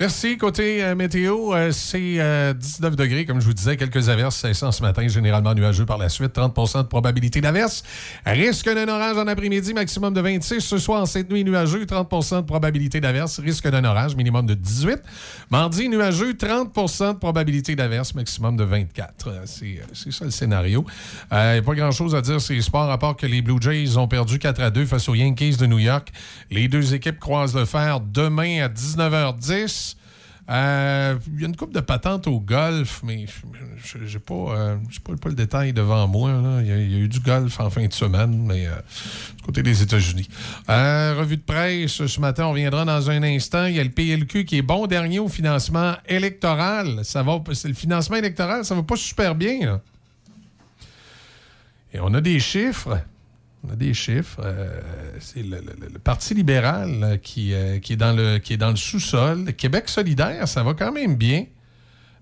Merci. Côté euh, météo, euh, c'est euh, 19 degrés, comme je vous disais, quelques averses, 500 ce matin, généralement nuageux par la suite, 30 de probabilité d'averse. Risque d'un orage en après-midi, maximum de 26. Ce soir, en cette nuit, nuageux, 30% de probabilité d'averse. Risque d'un orage, minimum de 18. Mardi, nuageux, 30% de probabilité d'averse, maximum de 24. Euh, C'est euh, ça le scénario. A pas grand-chose à dire sur les sports, à part que les Blue Jays ont perdu 4 à 2 face aux Yankees de New York. Les deux équipes croisent le fer demain à 19h10. Euh, Il y a une coupe de patente au golf, mais je n'ai pas, euh, pas, le détail devant moi. Il y, a, eu du golf en fin de semaine, mais euh, du côté des États-Unis. Euh, revue de presse, ce matin, on reviendra dans un instant. Il y a le PLQ qui est bon dernier au financement électoral. Ça va, le financement électoral, ça va pas super bien. Et on a des chiffres. On a des chiffres. Euh, c'est le, Parti libéral euh, qui est dans le, sous-sol. Québec solidaire, ça va quand même bien.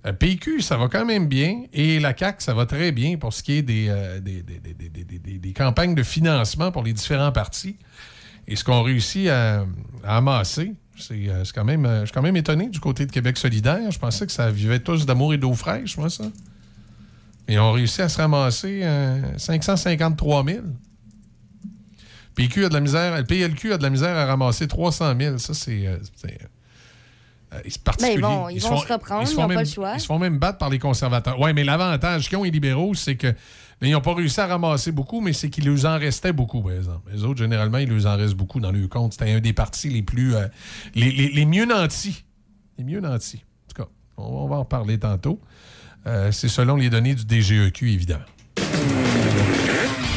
Euh, PQ, ça va quand même bien. Et la CAQ, ça va très bien pour ce qui est des, campagnes de financement pour les différents partis. Et ce qu'on réussit à, à amasser, c'est quand même. je suis quand même étonné du côté de Québec solidaire. Je pensais que ça vivait tous d'amour et d'eau fraîche, moi, ça. Et on réussit à se ramasser euh, 553 000. PQ a de la misère, le PLQ a de la misère à ramasser 300 000. Ça, c'est. euh, c'est, euh, c'est particulier. Ben, ils vont- ils vont se reprendre, se ils font n'ont pas même- le choix. Ils se font même battre par les conservateurs. Oui, mais l'avantage qu'ils ont, les libéraux, c'est que. ils n'ont pas réussi à ramasser beaucoup, mais c'est qu'il leur en restait beaucoup, par exemple. Les autres, généralement, il leur en reste beaucoup dans leur compte. C'était un des partis les plus. euh, les, les- les mieux nantis. Les mieux nantis. En tout cas, on, on va en parler tantôt. Euh, c'est selon les données du DGEQ, évidemment.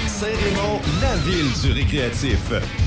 Saint-Raymond, la ville du récréatif.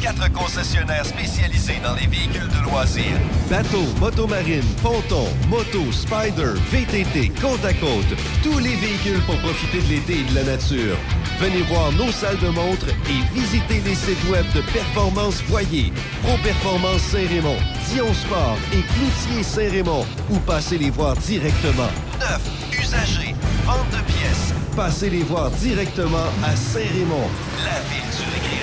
Quatre concessionnaires spécialisés dans les véhicules de loisirs. Bateaux, motomarine, ponton, moto, spider, VTT, côte à côte. Tous les véhicules pour profiter de l'été et de la nature. Venez voir nos salles de montre et visitez les sites web de Performance Voyer, Pro Performance Saint-Raymond, Dion Sport et Cloutier Saint-Raymond ou passez les voir directement. Neuf, usagers, vente de pièces. Passez les voir directement à Saint-Raymond, la ville du récréatif.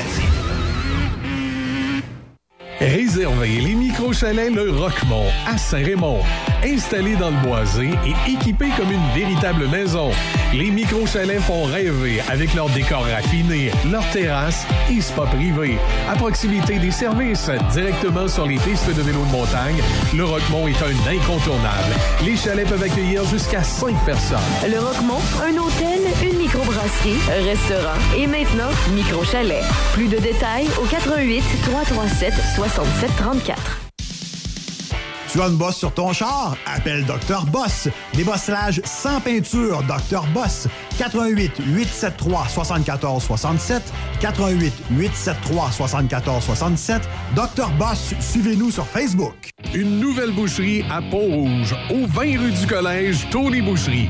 Réservez les micro-chalets Le Roquemont à Saint-Raymond. Installés dans le boisé et équipés comme une véritable maison, les micro-chalets font rêver avec leur décor raffiné, leur terrasse et spa privé. À proximité des services, directement sur les pistes de vélo de montagne, Le Roquemont est un incontournable. Les chalets peuvent accueillir jusqu'à 5 personnes. Le Roquemont, un hôtel, une microbrasserie, un restaurant et maintenant micro-chalet. Plus de détails au 88 337 67 34. Tu as une bosse sur ton char? Appelle Dr. Boss. Débossage sans peinture, Dr. Boss. 88 873 74 67 88 873 74 67 Dr. Boss, suivez-nous sur Facebook. Une nouvelle boucherie à Pont-Rouge, au 20 rue du Collège, Tony Boucherie.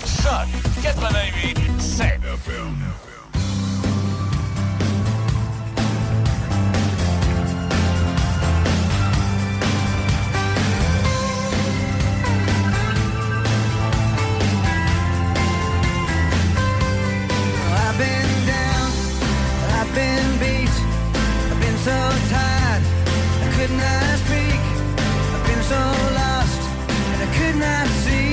Choc 88 7. I've been down, I've been beat, I've been so tired, I could not speak. I've been so lost, and I could not see.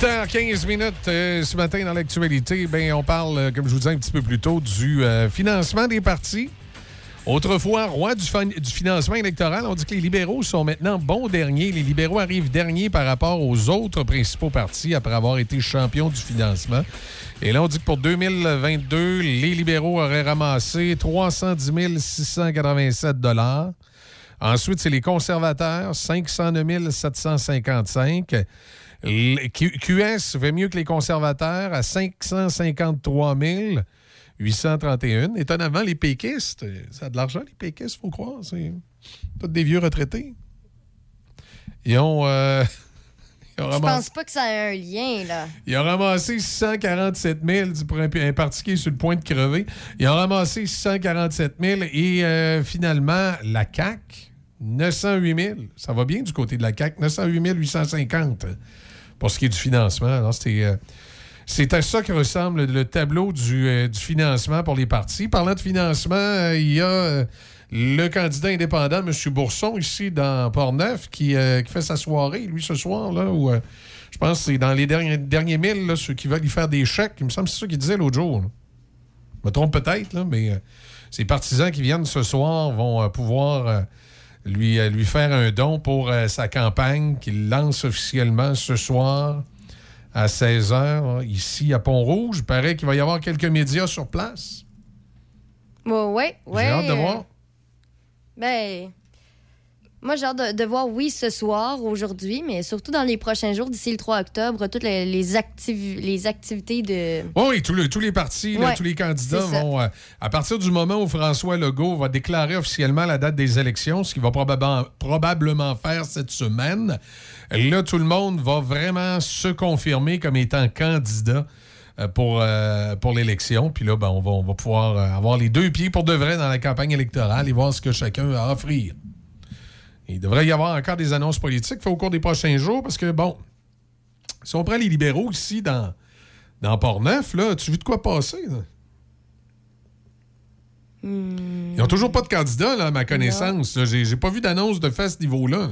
8h15 minutes euh, ce matin dans l'actualité. Ben, on parle, euh, comme je vous disais un petit peu plus tôt, du euh, financement des partis. Autrefois, roi du, fin- du financement électoral, on dit que les libéraux sont maintenant bons derniers. Les libéraux arrivent derniers par rapport aux autres principaux partis après avoir été champions du financement. Et là, on dit que pour 2022, les libéraux auraient ramassé 310 687 Ensuite, c'est les conservateurs, 509 755. Le QS fait mieux que les conservateurs à 553 831. Étonnamment, les péquistes, ça a de l'argent, les péquistes, faut croire. C'est tous des vieux retraités. Ils ont, euh, (laughs) Je ramassé- pense pas que ça ait un lien, là. ils ont ramassé 647 000 du- pour un, un parti qui est sur le point de crever. Ils ont ramassé 647 000 et euh, finalement, la CAQ, 908 000. Ça va bien du côté de la CAQ, 908 850 pour ce qui est du financement. Euh, c'est à ça que ressemble le tableau du, euh, du financement pour les partis. Parlant de financement, euh, il y a le candidat indépendant, M. Bourson, ici dans Port-Neuf, qui, qui fait sa soirée, lui, ce soir, là, où je pense que c'est dans les derniers, derniers mille, ceux qui veulent y faire des chèques. Il me semble que c'est ça qu'il disait l'autre jour. Je me trompe peut-être, mais ces partisans qui viennent ce soir vont pouvoir lui, euh, lui faire un don pour euh, sa campagne qu'il lance officiellement ce soir à 16h ici à Pont-Rouge. Il paraît qu'il va y avoir quelques médias sur place. Ouais, ouais, ouais. J'ai hâte de euh, voir. Ben, moi, j'ai hâte de, de voir, oui, ce soir, aujourd'hui, mais surtout dans les prochains jours, d'ici le 3 octobre, toutes les, les, activi- les activités de. Oui, oui, tous, les- tous les partis, là, tous les candidats vont. euh, à partir du moment où François Legault va déclarer officiellement la date des élections, ce qu'il va probablement, probablement faire cette semaine, là, tout le monde va vraiment se confirmer comme étant candidat euh, pour, euh, pour l'élection. Puis là, ben, on, va, on va pouvoir avoir les deux pieds pour de vrai dans la campagne électorale et voir ce que chacun a à offrir. Il devrait y avoir encore des annonces politiques au cours des prochains jours parce que, bon, si on prend les libéraux ici dans, dans Port-Neuf, là, tu as vu de quoi passer? là? Hmm, Ils n'ont toujours pas de candidat, là, à ma connaissance. J'ai j'ai pas vu d'annonce de fait à ce niveau-là. là.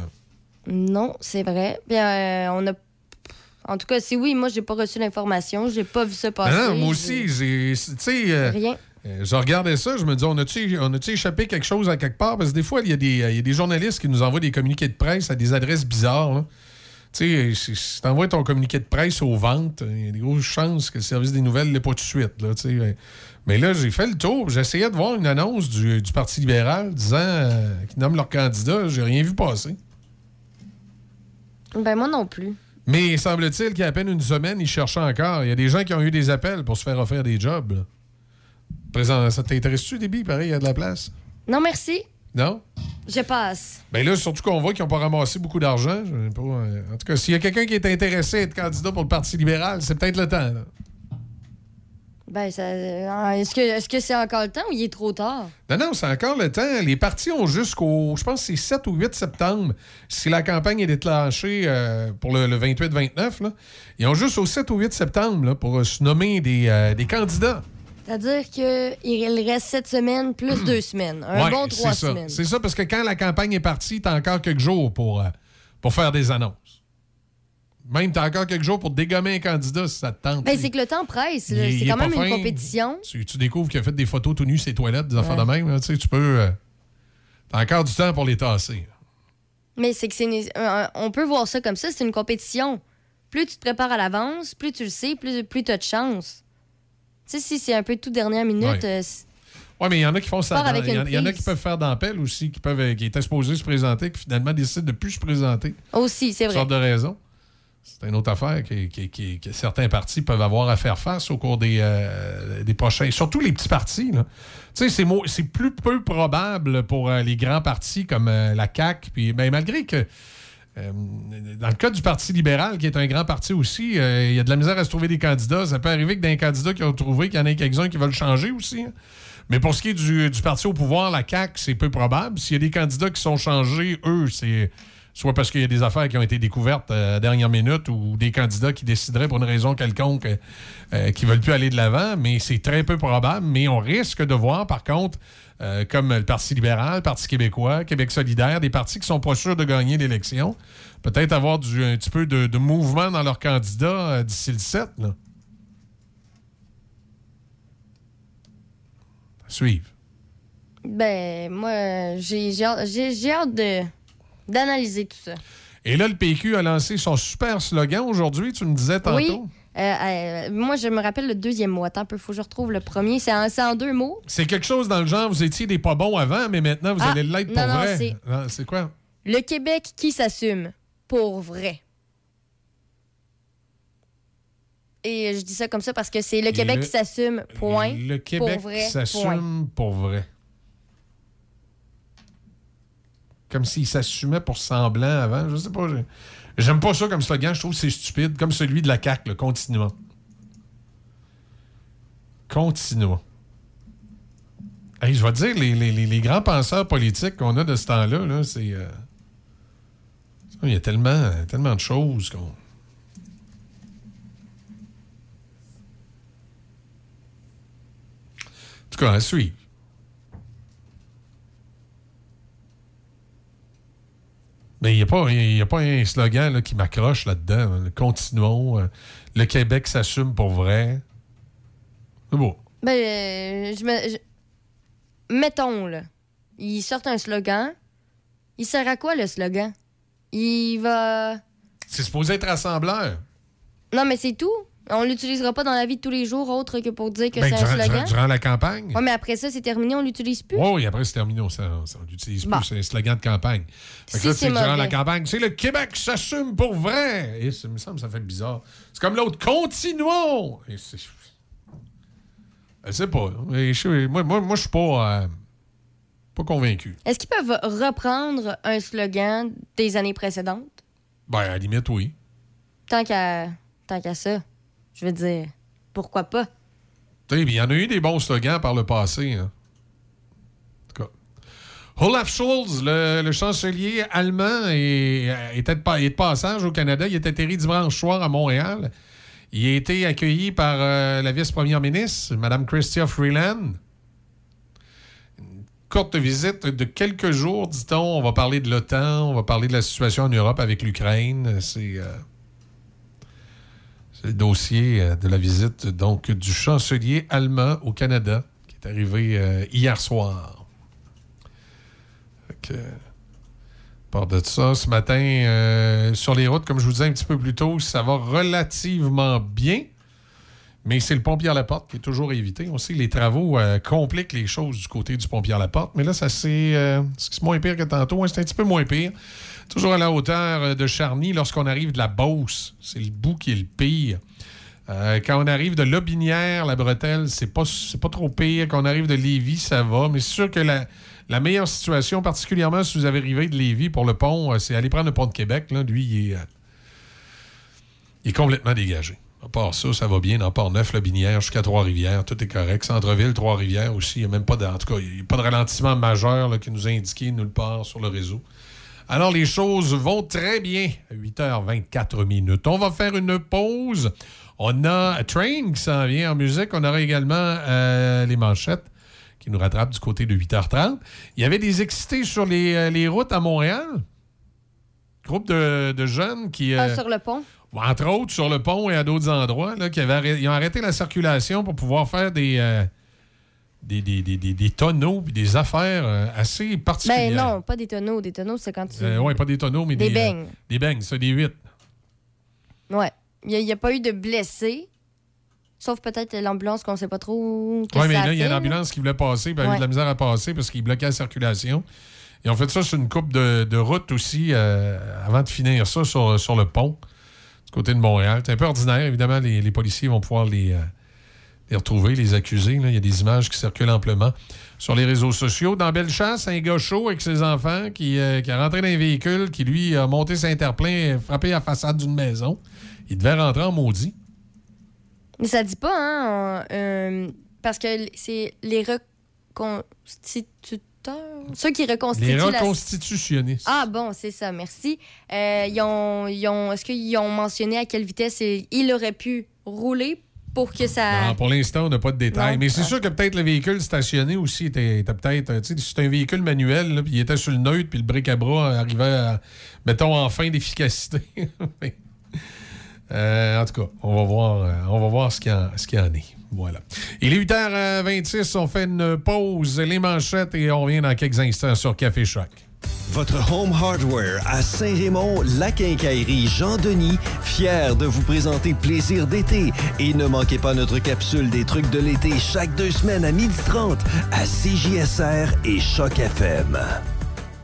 Non, c'est vrai. Bien, euh, on a. En tout cas, si oui, moi, j'ai pas reçu l'information. J'ai pas vu ça passer. Non, non, moi aussi, j'ai. Tu sais. euh, Rien. Euh, je regardais ça, je me dis, on a-tu a-tu échappé quelque chose à quelque part? Parce que des fois, il y, a des- il y a des journalistes qui nous envoient des communiqués de presse à des adresses bizarres. là. Tu sais, si, si t'envoies ton communiqué de presse aux ventes, il y a des grosses chances que le service des nouvelles ne l'ait pas tout de suite. Là, tu. Mais là, j'ai fait le tour. J'essayais de voir une annonce du, du Parti libéral disant euh, qu'ils nomment leur candidat. J'ai rien vu passer. Ben, moi non plus. Mais semble-t-il qu'il y a à peine une semaine, ils cherchaient encore. Il y a des gens qui ont eu des appels pour se faire offrir des jobs. là. Présent, ça t'intéresse-tu, Déby? Pareil, il y a de la place? Non, merci. Non? Je passe. Ben là, surtout qu'on voit qu'ils n'ont pas ramassé beaucoup d'argent. Pas, euh, En tout cas, s'il y a quelqu'un qui est intéressé à être candidat pour le Parti libéral, c'est peut-être le temps. là. Ben, ça. euh, Est-ce que est-ce que c'est encore le temps ou il est trop tard? Non, non, c'est encore le temps. Les partis ont jusqu'au, je pense, que c'est 7 ou 8 septembre, si la campagne est déclenchée euh, pour le, le 28-29. là. Ils ont juste au 7 ou 8 septembre là, pour euh, se nommer des, euh, des candidats. C'est-à-dire qu'il reste sept semaines plus deux semaines. Un Ouais, bon trois ça. semaines. C'est ça, parce que quand la campagne est partie, t'as encore quelques jours pour, euh, pour faire des annonces. Même, t'as encore quelques jours pour dégommer un candidat si ça te tente. Ben, c'est que le temps presse. C'est est quand même une fin. compétition. Tu, tu découvres qu'il a fait des photos tout nues ses toilettes, des affaires de Ouais. même. là, tu sais, tu peux. euh, t'as encore du temps pour les tasser. Mais c'est que c'est un- on peut voir ça comme ça, c'est une compétition. Plus tu te prépares à l'avance, plus tu le sais, plus, plus tu as de chance. Sais, si c'est un peu tout dernière minute, Ouais. euh, Oui, mais il y en a qui font ça. Il y, en- y a qui peuvent faire d'ampel aussi, qui, peuvent, euh, qui étaient supposés se présenter, qui finalement décident de plus se présenter. aussi, c'est vrai. sortes de raisons. C'est une autre affaire qui- qui- que certains partis peuvent avoir à faire face au cours des, euh, des prochains. Surtout les petits partis. là. Tu sais, c'est plus peu probable pour euh, les grands partis comme euh, la CAQ. Puis, ben, malgré que. Euh, dans le cas du Parti libéral, qui est un grand parti aussi, euh, il y a de la misère à se trouver des candidats. Ça peut arriver que d'un candidat qui ont trouvé, qu'il y en ait quelques-uns qui veulent changer aussi. hein. Mais pour ce qui est du, du parti au pouvoir, la CAQ, c'est peu probable. S'il y a des candidats qui sont changés, eux, c'est soit parce qu'il y a des affaires qui ont été découvertes euh, à la dernière minute ou des candidats qui décideraient pour une raison quelconque euh, euh, qui ne veulent plus aller de l'avant, mais c'est très peu probable. Mais on risque de voir, par contre, euh, comme le Parti libéral, le Parti québécois, Québec solidaire, des partis qui sont pas sûrs de gagner l'élection, peut-être avoir du, un petit peu de, mouvement dans leurs candidats d'ici le 7. Là. Suivre. Ben, moi, j'ai hâte de- d'analyser tout ça. Et là, le PQ a lancé son super slogan aujourd'hui, tu me disais tantôt. Oui. Euh, euh, moi, je me rappelle le deuxième mot. Attends un peu, faut que je retrouve le premier. C'est en, en deux mots. C'est quelque chose dans le genre, vous étiez des pas bons avant, mais maintenant vous Ah, allez l'être pour non, vrai. c'est- quoi? Le Québec qui s'assume pour vrai. Et je dis ça comme ça parce que c'est le Québec Le- qui s'assume, point. Le Québec pour vrai, qui s'assume pour vrai. Comme s'il s'assumait pour semblant avant. Je sais pas. J'aime pas ça comme slogan. Je trouve que c'est stupide. Comme celui de la CAQ, le continuant. Continuant. Hey, je vais te dire, les, les- les- grands penseurs politiques qu'on a de ce temps-là, là, c'est. euh, Il y a tellement, tellement de choses qu'on. En tout cas, à. Mais il n'y a, pas- y a pas un slogan là, qui m'accroche là-dedans. hein. Continuons. euh, le Québec s'assume pour vrai. C'est beau. Ben, euh, je me. je- Mettons, là. Ils sortent un slogan. Il sert à quoi, le slogan? Il va. C'est supposé être rassembleur. Non, mais c'est tout. On l'utilisera pas dans la vie de tous les jours, autre que pour dire que Ben, c'est un durant, slogan. durant- durant la campagne. Ouais, mais après ça, c'est terminé, on l'utilise plus. Oui, après, c'est terminé. On ça, on l'utilise plus. C'est un slogan de campagne. Fait que Si là, c'est durant la campagne. C'est le Québec s'assume pour vrai. Et ça me semble ça fait bizarre. C'est comme l'autre. Continuons. Et c'est- Je sais pas. Je- moi, moi, moi je suis pas, euh, pas convaincu. Est-ce qu'ils peuvent reprendre un slogan des années précédentes? Ben, à la limite, oui. Tant qu'à tant qu'à ça. Je veux dire, pourquoi pas? Il y en a eu des bons slogans par le passé. hein. En tout cas. Olaf Scholz, le, le chancelier allemand, est, de, est de passage au Canada. Il est atterri dimanche soir à Montréal. Il a été accueilli par euh, la vice-première ministre, Mme Chrystia Freeland. Une courte visite de quelques jours, dit-on. On va parler de l'OTAN, on va parler de la situation en Europe avec l'Ukraine. C'est... euh, c'est le dossier euh, de la visite donc du chancelier allemand au Canada qui est arrivé euh, hier soir. Fait à de ça, ce matin, euh, sur les routes, comme je vous disais un petit peu plus tôt, ça va relativement bien. Mais c'est le pont Pierre-Laporte qui est toujours à éviter. On sait que les travaux compliquent les choses du côté du pont Pierre-Laporte. Mais là, ça c'est c'est moins pire que tantôt. hein. C'est un petit peu moins pire. Toujours à la hauteur euh, de Charny, lorsqu'on arrive de la Beauce, c'est le bout qui est le pire. Euh, quand on arrive de Lobinière, la bretelle, c'est pas, pas trop pire. Quand on arrive de Lévis, ça va. Mais c'est sûr que la, meilleure situation, particulièrement si vous avez arrivé de Lévis pour le pont, euh, c'est aller prendre le pont de Québec. Lui, il est, il est complètement dégagé. À part ça, ça va bien. Dans Port-Neuf, Lobinière, jusqu'à Trois-Rivières, tout est correct. Centre-ville, Trois-Rivières aussi. Il n'y a même pas de, en tout cas, il a pas de ralentissement majeur qui nous a indiqué nulle part sur le réseau. Alors, les choses vont très bien. 8h24 minutes. On va faire une pause. On a Train qui s'en vient en musique. On aura également euh, les manchettes qui nous rattrapent du côté de 8h30. Il y avait des excités sur les, euh, les routes à Montréal. Groupe de, de jeunes qui... Ah, euh, sur le pont? entre autres sur le pont et à d'autres endroits, là, qui avaient arrêté, ils ont arrêté la circulation pour pouvoir faire des, euh, des, des, des, des- des tonneaux puis des affaires euh, assez particulières. Ben non, pas des tonneaux. Des tonneaux, c'est quand tu. Euh, ouais, pas des tonneaux, mais Des des, beignes. euh, des beignes, ça, des huit. Ouais. Il n'y a, pas eu de blessés. Sauf peut-être l'ambulance qu'on sait pas trop. Oui, mais là, il y a fait, une ambulance qui voulait passer, puis elle a eu de la misère à passer parce qu'il bloquait la circulation. Ils ont fait ça sur une coupe de, de route aussi euh, avant de finir ça sur, sur le pont du côté de Montréal. C'est un peu ordinaire, évidemment, les, les policiers vont pouvoir les, euh, les retrouver, les accuser. là. Il y a des images qui circulent amplement sur les réseaux sociaux. Dans Bellechasse, un gars chaud avec ses enfants qui, euh, qui a rentré dans un véhicule, qui lui a monté Saint-Interplein, frappé la façade d'une maison. Il devait rentrer en maudit. Mais ça dit pas, hein? euh, parce que c'est les reconstituteurs. Ceux qui reconstituent Les la... reconstitutionnistes. Ah bon, c'est ça, merci. Euh, ils ont, ils ont- Est-ce qu'ils ont mentionné à quelle vitesse il aurait pu rouler pour que ça... Non, pour l'instant, on n'a pas de détails. Non. Mais c'est sûr que peut-être le véhicule stationné aussi était, était peut-être. euh, Tu sais, c'est un véhicule manuel, là, puis il était sur le neutre, puis le bric à bras arrivait, à, mettons, en fin d'efficacité. (laughs) Euh, en tout cas, on va voir, euh, on va voir ce qu'il en- en est. Voilà. Il est 8h26, on fait une pause, les manchettes, et on revient dans quelques instants sur Café Choc. Votre Home Hardware à Saint-Raymond, la quincaillerie Jean-Denis, fier de vous présenter Plaisir d'été. Et ne manquez pas notre capsule des trucs de l'été chaque deux semaines à 12h30 à CJSR et Choc FM.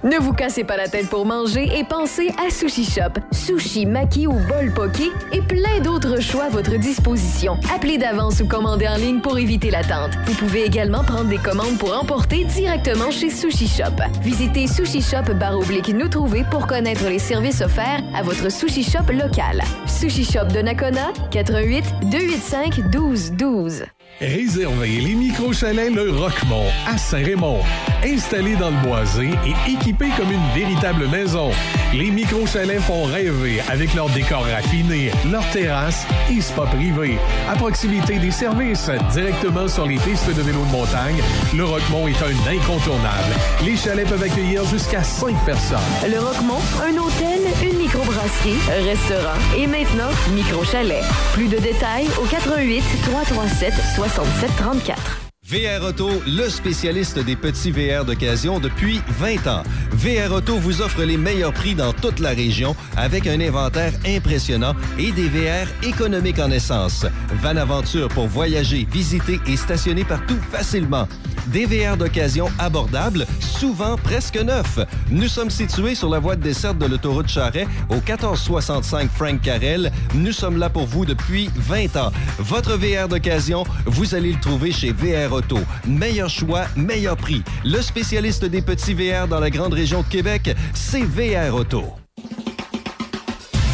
Ne vous cassez pas la tête pour manger et pensez à Sushi Shop. Sushi, maki ou bol poké et plein d'autres choix à votre disposition. Appelez d'avance ou commandez en ligne pour éviter l'attente. Vous pouvez également prendre des commandes pour emporter directement chez Sushi Shop. Visitez Sushi Shop oblique nous trouver pour connaître les services offerts à votre Sushi Shop local. Sushi Shop de Nakona, 88 285 1212. Réservez les micro-chalets Le Roquemont à Saint-Raymond. Installés dans le boisé et équipés comme une véritable maison, les micro-chalets font rêver avec leur décor raffiné, leur terrasse et spa privé. À proximité des services, directement sur les pistes de vélo de montagne, Le Roquemont est un incontournable. Les chalets peuvent accueillir jusqu'à 5 personnes. Le Roquemont, un hôtel, une microbrasserie, un restaurant et maintenant micro-chalet. Plus de détails au 88 337 67 34. VR Auto, le spécialiste des petits VR d'occasion depuis 20 ans. VR Auto vous offre les meilleurs prix dans toute la région avec un inventaire impressionnant et des VR économiques en essence. Van Aventure pour voyager, visiter et stationner partout facilement. Des VR d'occasion abordables, souvent presque neufs. Nous sommes situés sur la voie de desserte de l'autoroute Charret au 1465 Frank Carrel. Nous sommes là pour vous depuis 20 ans. Votre VR d'occasion, vous allez le trouver chez VR Auto. Meilleur choix, meilleur prix. Le spécialiste des petits VR dans la grande région de Québec, c'est VR Auto.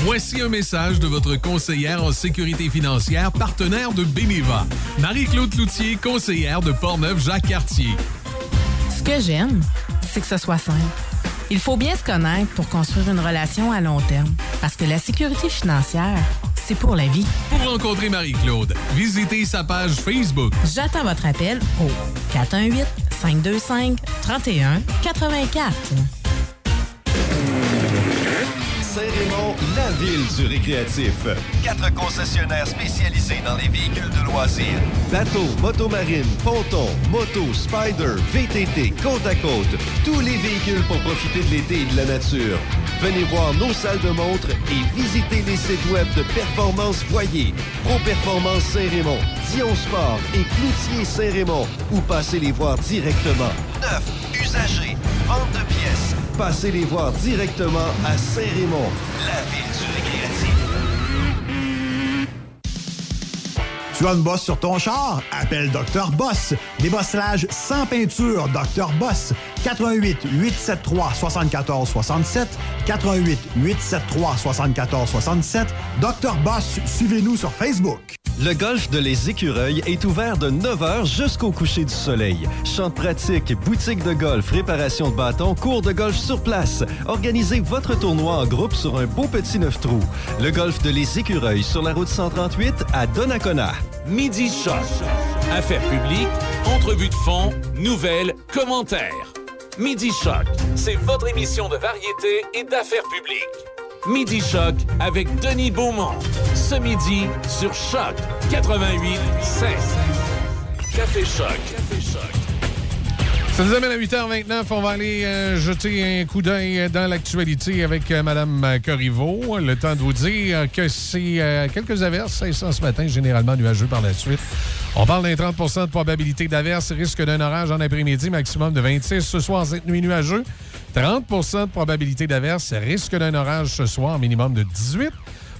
Voici un message de votre conseillère en sécurité financière, partenaire de Beneva. Marie-Claude Cloutier, conseillère de Portneuf-Jacques-Cartier. Ce que j'aime, c'est que ce soit simple. Il faut bien se connaître pour construire une relation à long terme. Parce que la sécurité financière, c'est pour la vie. Pour rencontrer Marie-Claude, visitez sa page Facebook. J'attends votre appel au 418-525-3184. Saint-Raymond, la ville du récréatif. Quatre concessionnaires spécialisés dans les véhicules de loisirs. Bateaux, motomarines, pontons, motos, spider, VTT, côte à côte. Tous les véhicules pour profiter de l'été et de la nature. Venez voir nos salles de montre et visitez les sites web de Performance Voyer, Pro Performance Saint-Raymond, Dion Sport et Cloutier Saint-Raymond ou passez les voir directement. Neuf, usagers, vente de pièces. Passez les voir directement à Saint-Raymond, la ville du récréatif. Tu as une bosse sur ton char? Appelle Dr. Boss. Débossage sans peinture, Dr. Boss. 88 873 74 67 88 873 74 67 Dr. Boss, suivez-nous sur Facebook. Le golf de Les Écureuils est ouvert de 9h jusqu'au coucher du soleil. Champs de pratique, boutique de golf, réparation de bâtons, cours de golf sur place. Organisez votre tournoi en groupe sur un beau petit neuf trous. Le golf de Les Écureuils sur la route 138 à Donnacona. Midi Choc. Affaires publiques, entrevues de fond, nouvelles, commentaires. Midi Choc, c'est votre émission de variété et d'affaires publiques. Midi Choc avec Denis Beaumont. Ce midi sur Choc 88 16. Café Choc. Café Choc. Ça nous amène à 8h29. On va aller euh, jeter un coup d'œil dans l'actualité avec euh, Mme Corriveau. Le temps de vous dire que c'est euh, quelques averses, 500 ce matin, généralement nuageux par la suite. On parle d'un 30% de probabilité d'averse, risque d'un orage en après-midi, maximum de 26. Ce soir, cette nuit nuageux, 30% de probabilité d'averse, risque d'un orage ce soir, minimum de 18.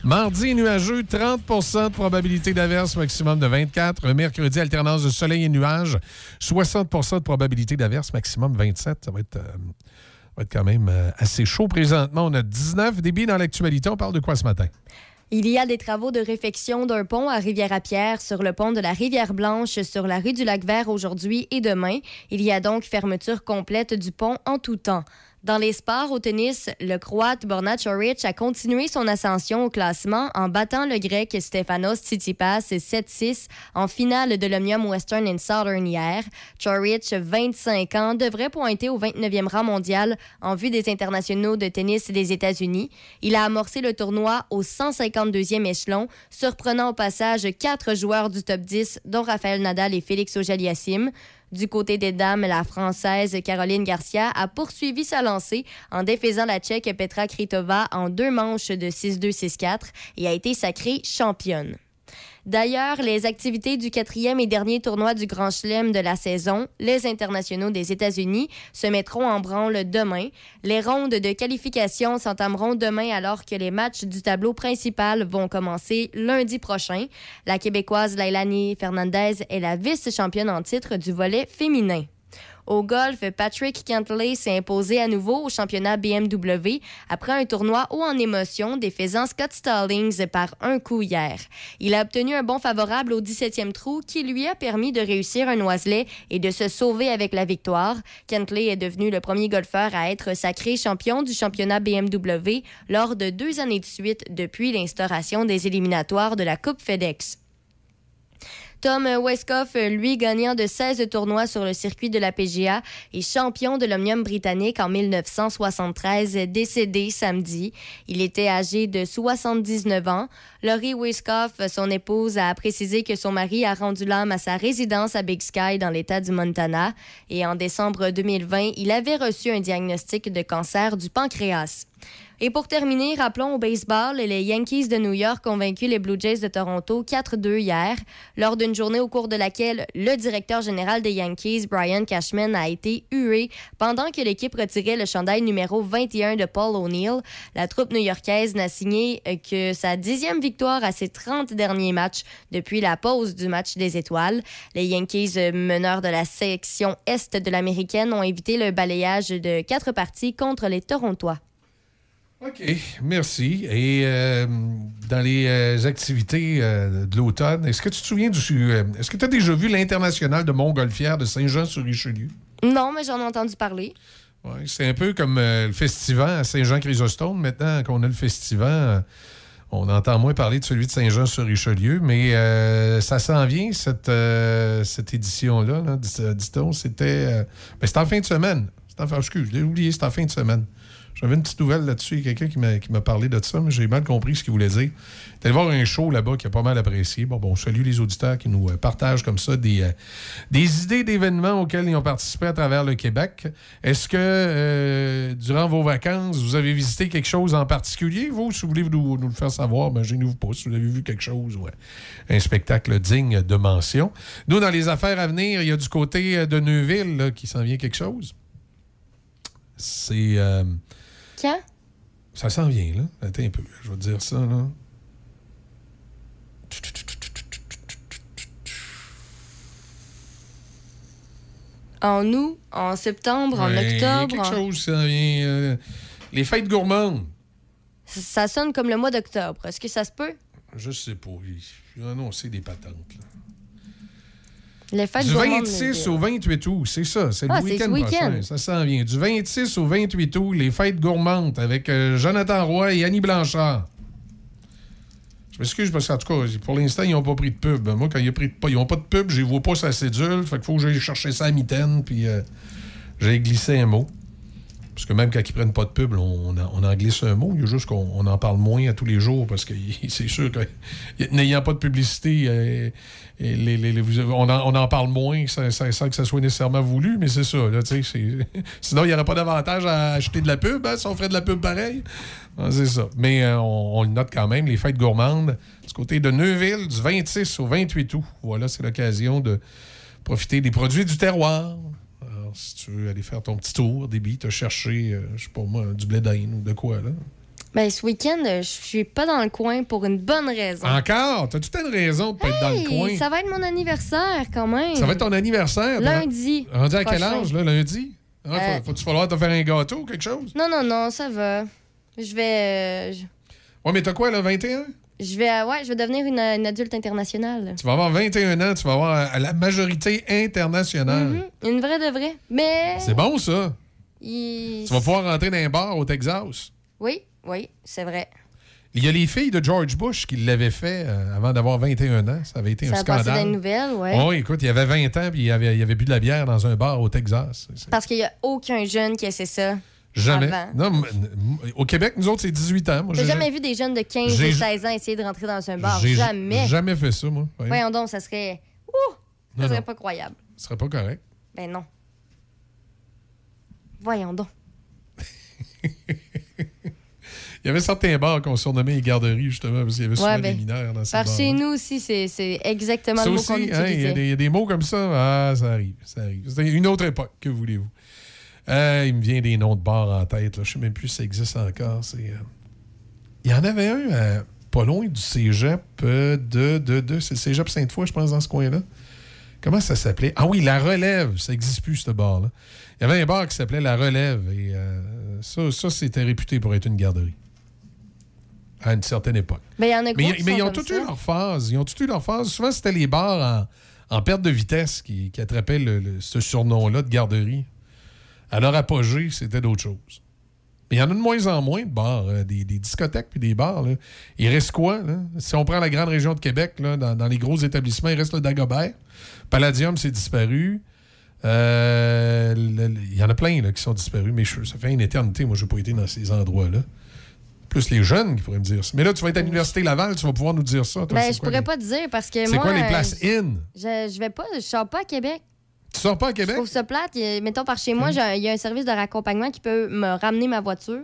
Mardi, nuageux, 30% de probabilité d'averse, maximum de 24. Mercredi, alternance de soleil et nuages, 60% de probabilité d'averse, maximum 27. Ça va être, euh, va être quand même euh, assez chaud présentement. On a 19 débits dans l'actualité. On parle de quoi ce matin? Il y a des travaux de réfection d'un pont à Rivière-à-Pierre sur le pont de la Rivière-Blanche sur la rue du Lac-Vert aujourd'hui et demain. Il y a donc fermeture complète du pont en tout temps. Dans les sports au tennis, le Croate Borna Coric a continué son ascension au classement en battant le Grec Stefanos Tsitsipas 7-6 en finale de l'Omnium Western and Southern hier. Coric, 25 ans, devrait pointer au 29e rang mondial en vue des internationaux de tennis des États-Unis. Il a amorcé le tournoi au 152e échelon, surprenant au passage quatre joueurs du top 10, dont Rafael Nadal et Félix Auger-Aliassime. Du côté des dames, la Française Caroline Garcia a poursuivi sa lancée en défaisant la Tchèque Petra Kritova en deux manches de 6-2, 6-4 et a été sacrée championne. D'ailleurs, les activités du quatrième et dernier tournoi du Grand Chelem de la saison, les internationaux des États-Unis, se mettront en branle demain. Les rondes de qualification s'entameront demain alors que les matchs du tableau principal vont commencer lundi prochain. La Québécoise Lailani Fernandez est la vice-championne en titre du volet féminin. Au golf, Patrick Cantley s'est imposé à nouveau au championnat BMW après un tournoi haut en émotion défaisant Scott Stallings par un coup hier. Il a obtenu un bon favorable au 17e trou qui lui a permis de réussir un oiselet et de se sauver avec la victoire. Cantley est devenu le premier golfeur à être sacré champion du championnat BMW lors de deux années de suite depuis l'instauration des éliminatoires de la Coupe FedEx. Tom Westcoff, lui, gagnant de 16 tournois sur le circuit de la PGA et champion de l'Omnium britannique en 1973, décédé samedi. Il était âgé de 79 ans. Laurie Westcoff, son épouse, a précisé que son mari a rendu l'âme à sa résidence à Big Sky dans l'État du Montana. Et en décembre 2020, il avait reçu un diagnostic de cancer du pancréas. Et pour terminer, rappelons au baseball, les Yankees de New York ont vaincu les Blue Jays de Toronto 4-2 hier, lors d'une journée au cours de laquelle le directeur général des Yankees, Brian Cashman, a été hué pendant que l'équipe retirait le chandail numéro 21 de Paul O'Neill. La troupe new-yorkaise n'a signé que sa dixième victoire à ses 30 derniers matchs depuis la pause du match des étoiles. Les Yankees, meneurs de la section Est de l'américaine, ont évité le balayage de quatre parties contre les Torontois. OK, merci. Et euh, dans les euh, activités euh, de l'automne, est-ce que tu te souviens du. est-ce que tu as déjà vu l'International de Montgolfière de Saint-Jean-sur-Richelieu? Non, mais j'en ai entendu parler. Ouais, c'est un peu comme le festival à Saint-Jean-Chrysostome. Maintenant qu'on a le festival, on entend moins parler de celui de Saint-Jean-sur-Richelieu, mais ça s'en vient, cette, cette édition-là. Là, dis- dit-on, c'était. ben, c'était en fin de semaine. C'était en fin- excuse, je l'ai oublié, c'était en fin de semaine. J'avais une petite nouvelle là-dessus. Il y a quelqu'un qui m'a, parlé de ça, mais j'ai mal compris ce qu'il voulait dire. Il allé voir un show là-bas qui a pas mal apprécié. Bon, bon, salut les auditeurs qui nous euh, partagent comme ça des, euh, des idées d'événements auxquels ils ont participé à travers le Québec. Est-ce que euh, durant vos vacances, vous avez visité quelque chose en particulier? Vous, si vous voulez nous, nous le faire savoir, ben, gênez-vous pas. Si vous avez vu quelque chose, ouais. un spectacle digne de mention. Nous, dans les affaires à venir, il y a du côté de Neuville là, qui s'en vient quelque chose. C'est. Quand? ça s'en vient, là. Attends un peu. Je vais te dire ça, là. En août, en septembre, en Ouais, octobre? quelque en- chose s'en vient. euh, les fêtes gourmandes. Ça ça sonne comme le mois d'octobre. Est-ce que ça se peut? Je sais pas. Ils ont annoncé des patentes. là. Les fêtes Du gourmandes, 26 mais- au 28 août, c'est ça. C'est Ah, le c'est week-end prochain. Ça s'en vient. Du 26 au 28 août, les fêtes gourmandes avec euh, Jonathan Roy et Annie Blanchard. Je m'excuse parce qu'en tout cas, pour l'instant, ils n'ont pas pris de pub. Moi, quand ils n'ont pas de pub, je ne vois pas sa cédule. Fait qu'il faut que j'aille chercher ça à mitaine, puis euh, j'ai glissé un mot. Parce que même quand ils prennent pas de pub, on, en- glisse un mot. Il y a juste qu'on on en parle moins à tous les jours parce que (laughs) c'est sûr que (laughs) n'ayant pas de publicité, euh, on, en, parle moins sans, sans- que ça soit nécessairement voulu, mais c'est ça. (laughs) Sinon, il n'y aurait pas d'avantage à acheter de la pub hein, si on ferait de la pub pareil. Ah, c'est ça. Mais euh, on, on le note quand même, les fêtes gourmandes du côté de Neuville, du 26 au 28 août. Voilà, c'est l'occasion de profiter des produits du terroir. Alors, si tu veux aller faire ton petit tour, débit, te chercher, euh, je sais pas moi, du blé d'Inde ou de quoi, là. Ben, ce week-end, euh, je suis pas dans le coin pour une bonne raison. Encore? T'as toute une raison de pas être dans le coin. ça va être mon anniversaire quand même. Ça va être ton anniversaire. Lundi. Rendu à quel âge, là, lundi? Ah, Euh, faut- Faut-tu falloir te faire un gâteau ou quelque chose? Non, non, non, ça va. Je vais. euh, Ouais, mais t'as quoi, là, 21? Je vais, euh, ouais, je vais devenir une, une adulte internationale. Tu vas avoir 21 ans, tu vas avoir euh, la majorité internationale. Mhm, Une vraie de vraie. Mais. C'est bon, ça. il- Tu vas pouvoir rentrer dans un bar au Texas. Oui, oui, c'est vrai. Il y a les filles de George Bush qui l'avaient fait euh, avant d'avoir 21 ans. Ça avait été Ça un a passé dans les scandale. nouvelles, ouais. Oh, écoute, il avait 20 ans puis il avait, il avait bu de la bière dans un bar au Texas. Parce qu'il n'y a aucun jeune qui essaie ça. Jamais. Avant. Non, au Québec, nous autres, c'est 18 ans. J'ai jamais vu des jeunes de 15 j'ai- et 16 ans essayer de rentrer dans un bar? Jamais. jamais fait ça, moi. Ouais. Voyons donc, ça serait. Ouh! Ça Non, serait non. pas croyable. Ce serait pas correct. Ben non. Voyons donc. (laughs) Il y avait certains bars qu'on surnommait les garderies, justement, parce qu'il y avait souvent Ouais, des ben, mineurs dans ces Par bars. chez nous aussi, c'est exactement Ça le mot qu'on hein, il y, y a des mots comme ça. Ah, ça arrive, ça arrive. C'était une autre époque, que voulez-vous? Euh, il me vient des noms de bars en tête. Là. Je ne sais même plus si ça existe encore. Euh, Il y en avait un euh, pas loin du cégep de, de, de... C'est le cégep Sainte-Foy, je pense, dans ce coin-là. Comment ça s'appelait? Ah oui, La Relève. Ça n'existe plus, ce bar-là. Il y avait un bar qui s'appelait La Relève. Et ça, ça c'était réputé pour être une garderie. À une certaine époque. Il y en a Mais, mais ils ont ça. eu leur phase. Ils ont tous eu leur phase. Souvent, c'était les bars en, en perte de vitesse qui, qui attrapaient le- le- ce surnom-là de garderie. À leur apogée, c'était d'autres choses. Mais il y en a de moins en moins de bars, euh, des, des discothèques puis des bars. là. Il reste quoi? là? Si on prend la grande région de Québec, là, dans, dans les gros établissements, il reste le Dagobert. Palladium, c'est disparu. Euh, le- le- Il y en a plein là, qui sont disparus, mais je- ça fait une éternité. Moi, je n'ai pas été dans ces endroits-là. Plus les jeunes qui pourraient me dire ça. Mais là, tu vas être à l'Université Laval, tu vas pouvoir nous dire ça. toi. Ben, je quoi pourrais les- pas te dire parce que C'est quoi les euh, places in? Je, je vais pas, je sors pas à Québec. Tu sors pas à Je Québec? trouve ça plate. Mettons, par chez moi, un- il y a un service de raccompagnement qui peut me ramener ma voiture.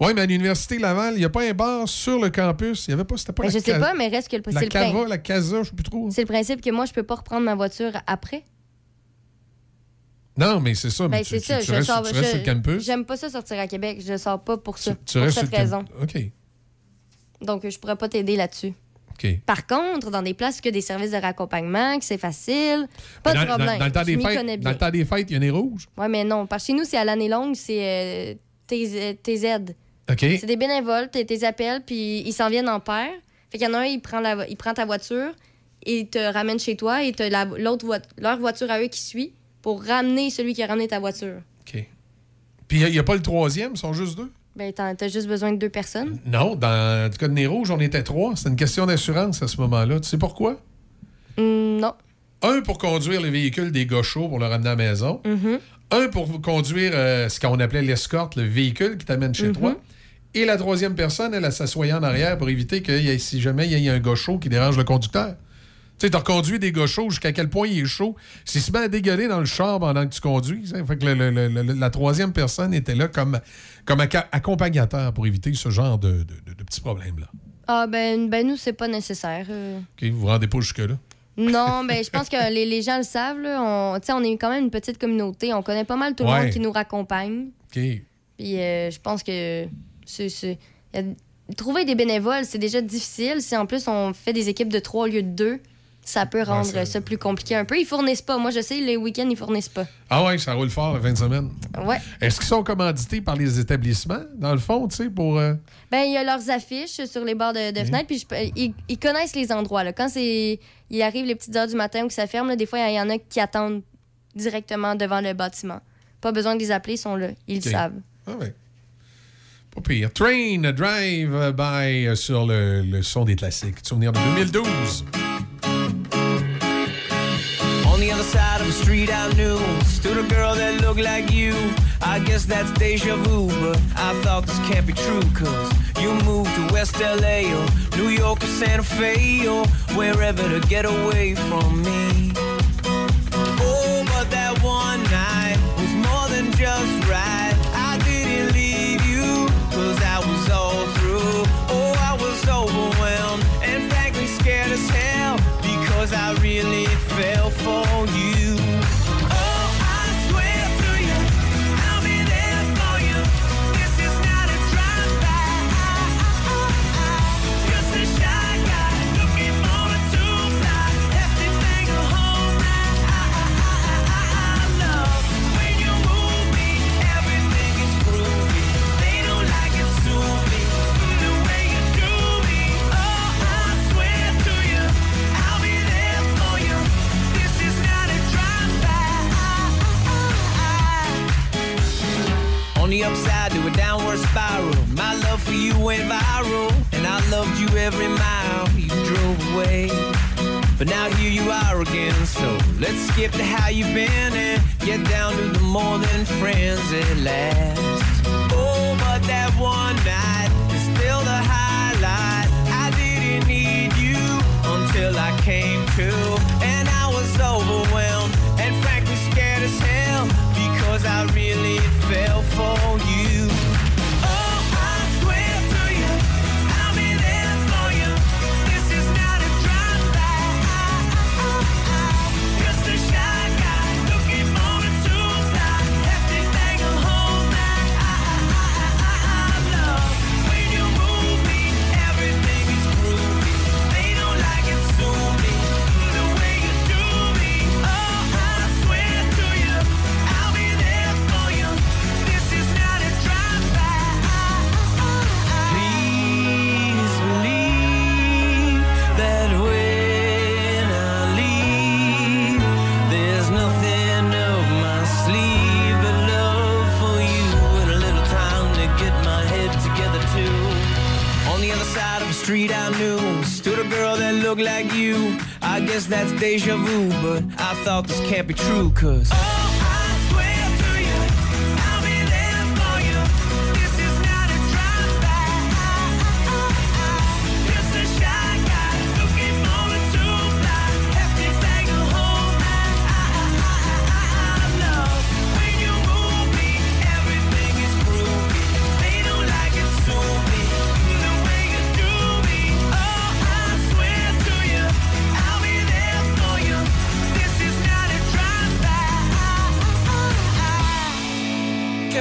Oui, mais à l'Université Laval, il n'y a pas un bar sur le campus. Il y avait pas, c'était pas Ben, la je sais pas, mais reste que le La c'est le Cava, la Casa, je sais plus trop. C'est le principe que moi, je peux pas reprendre ma voiture après. Non, mais c'est ça. mais Ben, tu, c'est ça. tu- tu je restes, sors, tu restes je- sur le campus. J'aime pas ça sortir à Québec. Je sors pas pour ça. Tu pour restes cette sur le camp- raison. OK. Donc, je pourrais pas t'aider là-dessus. OK. Par contre, dans des places que des services de raccompagnement, que c'est facile, pas de problème. dans- dans le temps Je des fêtes, connais dans bien. le temps des fêtes, il y a des rouges. Ouais, mais non. Parce que chez nous, c'est à l'année longue, c'est euh, TZ. TZ. OK. C'est des bénévoles, t'es tes appels, puis ils s'en viennent en paire. Fait qu'il y en a un, il prend, la, il prend ta voiture, il te ramène chez toi, et t'as la- l'autre leur voiture à eux qui suit pour ramener celui qui a ramené ta voiture. Puis il n'y a, pas le troisième, ils sont juste deux? Ben, t'as juste besoin de deux personnes? Non, dans le cas de Nez Rouge, on était trois. C'était une question d'assurance à ce moment-là. Tu sais pourquoi? Mm, non. Un pour conduire les véhicules des gauchos pour le ramener à la maison. Mhm. Un pour conduire euh, ce qu'on appelait l'escorte, le véhicule qui t'amène chez toi. Et la troisième personne, elle, elle s'assoyait en arrière pour éviter que si jamais il y ait un gaucho qui dérange le conducteur. Tu sais, t'as reconduit des gauchos jusqu'à quel point il est chaud. Se met à dégueuler dans le char pendant que tu conduis, sais, fait que le- le- le- le- la troisième personne était là comme, comme accompagnateur pour éviter ce genre de, de- de- de petits problèmes-là. Ah, ben, ben nous, c'est pas nécessaire. euh. OK, vous vous rendez pas jusque-là? Non, (laughs) ben je pense que les, les gens le savent. Là. On, tu sais, on est quand même une petite communauté. On connaît pas mal tout le Ouais. monde qui nous raccompagne. OK. Puis euh, je pense que c'est, c'est- trouver des bénévoles, c'est déjà difficile. Si en plus on fait des équipes de trois au lieu de deux, ça peut rendre ça plus compliqué un peu. Ils fournissent pas. Moi, je sais, les week-ends, ils fournissent pas. Ah ouais, ça roule fort la fin de semaine. Ouais. Est-ce qu'ils sont commandités par les établissements, dans le fond, tu sais, pour... euh, Ben, il y a leurs affiches sur les bords de, de fenêtres, puis je ils, ils connaissent les endroits. Là. Quand c'est, il arrive les petites heures du matin ou que ça ferme, là, des fois, il y en a qui attendent directement devant le bâtiment. Pas besoin de les appeler, ils sont là. Ils le savent. Ah ouais. Pas pire. Train Drive By euh, sur le, le son des classiques. Souvenir de 2012. Side of the street I knew stood a girl that looked like you. I guess that's deja vu, but I thought this can't be true, cause you moved to West LA or New York or Santa Fe or wherever to get away from me. Every mile you drove away. But now here you are again, so let's skip to how you've been and get down to the more than friends at last. Oh, but that one night is still the highlight. I didn't need you until I came to, and I was overwhelmed looked like you. I guess that's deja vu, but I thought this can't be true, cause.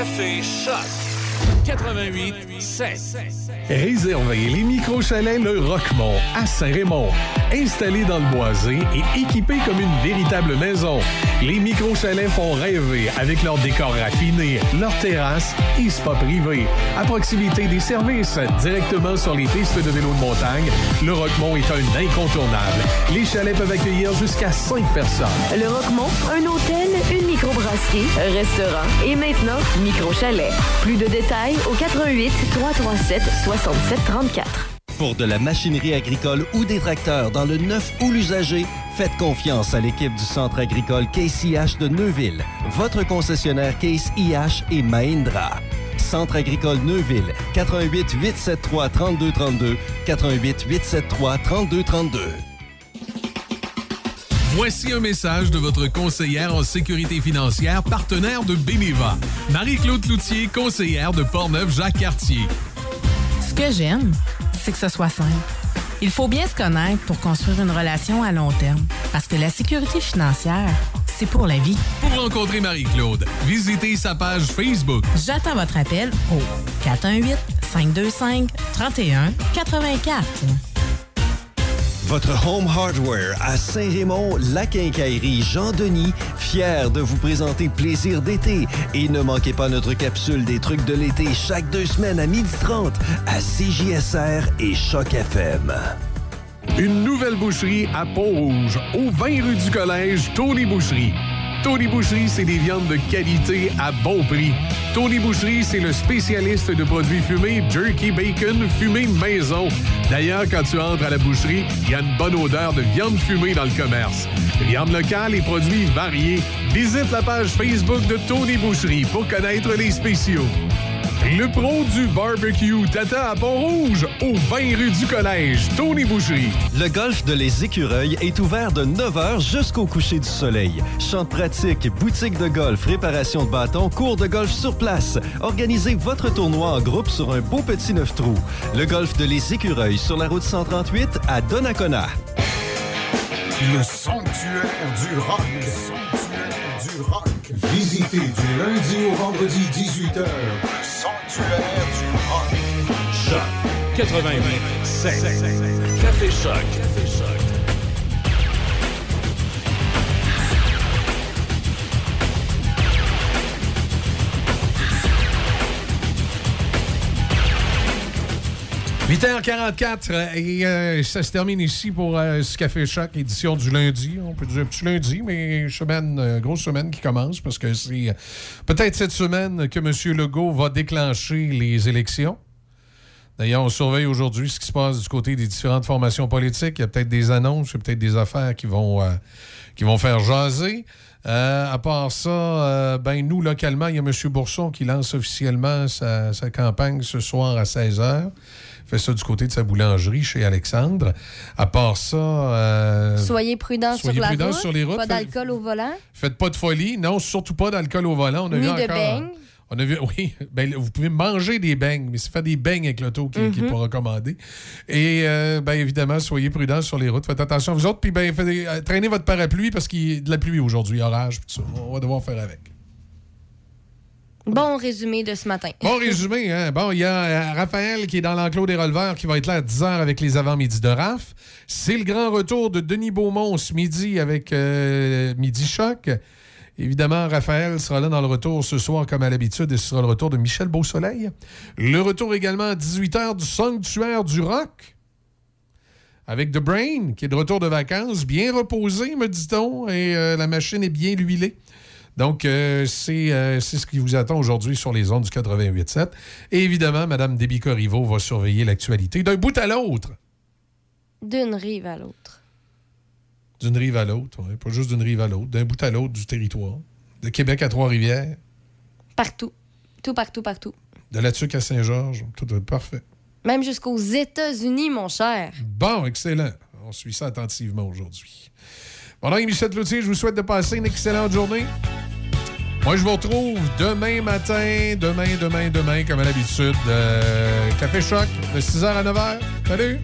Café Choc 88 7. Réservez les micro-chalets Le Roquemont à Saint-Raymond. Installés dans le boisé et équipés comme une véritable maison, les micro-chalets font rêver avec leur décor raffiné, leur terrasse et spa privé. À proximité des services, directement sur les pistes de vélo de montagne, Le Roquemont est un incontournable. Les chalets peuvent accueillir jusqu'à 5 personnes. Le Roquemont, un hôtel, une microbrasserie, restaurant et maintenant micro-chalet. Plus de détails au 88 337 67 34. Pour de la machinerie agricole ou des tracteurs dans le neuf ou l'usager, faites confiance à l'équipe du Centre agricole Case IH de Neuville, votre concessionnaire Case IH et Mahindra. Centre agricole Neuville, 88 873 3232, 88 873 3232. Voici un message de votre conseillère en sécurité financière, partenaire de Beneva. Marie-Claude Cloutier, conseillère de Portneuf-Jacques-Cartier. Ce que j'aime, c'est que ce soit simple. Il faut bien se connaître pour construire une relation à long terme. Parce que la sécurité financière, c'est pour la vie. Pour rencontrer Marie-Claude, visitez sa page Facebook. J'attends votre appel au 418-525-3184. Votre Home Hardware à Saint-Raymond, la quincaillerie Jean-Denis, fier de vous présenter Plaisir d'été. Et ne manquez pas notre capsule des trucs de l'été chaque deux semaines à 12h30 à CJSR et Choc FM. Une nouvelle boucherie à Pont-Rouge, au 20 rue du Collège, Tony Boucherie. Tony Boucherie, c'est des viandes de qualité à bon prix. Tony Boucherie, c'est le spécialiste de produits fumés, jerky bacon, fumé maison. D'ailleurs, quand tu entres à la boucherie, il y a une bonne odeur de viande fumée dans le commerce. Viande locale et produits variés. Visite la page Facebook de Tony Boucherie pour connaître les spéciaux. Le pro du barbecue t'attend à Pont-Rouge, au 20 rue du Collège, Tony Boucherie. Le golf de Les Écureuils est ouvert de 9h jusqu'au coucher du soleil. Champ de pratique, boutique de golf, réparation de bâtons, cours de golf sur place. Organisez votre tournoi en groupe sur un beau petit neuf trous. Le golf de Les Écureuils sur la route 138 à Donnacona. Le sanctuaire du rock. Le sanctuaire du rock. Visitez du lundi au vendredi 18h. Sanctuaire du rock. Choc 88 7. Café Choc. Café Choc. « 8h44 et euh, ça se termine ici pour euh, ce Café Choc, édition du lundi. On peut dire un petit lundi, mais semaine, euh, grosse semaine qui commence parce que c'est euh, peut-être cette semaine que M. Legault va déclencher les élections. D'ailleurs, on surveille aujourd'hui ce qui se passe du côté des différentes formations politiques. Il y a peut-être des annonces, il y a peut-être des affaires qui vont, euh, qui vont faire jaser. Euh, à part ça, euh, ben nous, localement, il y a M. Bourson qui lance officiellement sa, sa campagne ce soir à 16h. Fait ça du côté de sa boulangerie chez Alexandre. À part ça... euh, Soyez prudents soyez sur la route. sur les routes. Pas d'alcool au volant. Faites pas de folie. Non, surtout pas d'alcool au volant. On a Ni vu de encore... beignes. On a vu, (laughs) oui, ben, vous pouvez manger des beignes, mais c'est faire des beignes avec l'auto qui, qui est Mhm. pas recommandé. Et euh, ben, évidemment, soyez prudents sur les routes. Faites attention à vous autres. Puis ben, faites euh, traînez votre parapluie parce qu'il y a de la pluie aujourd'hui, orage, puis tout ça. On va devoir faire avec. Bon résumé de ce matin. Bon résumé, hein? Bon, il y a euh, Raphaël qui est dans l'enclos des releveurs qui va être là à 10h avec les avant-midi de RAF. C'est le grand retour de Denis Beaumont ce midi avec euh, Midi Choc. Évidemment, Raphaël sera là dans le retour ce soir comme à l'habitude et ce sera le retour de Michel Beausoleil. Le retour également à 18h du Sanctuaire du Rock avec The Brain qui est de retour de vacances, bien reposé, me dit-on, et euh, la machine est bien huilée. Donc, euh, c'est euh, c'est ce qui vous attend aujourd'hui sur les ondes du 88.7. Et évidemment, Mme Déby Corriveau va surveiller l'actualité d'un bout à l'autre, D'une rive à l'autre. d'une rive à l'autre, ouais, pas juste d'une rive à l'autre, d'un bout à l'autre du territoire, de Québec à Trois-Rivières, Partout. Tout partout, partout. de La Tuque à Saint-Georges, tout est parfait. Même jusqu'aux États-Unis, mon cher. Bon, excellent. On suit ça attentivement aujourd'hui. Bon, donc, Michel Cloutier, je vous souhaite de passer une excellente journée. Moi, je vous retrouve demain matin, demain, demain, demain, comme à l'habitude, euh, Café Choc, de 6h à 9h. Salut!